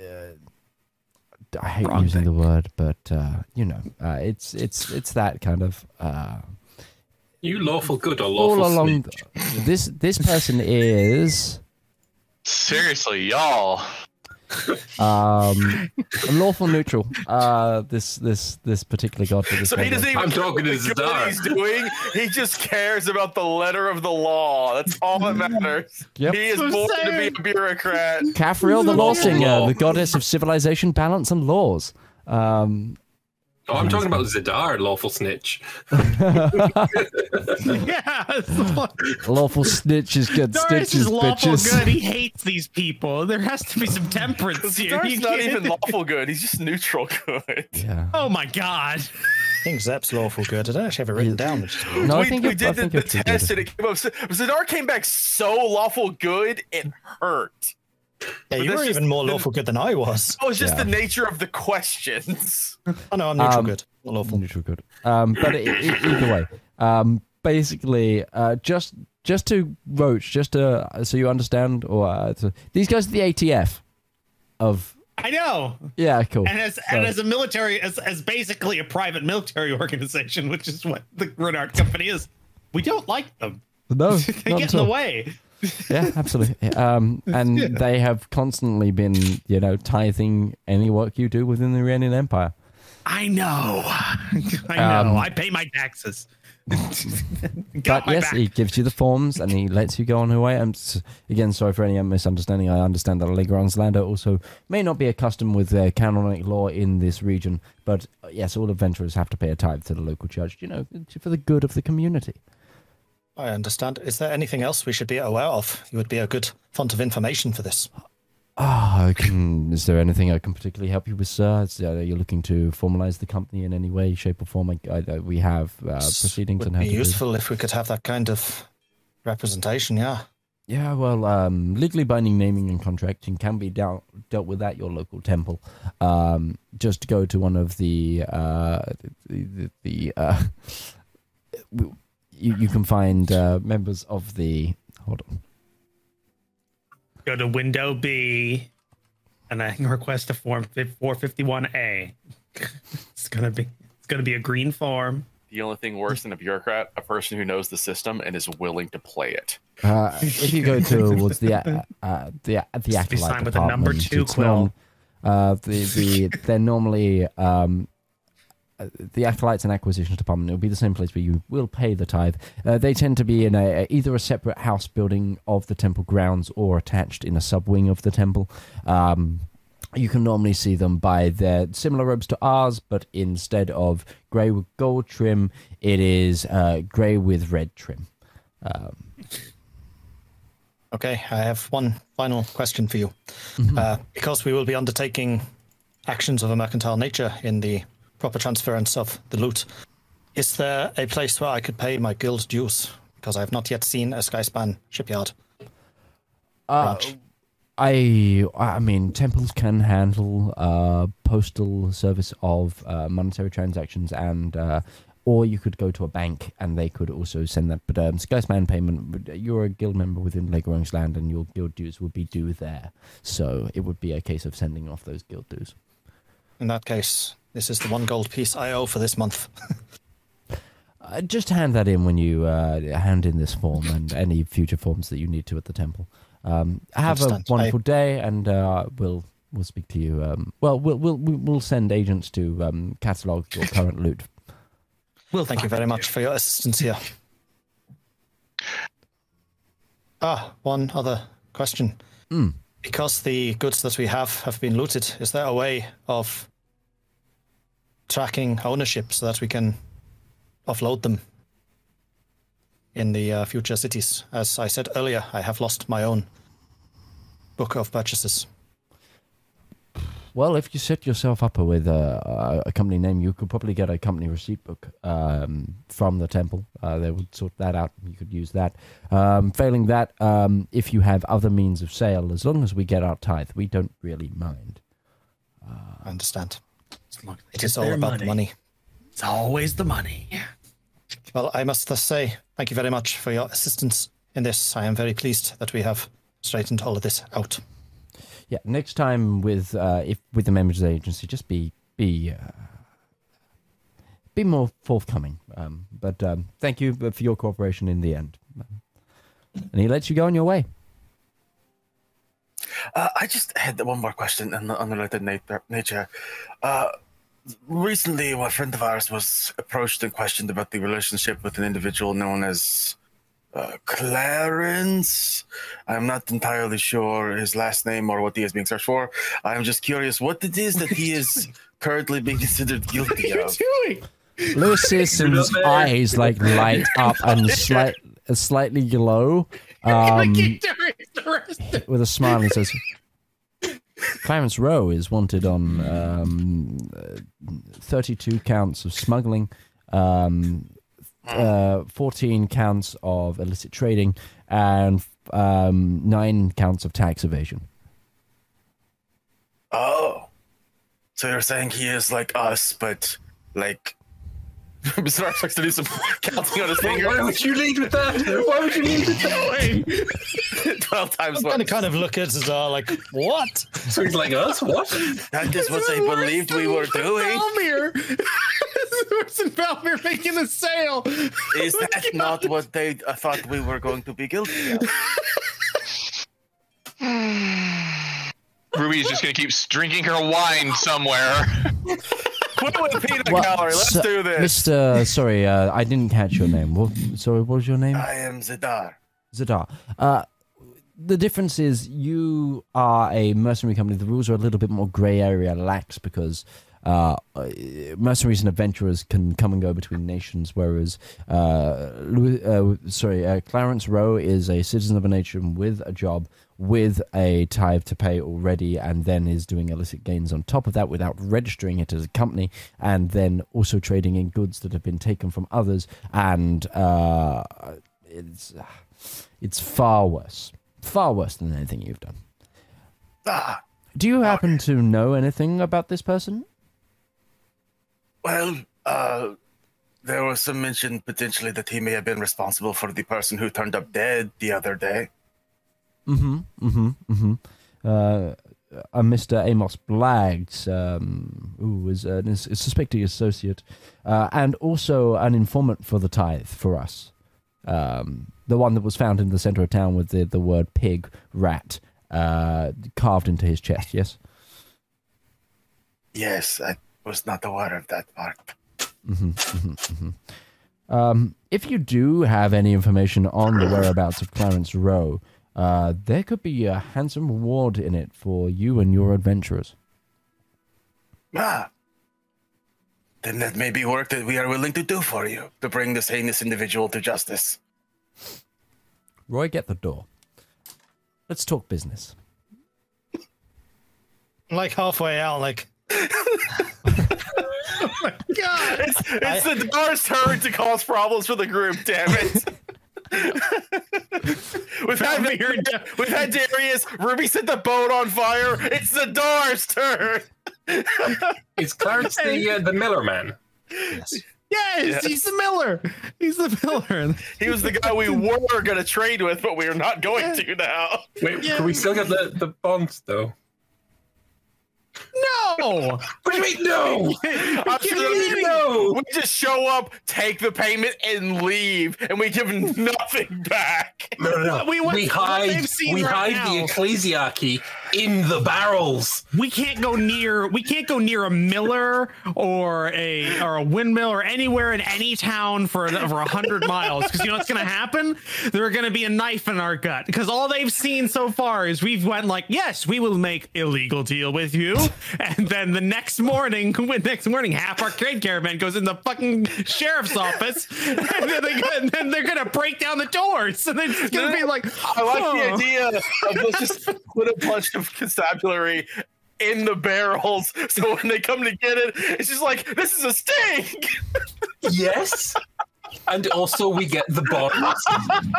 uh, I hate Wrong using the word, but uh, you know, uh, it's it's it's that kind of. Uh, You lawful good or lawful all along, snitch? this this person is Seriously, y'all. Um, lawful neutral. Uh, this this this particular god for this. So he doesn't even I'm talking what to the good Zedaar. he's doing. He just cares about the letter of the law. That's all that matters. Yep. He is So born sad. to be a bureaucrat. Kafriel, the law singer, the goddess of civilization, balance, and laws. Um, Oh, I'm talking about Zedaar, lawful snitch. *laughs* yeah, it's- Lawful snitches get Doris stitches, is lawful bitches. good. He hates these people. There has to be some temperance here. Star's You not can't- even *laughs* lawful good. He's just neutral good. Yeah. Oh my god. I think Zep's lawful good. I don't actually have it written down. Which is. No, I we, think we it- I did the, think the it's good- test and it came up. Zedaar came back so lawful good, it hurt. Yeah, but you this were even more lawful good than I was. Oh, it's just Yeah. the nature of the questions. *laughs* Oh no, I'm neutral Um, good. Not lawful. Neutral good. Um, but e- e- either way, um, basically, uh, just just to Roach, just to so you understand, or uh, to, these guys are the ATF of I know. yeah, cool. And as and as a military, as as basically a private military *laughs* organization, which is what the Reynard Company is, we don't like them. no, *laughs* they not get at in the all. way. Yeah, absolutely. *laughs* Um, and they have constantly been, you know, tithing any work you do within the Iranian Empire. I know. *laughs* I know. Um, I pay my taxes. *laughs* But yes, back. he gives you the forms and he lets you go on your way. I'm again sorry for any misunderstanding. I understand that Legrand's Lander also may not be accustomed with uh, canonic law in this region, but uh, yes, all adventurers have to pay a tithe to the local church. You know, for the good of the community. I understand. Is there anything else we should be aware of? You would be a good font of information for this. Ah, can, is there anything I can particularly help you with, sir? Is, uh, you're looking to formalize the company in any way, shape, or form? I, I, I- we have uh, proceedings would and be useful if we could have that kind of representation. Yeah. Yeah, well, um, legally binding naming and contracting can be dealt dealt with at your local temple. Um, just go to one of the uh, the, the, the uh, *laughs* you you can find uh, members of the hold on. Go to window B, and I can request a form 451A. *laughs* it's gonna be it's gonna be a green form. The only thing worse than a bureaucrat, a person who knows the system and is willing to play it. Uh, if you go towards the uh, uh, the the Has to acolyte with a number two quill. norm- uh, the the they're normally um, uh, the acolytes and acquisitions department. It'll be the same place where you will pay the tithe. Uh, they tend to be in a either a separate house building of the temple grounds or attached in a sub wing of the temple. Um, you can normally see them by their similar robes to ours, but instead of grey with gold trim, it is uh, grey with red trim. Um, Okay, I have one final question for you. Uh, because we will be undertaking actions of a mercantile nature in the proper transference of the loot, is there a place where I could pay my guild dues? Because I have not yet seen a Skyspan shipyard. Uh, branch. I I mean, temples can handle uh, postal service of uh, monetary transactions, and uh, or you could go to a bank and they could also send that. But um, Skyspan payment, you're a guild member within Legoring's land, and your guild dues would be due there. So it would be a case of sending off those guild dues. In that case, this is the one gold piece I owe for this month. *laughs* Uh, just hand that in when you uh, hand in this form and any future forms that you need to at the temple. Um, have a wonderful day, and uh, we'll we'll speak to you. Um, well, we'll we'll we'll send agents to um, catalog your current loot. We'll Thank you very much for your assistance here. Ah, one other question. Mm. Because the goods that we have have been looted, is there a way of tracking ownership so that we can offload them in the uh, future cities? As I said earlier, I have lost my own book of purchases. Well, if you set yourself up with a, a company name, you could probably get a company receipt book um, from the temple. Uh, they would sort that out. You could use that. Um, failing that, um, if you have other means of sale, as long as we get our tithe, we don't really mind. I understand. It get is all about the money. It's always the money. Well, I must thus say thank you very much for your assistance in this. I am very pleased that we have straightened all of this out. Yeah, next time with uh, if with the members of the agency, just be be uh, be more forthcoming. Um, but um, thank you for your cooperation in the end. And he lets you go on your way. Uh, I just had one more question on the unrelated nat- nature. Uh, recently, a friend of ours was approached and questioned about the relationship with an individual known as uh, Clarence. I'm not entirely sure his last name or what he is being searched for. I'm just curious what it is that he is currently being considered guilty of. doing? Lucis's *laughs* eyes like light *laughs* up and slight, slightly glow. *laughs* Um, with a smile and says, Clarence Rowe is wanted on um, uh, 32 counts of smuggling, um, uh, 14 counts of illicit trading, and um, nine counts of tax evasion. Oh, so you're saying he is like us, but like. *laughs* Mr. Arch likes to do some *laughs* counting on his fingers. Why would you lead with that? Why would you lead with that? *laughs* 12 times I'm going to kind of look at Zedaar like, what? So he's like us? What? That is what they believed we were doing. Valymr. This is Valymr making a sale. Is that not what they uh, thought we were going to be guilty of? *sighs* Ruby's just gonna keep drinking her wine somewhere. Quit with peanut Well, gallery. Let's so- do this. Mr. Sorry, uh, I didn't catch your name. What, sorry, what was your name? I am Zedaar. Zedaar. Uh, the difference is you are a mercenary company. The rules are a little bit more grey area, lax, because uh, uh, mercenaries and adventurers can come and go between nations, whereas uh, Louis, uh, sorry, uh, Clarence Rowe is a citizen of a nation with a job, with a tithe to pay already, and then is doing illicit gains on top of that without registering it as a company, and then also trading in goods that have been taken from others, and uh, it's it's far worse, far worse than anything you've done. Ah, Do you happen to know anything about this person? Well, uh, there was some mention potentially that he may have been responsible for the person who turned up dead the other day. Mm-hmm. Mm-hmm. Mm-hmm. Uh, a Mr. Amos Blaggs, um, who was a, a suspected associate, uh, and also an informant for the tithe for us. Um, the one that was found in the center of town with the, the word pig, rat, uh, carved into his chest, yes? Yes, I was not aware of that part. Um, if you do have any information on the whereabouts of Clarence Rowe, uh, there could be a handsome reward in it for you and your adventurers. Ah, then that may be work that we are willing to do for you to bring this heinous individual to justice. Roy, get the door. Let's talk business. Like halfway out, like, Oh my god. It's, it's the Dar's turn to cause problems for the group, damn it. *laughs* we've, had, we've had Darius, Ruby set the boat on fire. It's the Dar's turn. Is Clarence the uh, the Miller man? yes. Yes, he's the Miller. He's the Miller. He was the guy we were going to trade with, but we are not going to now. Wait, can we still get the, the bonds though? No. What do you mean no? *laughs* No. We just show up, take the payment, and leave, and we give *laughs* nothing back. No, no, no. We We, hide. We right hide the ecclesiarchy in the barrels. We can't go near. We can't go near a miller or a or a windmill or anywhere in any town for over a hundred miles because you know what's gonna happen. There's gonna be a knife in our gut because all they've seen so far is we've went like, yes, we will make illegal deal with you, and then the next morning, *laughs* when next morning, half our trade caravan goes in the fucking sheriff's office, *laughs* and then, they, and then they're gonna break down the doors, *laughs* and then it's gonna be like, I like "Huh." the idea of let's just put a bunch of constabulary in the barrels so when they come to get it, it's just like, this is a sting. Yes. And also we get the bonds.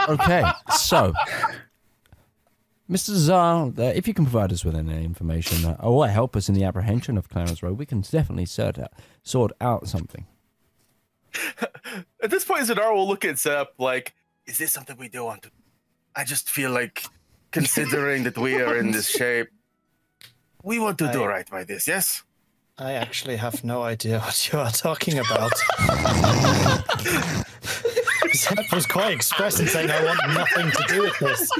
Okay, so, Mr. Czar, uh, if you can provide us with any information uh, or help us in the apprehension of Clarence Rowe, we can definitely sort out, sort out something. *laughs* At this point, Zedaar will look at Zep like, Is this something we do want to? I just feel like, considering that we are in this *laughs* shape, we want to do right by this. Yes. I actually have no idea what you are talking about. *laughs* Zep was quite express in saying, I want nothing to do with this,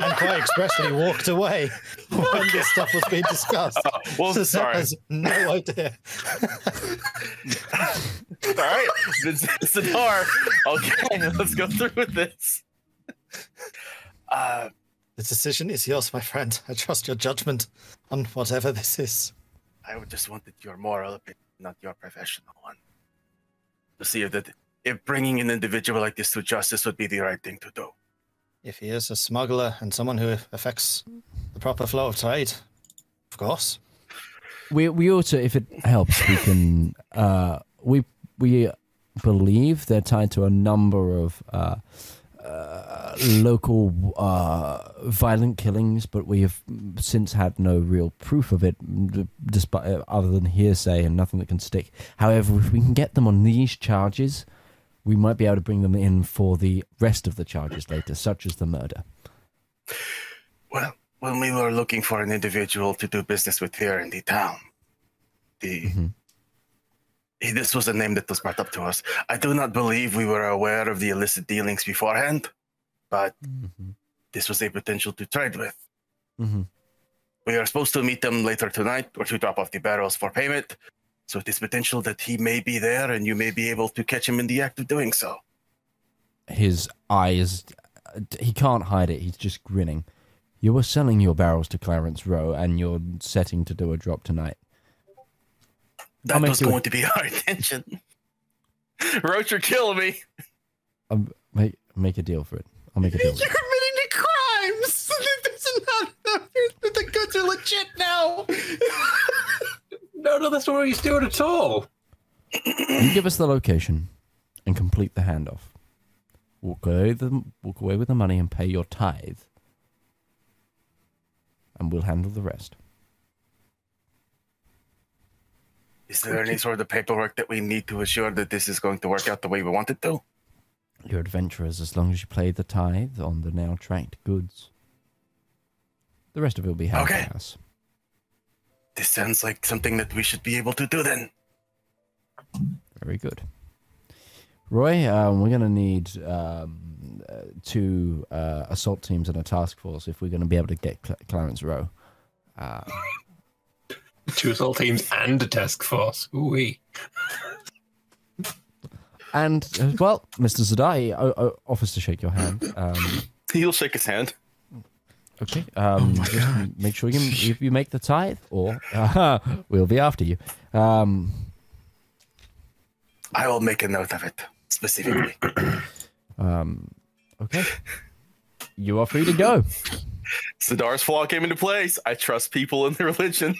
and quite expressly walked away when this stuff was being discussed. *laughs* well, so Zep sorry. has no idea. *laughs* All right, Zedaar. Okay, let's go through with this. Uh, The decision is yours, my friend. I trust your judgment on whatever this is. I would just wanted your moral opinion, not your professional one. To see if that if bringing an individual like this to justice would be the right thing to do. If he is a smuggler and someone who affects the proper flow of trade, of course. We we also, if it helps, we can. Uh, we we believe they're tied to a number of uh, uh, local uh, violent killings, but we have since had no real proof of it, despite uh, other than hearsay and nothing that can stick. However, if we can get them on these charges, we might be able to bring them in for the rest of the charges later, such as the murder. Well, when we were looking for an individual to do business with here in the town, the Mhm. eh, this was a name that was brought up to us. I do not believe we were aware of the illicit dealings beforehand, but Mm-hmm. this was a potential to trade with. hmm We are supposed to meet them later tonight or to drop off the barrels for payment. So it is potential that he may be there and you may be able to catch him in the act of doing so. his eyes he can't hide it he's just grinning you were selling your barrels to clarence rowe and you're setting to do a drop tonight That make was you a- going to be *laughs* our intention. Roach, you're killing me. um, make make a deal for it i'll make a deal You're committing to crimes. This is not, the goods are legit now. *laughs* No, no, that's not what he's doing at all. you give us the location and complete the handoff walk away with the, walk away with the money and pay your tithe and we'll handle the rest Is there any sort of paperwork that we need to assure that this is going to work out the way we want it to? you're adventurers as long as you pay the tithe on the now tracked goods the rest of it will be handled Okay. by us This sounds like something that we should be able to do then. Very good. Roy, um, we're going to need um, uh, two uh, assault teams and a task force if we're going to be able to get Cl- Clarence Rowe. Uh, Two assault teams and a task force. Ooh and, uh, well, Mr. Zadai uh, uh, offers to shake your hand. Um, *laughs* He'll shake his hand. Okay. Um, just make sure you, *laughs* if you make the tithe, or uh, *laughs* we'll be after you. Um, I will make a note of it specifically. *coughs* um, okay. You are free to go. *laughs* Zedaar's flaw came into place. I trust people in their religion.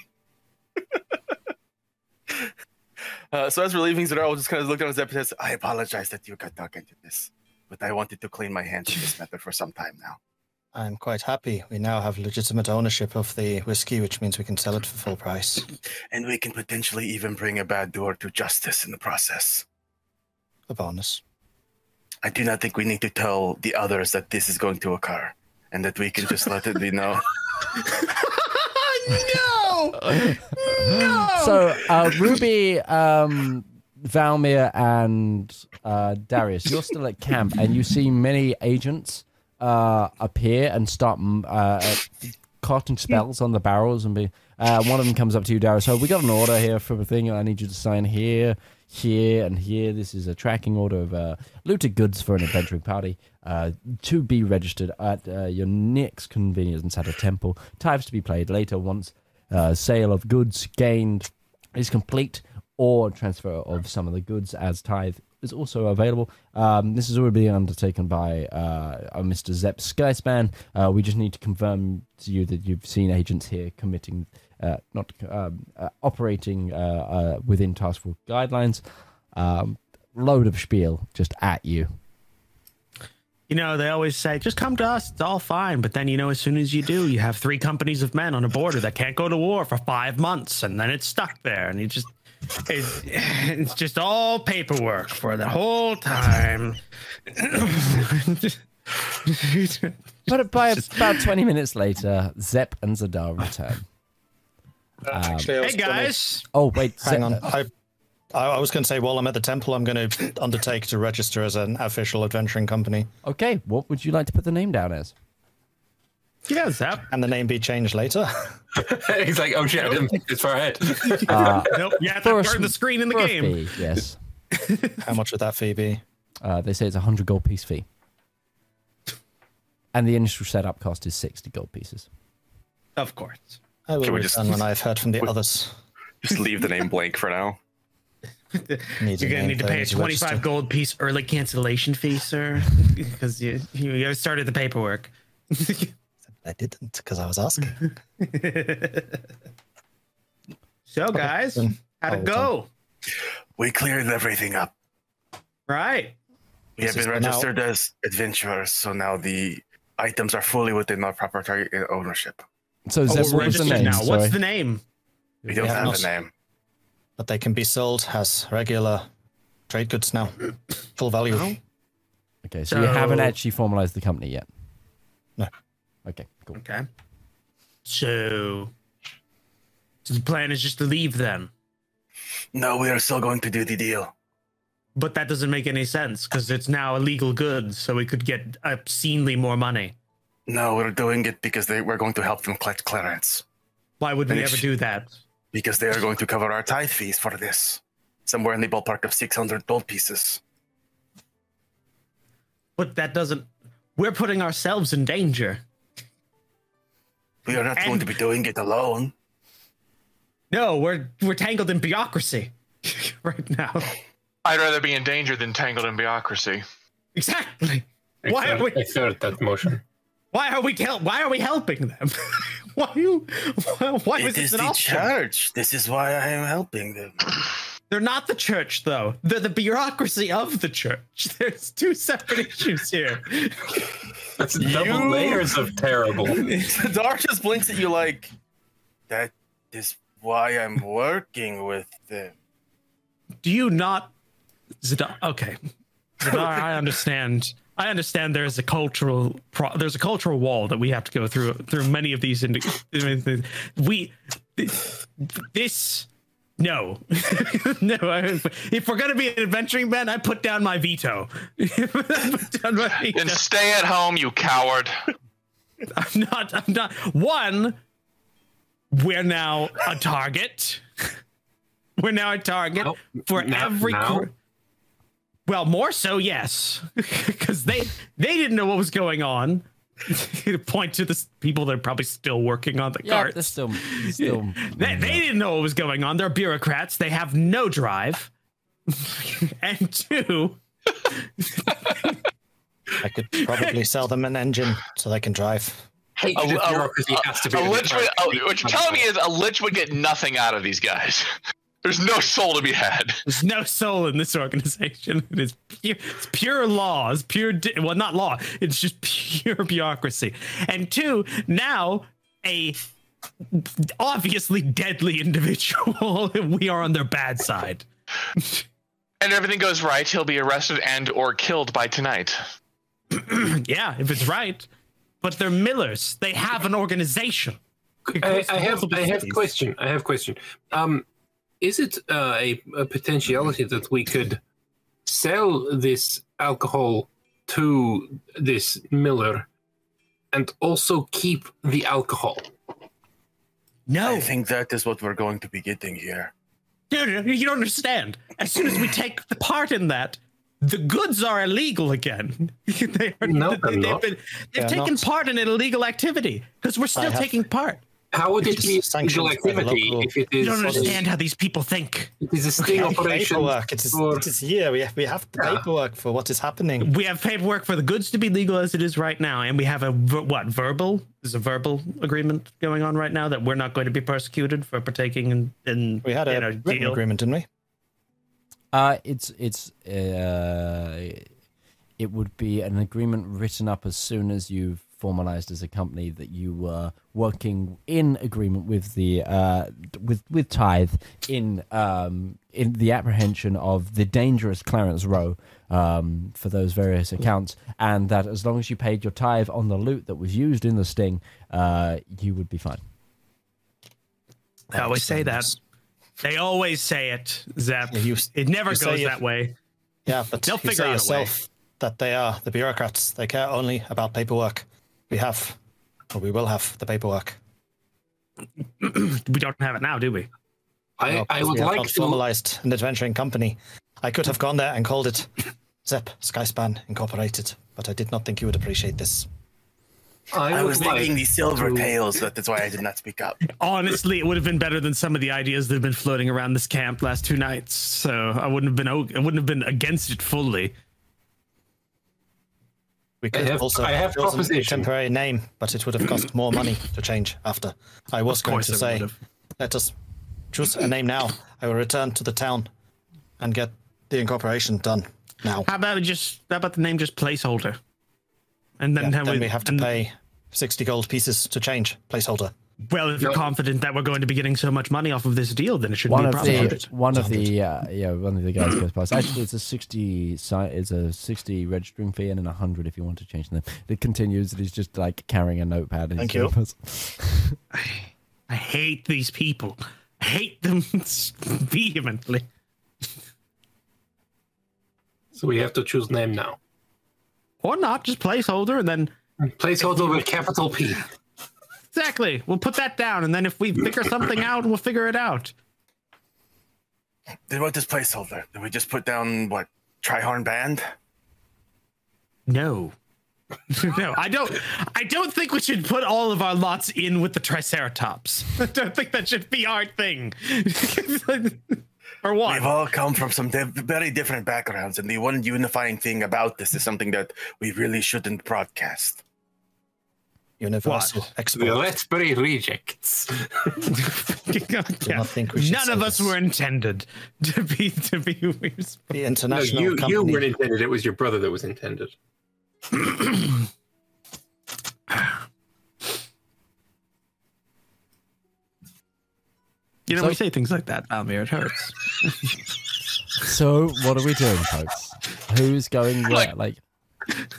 uh, so as we're leaving, Zedaar will just kind of look down his epithet. I apologize that you got dug into this, but I wanted to clean my hands of this matter for some time now. I'm quite happy. We now have legitimate ownership of the whiskey, which means we can sell it for full price. *clears throat* And we can potentially even bring a bad doer to justice in the process. A bonus. I do not think we need to tell the others that this is going to occur and that we can just let it be known. no. *laughs* No. So, uh, Ruby, um, Valymr, and uh, Darius, you're still at camp, and you see many agents uh, appear and start mm, uh, casting spells on the barrels. And be uh, one of them comes up to you, Darius. So, we got an order here for a thing. I need you to sign here, here, and here. This is a tracking order of uh, looted goods for an adventuring party uh, to be registered at uh, your next convenience at a temple. Tithes to be paid later once uh, sale of goods gained is complete or transfer of some of the goods as tithe is also available. Um, this is already being undertaken by uh, Mr. Zep Skyspan. Uh, we just need to confirm to you that you've seen agents here committing, uh, not um, uh, operating uh, uh, within task force guidelines. Um, load of spiel just at you. You know, they always say, just come to us, it's all fine. But then, you know, as soon as you do, you have three companies of men on a border that can't go to war for five months, and then it's stuck there. And you just, it's, it's just all paperwork for the whole time. But by *laughs* about 20 minutes later, Zep and Zedaar return. Uh, actually, I was hey, gonna- guys. Oh, wait. hang Ze- on. I, I I was going to say, while I'm at the temple, I'm going to undertake to register as an official adventuring company. Okay, what would you like to put the name down as? Yeah, Zap. And the name be changed later. *laughs* He's like, oh shit, I didn't think this far ahead. *laughs* Uh, Nope. You have to for a burn the screen in the game. fee, yes. *laughs* How much would that fee be? Uh, they say it's a hundred gold piece fee. and the initial setup cost is 60 gold pieces. Of course. I will Can we just, when I've heard from the others. Just leave the name blank for now. Need You're gonna need to pay a 25 register. gold piece early cancellation fee, sir, because you you started the paperwork. I didn't because I was *laughs* asking. so, guys, how'd it Oh, go? We cleared everything up. Right. We have been is now- registered as adventurers, so now the items are fully within our proprietary uh, ownership. So, Oh, Zeb, we're what was the name? now. Sorry. What's the name? We don't have have not- a name. But they can be sold as regular trade goods now. Full value. Oh. Okay, so, you haven't actually formalized the company yet. No. Okay, cool. Okay. So, so the plan is just to leave then. No, we are still going to do the deal. But that doesn't make any sense because it's now illegal goods, so we could get obscenely more money. No, we're doing it because they, we're going to help them collect clearance. Why would we Finish. ever do that? Because they are going to cover our tithe fees for this. Somewhere in the ballpark of 600 gold pieces. But that doesn't. We're putting ourselves in danger. We are not going to be doing it alone. No, we're we're tangled in bureaucracy *laughs* right now. I'd rather be in danger than tangled in bureaucracy. Exactly. I Why are we? I third that motion. Why are we tell? Why are we helping them? why *laughs* you? Why, why is It this is an the option? church. This is why I am helping them. They're not the church, though. They're the bureaucracy of the church. *laughs* There's two separate issues here. That's double You- layers of terrible. *laughs* Dar just blinks at you like, that is why I'm working with them. Do you not, Zedaar? Okay, Zedaar, I *laughs* understand. I understand there's a cultural pro- there's a cultural wall that we have to go through through many of these. Indi- we this no *laughs* no. I- If we're gonna be an adventuring band, I put down my veto. *laughs* put down my veto. Then stay at home, you coward. *laughs* I'm not. I'm not. One, we're now a target. we're now a target Now- for now- every. now? cr- well, more so, yes, because they they didn't know what was going on. *laughs* Point to the people that are probably still working on the Yeah, carts. they're still, they're still. *laughs* They, they didn't know what was going on. They're bureaucrats. They have no drive. *laughs* and two, I could probably sell them an engine so they can drive. Hatred of a- bureaucracy has to be. A the lich would, priority. a- what you're telling me is a lich would get nothing out of these guys. There's no soul to be had. *laughs* There's no soul in this organization. *laughs* It is pure, it's pure law. It's pure, di- well, not law. It's just *laughs* pure bureaucracy. And two, now a obviously deadly individual. we are on their bad side. And everything goes right, he'll be arrested and or killed by tonight. *clears throat* yeah, if it's right. But they're millers. They have an organization. I, I have multiple I have cities. question. I have question. Um, is it uh, a, a potentiality that we could sell this alcohol to this miller and also keep the alcohol? No, I think that is what we're going to be getting here. No, no, no, you don't understand. As soon as we take the part in that, the goods are illegal again. *laughs* they are, No, they, they're have not. been, they've They're taken not. part in an illegal activity because we're still have- taking part. How would it It's be sanctioned illegal activity local- if it You don't understand how these people think. it is a sting We have operation? paperwork. It is, for- it is here. We have, we have the Yeah. paperwork for what is happening. We have paperwork for the goods to be legal as it is right now, and we have a what verbal is a verbal agreement going on right now that we're not going to be persecuted for partaking in, in We had a in a written deal. agreement, didn't we? Uh, it's it's uh, it would be an agreement written up as soon as you've formalized as a company that you were working in agreement with the uh with with tithe in um in the apprehension of the dangerous Clarence Rowe um for those various accounts and that as long as you paid your tithe on the loot that was used in the sting uh you would be fine They always say that. They always say it, Zep. Yeah, you- it never you goes that way. Yeah, but They'll you figure say out a way. yourself that they are the bureaucrats. They care only about paperwork. We have, or we will have the paperwork. *clears throat* We don't have it now, do we? I, No, I would we like to. formalized an adventuring company. I could have gone there and called it Zep Skyspan Incorporated, but I did not think you would appreciate this. I, I was like thinking the silver to- tails. That- That's why I did not speak up. *laughs* Honestly, it would have been better than some of the ideas that have been floating around this camp last two nights. So I wouldn't have been o- I wouldn't have been against it fully. We could have- also I have chosen a temporary name, but it would have cost more money to change after. I was going to say, let us choose a name now. I will return to the town and get the incorporation done now. How about just how about the name just placeholder? And then, Yeah, then we have to pay 60 gold pieces to change placeholder. Well, if you're No. confident that we're going to be getting so much money off of this deal, then it should One be a of problem. the one of the uh, yeah one of the guys goes past. Actually, it's a sixty. It's a sixty registering fee and then a hundred if you want to change them. It continues. It is just like carrying a notepad. and Thank he's you. going *laughs* past. I hate these people. I hate them *laughs* vehemently. So we have to choose name now. Or not, just placeholder, and then Placeholder with capital P. exactly. We'll put that down, and then if we figure something out, we'll figure it out. Then what is this placeholder? Did we just put down what Trihorn Band? No. *laughs* no, I don't. I don't think we should put all of our lots in with the Triceratops. *laughs* I don't think that should be our thing. *laughs* or what? We've all come from some very different backgrounds, and the one unifying thing about this is something that we really shouldn't broadcast. Universal The export. Let's rejects. Yeah. not think we None say of us this. were intended to be to be. The No, international you, company. you weren't intended. It was your brother that was intended. You know, So- we say things like that, Almir. It hurts. *laughs* So what are we doing, folks? Who's going where? Like- Like,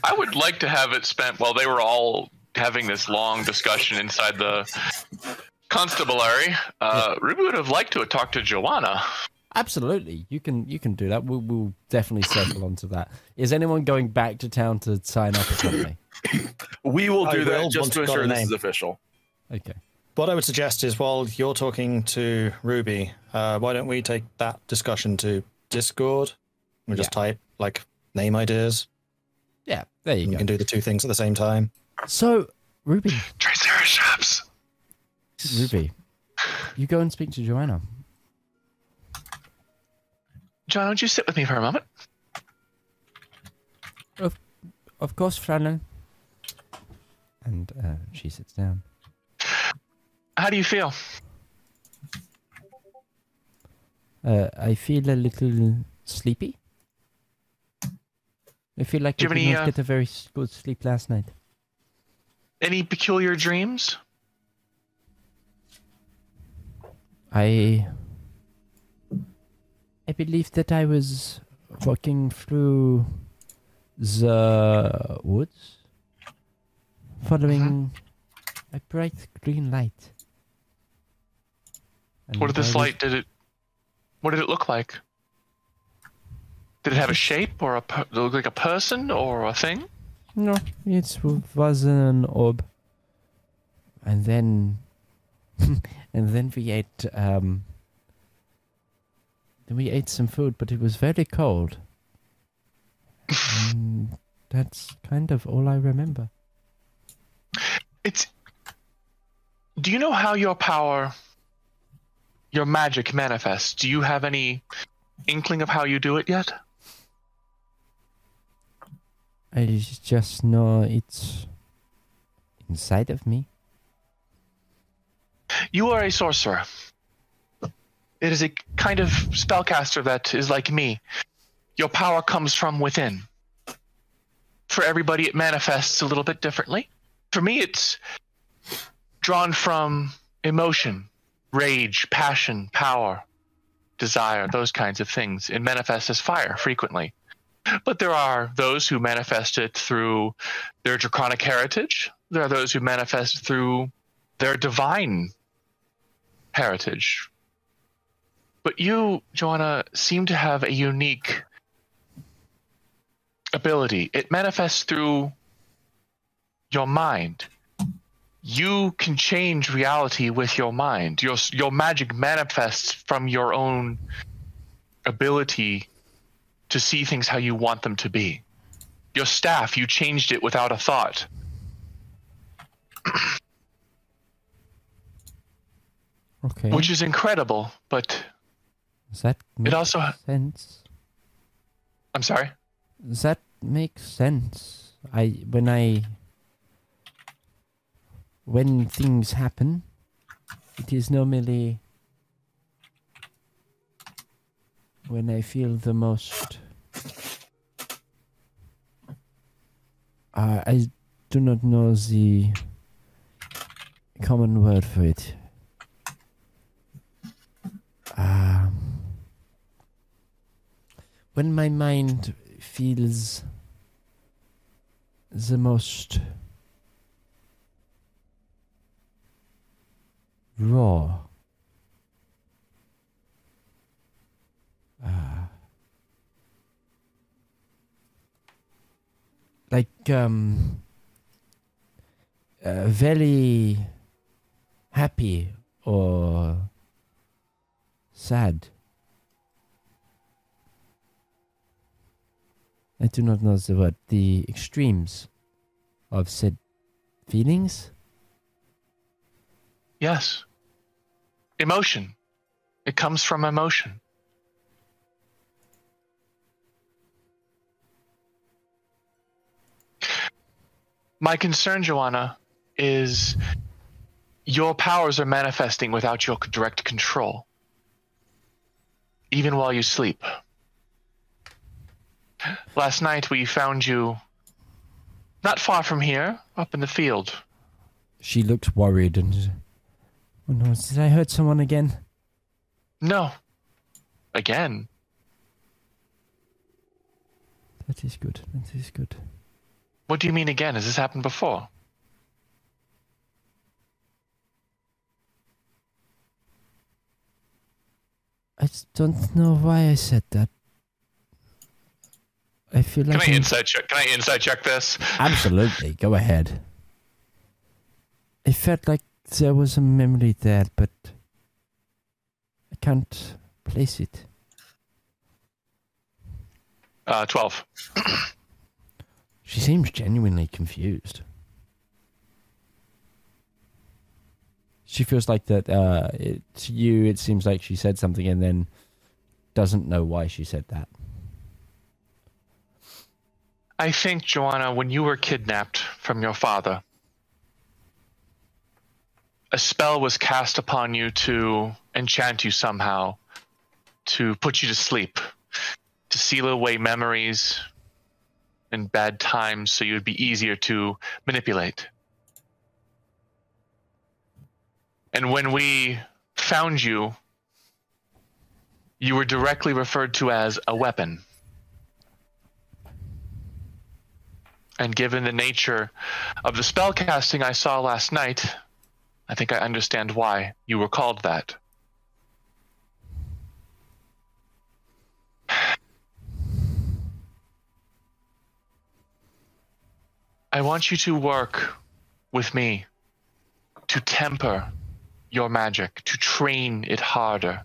I would like to have it spent while they were all having this long discussion inside the constabulary. Uh, Ruby would have liked to have talked to Joanna. absolutely, you can you can do that. We'll, we'll definitely circle onto that. Is anyone going back to town to sign up or something? *coughs* We will I do will that just to we've got ensure a this name. is official. Okay. What I would suggest is while you're talking to Ruby, uh, why don't we take that discussion to Discord? We just type like name ideas. Yeah, there you and You go. can do the two things at the same time. So, Ruby, Triceratops. Ruby, you go and speak to Joanna. John, would you sit with me for a moment? Of of course, Fräulein. And uh, she sits down. How do you feel? Uh, I feel a little sleepy. I feel like Do I you have did any, not uh, get a very good sleep last night. Any peculiar dreams? I I believe that I was walking through the woods, following mm-hmm. a bright green light. And What did this was- light? Did it? What did it look like? Did it have a shape or a? per- Did it look like a person or a thing? No, it was an orb. And then, *laughs* and then we ate. Um, then we ate some food, but it was very cold. and that's kind of all I remember. It's. Do you know how your power, your magic manifests? Do you have any inkling of how you do it yet? I just know it's inside of me. You are a sorcerer. It is a kind of spellcaster that is like me. Your power comes from within. For everybody, it manifests a little bit differently. For me, it's drawn from emotion, rage, passion, power, desire, those kinds of things. It manifests as fire frequently. But there are those who manifest it through their draconic heritage. There are those who manifest through their divine heritage. But you, Joanna, seem to have a unique ability. It manifests through your mind. You can change reality with your mind. Your your magic manifests from your own ability to see things how you want them to be. Your staff, you changed it without a thought. *coughs* Okay. which is incredible. But Does that make it also, sense? I'm sorry. Does that make sense? I when I when things happen, it is normally when I feel the most. Uh, I do not know the common word for it. Um, when my mind feels the most raw. Like um uh, very happy or sad. I do not know the word. The extremes of said feelings. Yes. Emotion. It comes from emotion. My concern, Joanna, is your powers are manifesting without your direct control, even while you sleep. Last night we found you not far from here, up in the field. She looked worried and. Oh no! Did I hurt someone again? No. Again. That is good. That is good. What do you mean again? Has this happened before? I just don't know why I said that. I feel Can like I I'm- inside check? Can I inside check this? *laughs* Absolutely. Go ahead. I felt like there was a memory there, but I can't place it. Uh, twelve. *clears throat* She seems genuinely confused. She feels like that. Uh, it, to you, it seems like she said something and then doesn't know why she said that. I think, Joanna, when you were kidnapped from your father, a spell was cast upon you to enchant you somehow, to put you to sleep, to seal away memories and bad times so you would be easier to manipulate. And when we found you, you were directly referred to as a weapon. And given the nature of the spell casting I saw last night, I think I understand why you were called that. I want you to work with me to temper your magic, to train it harder.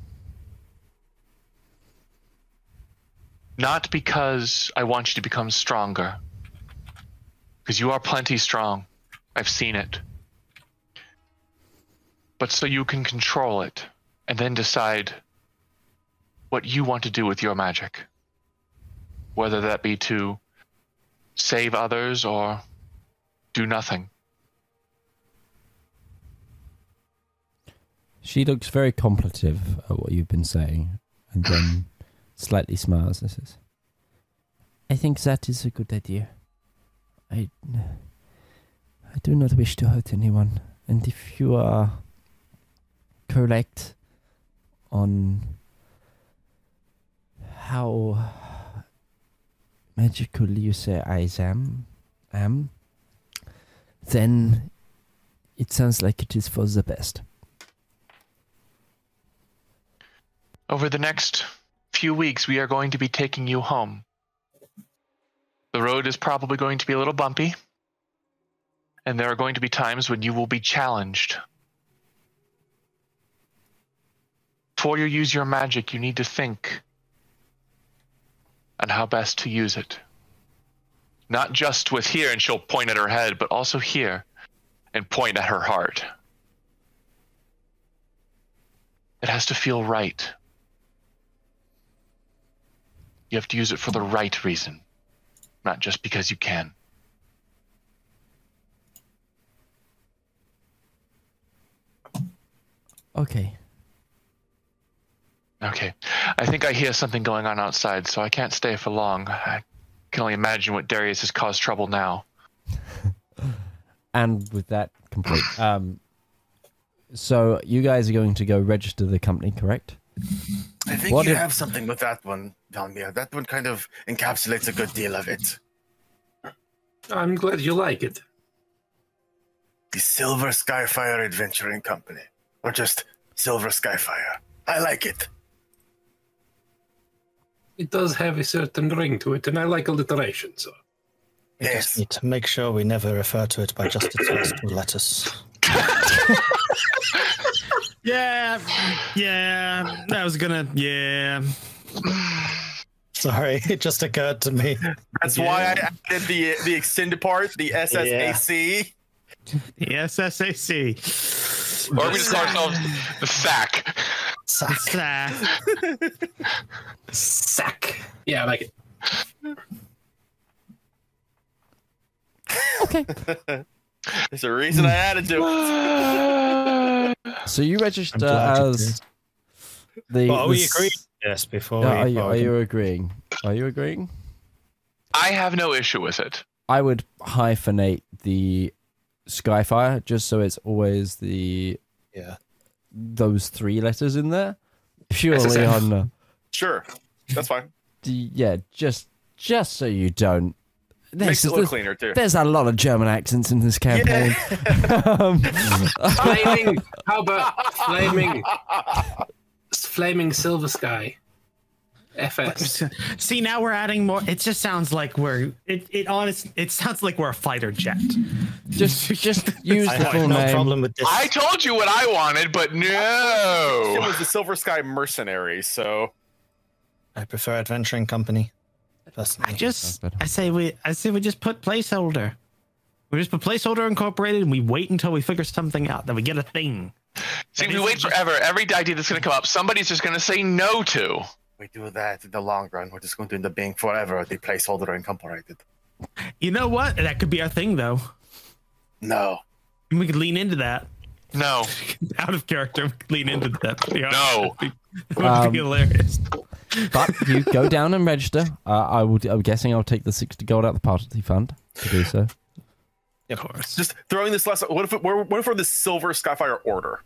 Not because I want you to become stronger, because you are plenty strong. I've seen it. But so you can control it and then decide what you want to do with your magic. Whether that be to save others or nothing. She looks very contemplative at what you've been saying and then *laughs* slightly smiles and says, I think that is a good idea. I, I do not wish to hurt anyone. And if you are correct on how magical you say I am, am, then it sounds like it is for the best. Over the next few weeks, we are going to be taking you home. The road is probably going to be a little bumpy, and there are going to be times when you will be challenged. Before you use your magic, you need to think on how best to use it. Not just with here, and she'll point at her head, but also here. and point at her heart. It has to feel right. You have to use it for the right reason, not just because you can. Okay. Okay. I think I hear something going on outside, so I can't stay for long. I can only imagine what Darius has caused trouble now. *laughs* And with that complete, um, so you guys are going to go register the company, correct? I think What you if- have something with that one, Valymr. That one kind of encapsulates a good deal of it. I'm glad you like it. The Silver Skyfire Adventuring Company. Or just Silver Skyfire. I like it. It does have a certain ring to it, and I like alliteration, so. We Yes. just need to make sure we never refer to it by just its first two letters. *laughs* Yeah, yeah. That was gonna. Yeah. Sorry, it just occurred to me. That's why I added the the extended part, the SSAC. The SSAC. Or we just call ourselves the sack. Sack. Sack. Sack. *laughs* Yeah, I like it. Okay. *laughs* There's a reason I added to it. *laughs* So you register as the. Well, are we the agreed? Yes, before Yeah, we. are, you, are you agreeing? Are you agreeing? I have no issue with it. I would hyphenate the Skyfire just so it's always the Yeah. Those three letters in there. Purely SSF. on uh, Sure, that's fine. yeah, just just so you don't. Makes There's, it look cleaner too. there's a lot of German accents in this campaign. *laughs* um, Flaming. How about flaming? Flaming silver sky. FS. *laughs* See, now we're adding more. It just sounds like we're. It. It honest. It sounds like we're a fighter jet. just just *laughs* use I the have full no name. problem with this. I told you what I wanted, but no. It was the Silver Sky Mercenary, so I prefer adventuring company. Personally. I just. I say we. I say we just put placeholder. We just put placeholder incorporated, and we wait until we figure something out. Then we get a thing. See, if we wait forever, every idea that's going to come up, somebody's just going to say no to. We do that in the long run. We're just going to end up being forever the placeholder incorporated. You know what? That could be our thing, though. No. We could lean into that. No. *laughs* Out of character, we could lean into that. Yeah. No. It *laughs* would Um, be hilarious. But you go down and register. Uh, I will. I'm guessing I'll take the sixty gold out of the party fund to do so. Of course. just throwing this last. What if it, what if we're the Silver Skyfire Order?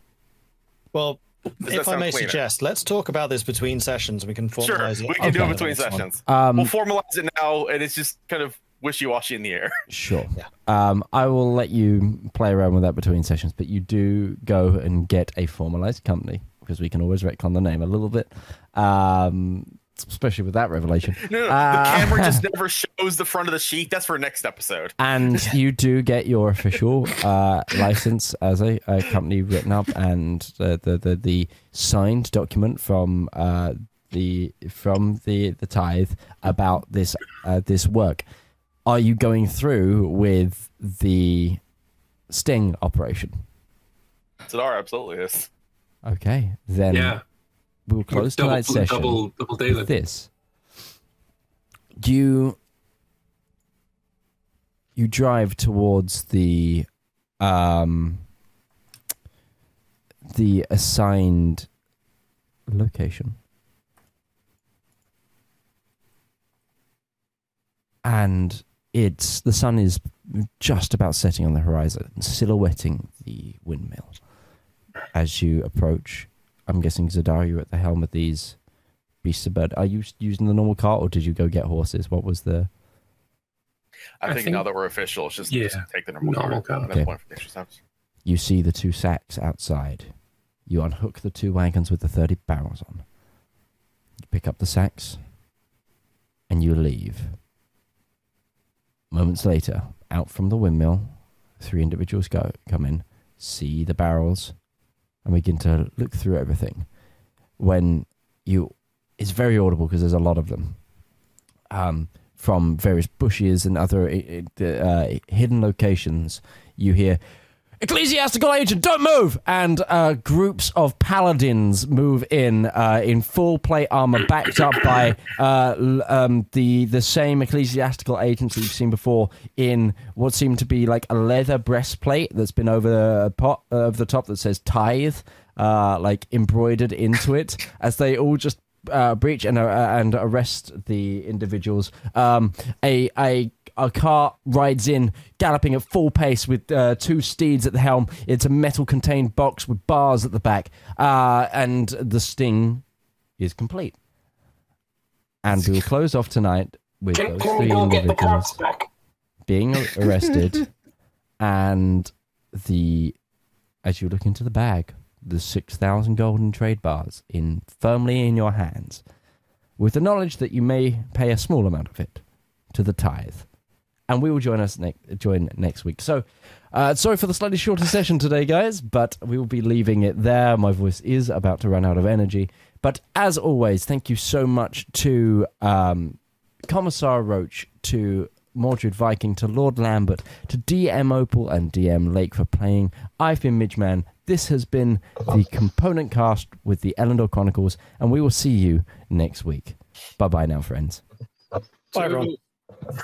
Well, that if I may cleaner? suggest, let's talk about this between sessions. We can Sure, formalize it. we can do it between sessions. Um, we'll formalize it now, and it's just kind of wishy-washy in the air. *laughs* Sure. Yeah. Um, I will let you play around with that between sessions, but you do go and get a formalized company because we can always retcon the name a little bit, um, especially with that revelation. No, no, Uh, the camera just *laughs* never shows the front of the sheet. That's for next episode. and *laughs* you do get your official uh, license as a, a company written up and the the, the, the signed document from uh, the from the the tithe about this uh, this work. Are you going through with the sting operation? Zedaar absolutely is. Okay, then Yeah. We'll close double, tonight's session double, double this. You you drive towards the um the assigned location. And it's the sun is just about setting on the horizon, silhouetting the windmill. As you approach, I'm guessing Zedaar, you're at the helm of these beasts of bird. Are you using the normal cart, or did you go get horses? What was the? I, I think, think- now that we're official, it's just, Yeah, just take the normal, normal car. car. Okay. one for the extra steps. You see the two sacks outside. You unhook the two wagons with the thirty barrels on. You pick up the sacks, and you leave. Moments later, out from the windmill, three individuals go come in, see the barrels, and begin to look through everything. When you, it's very audible because there's a lot of them, um, from various bushes and other uh, hidden locations. You hear, Ecclesiastical agent, don't move! And uh, groups of paladins move in uh, in full plate armor, backed up by uh, um, the the same ecclesiastical agents you've seen before in what seemed to be like a leather breastplate that's been over the pot of the top that says tithe, uh, like embroidered into it, *laughs* as they all just uh, breach and uh, and arrest the individuals. Um, a a a car rides in, galloping at full pace with uh, two steeds at the helm. It's a metal-contained box with bars at the back, uh, and the sting is complete. And we'll close off tonight with Can, those can three go get the individuals back? being *laughs* arrested, and the as you look into the bag, the six thousand golden trade bars in firmly in your hands, with the knowledge that you may pay a small amount of it to the tithe, and we will join us next join next week. So. Uh, sorry for the slightly shorter session today, guys, but we will be leaving it there. My voice is about to run out of energy. But as always, thank you so much to um, Commissar Roach, to Mordred Viking, to Lord Lambert, to DM Opal and DM Lake for playing. I've been Midgeman. This has been the component cast with the Elendor Chronicles, and we will see you next week. Bye bye now, friends. Bye, everyone. So-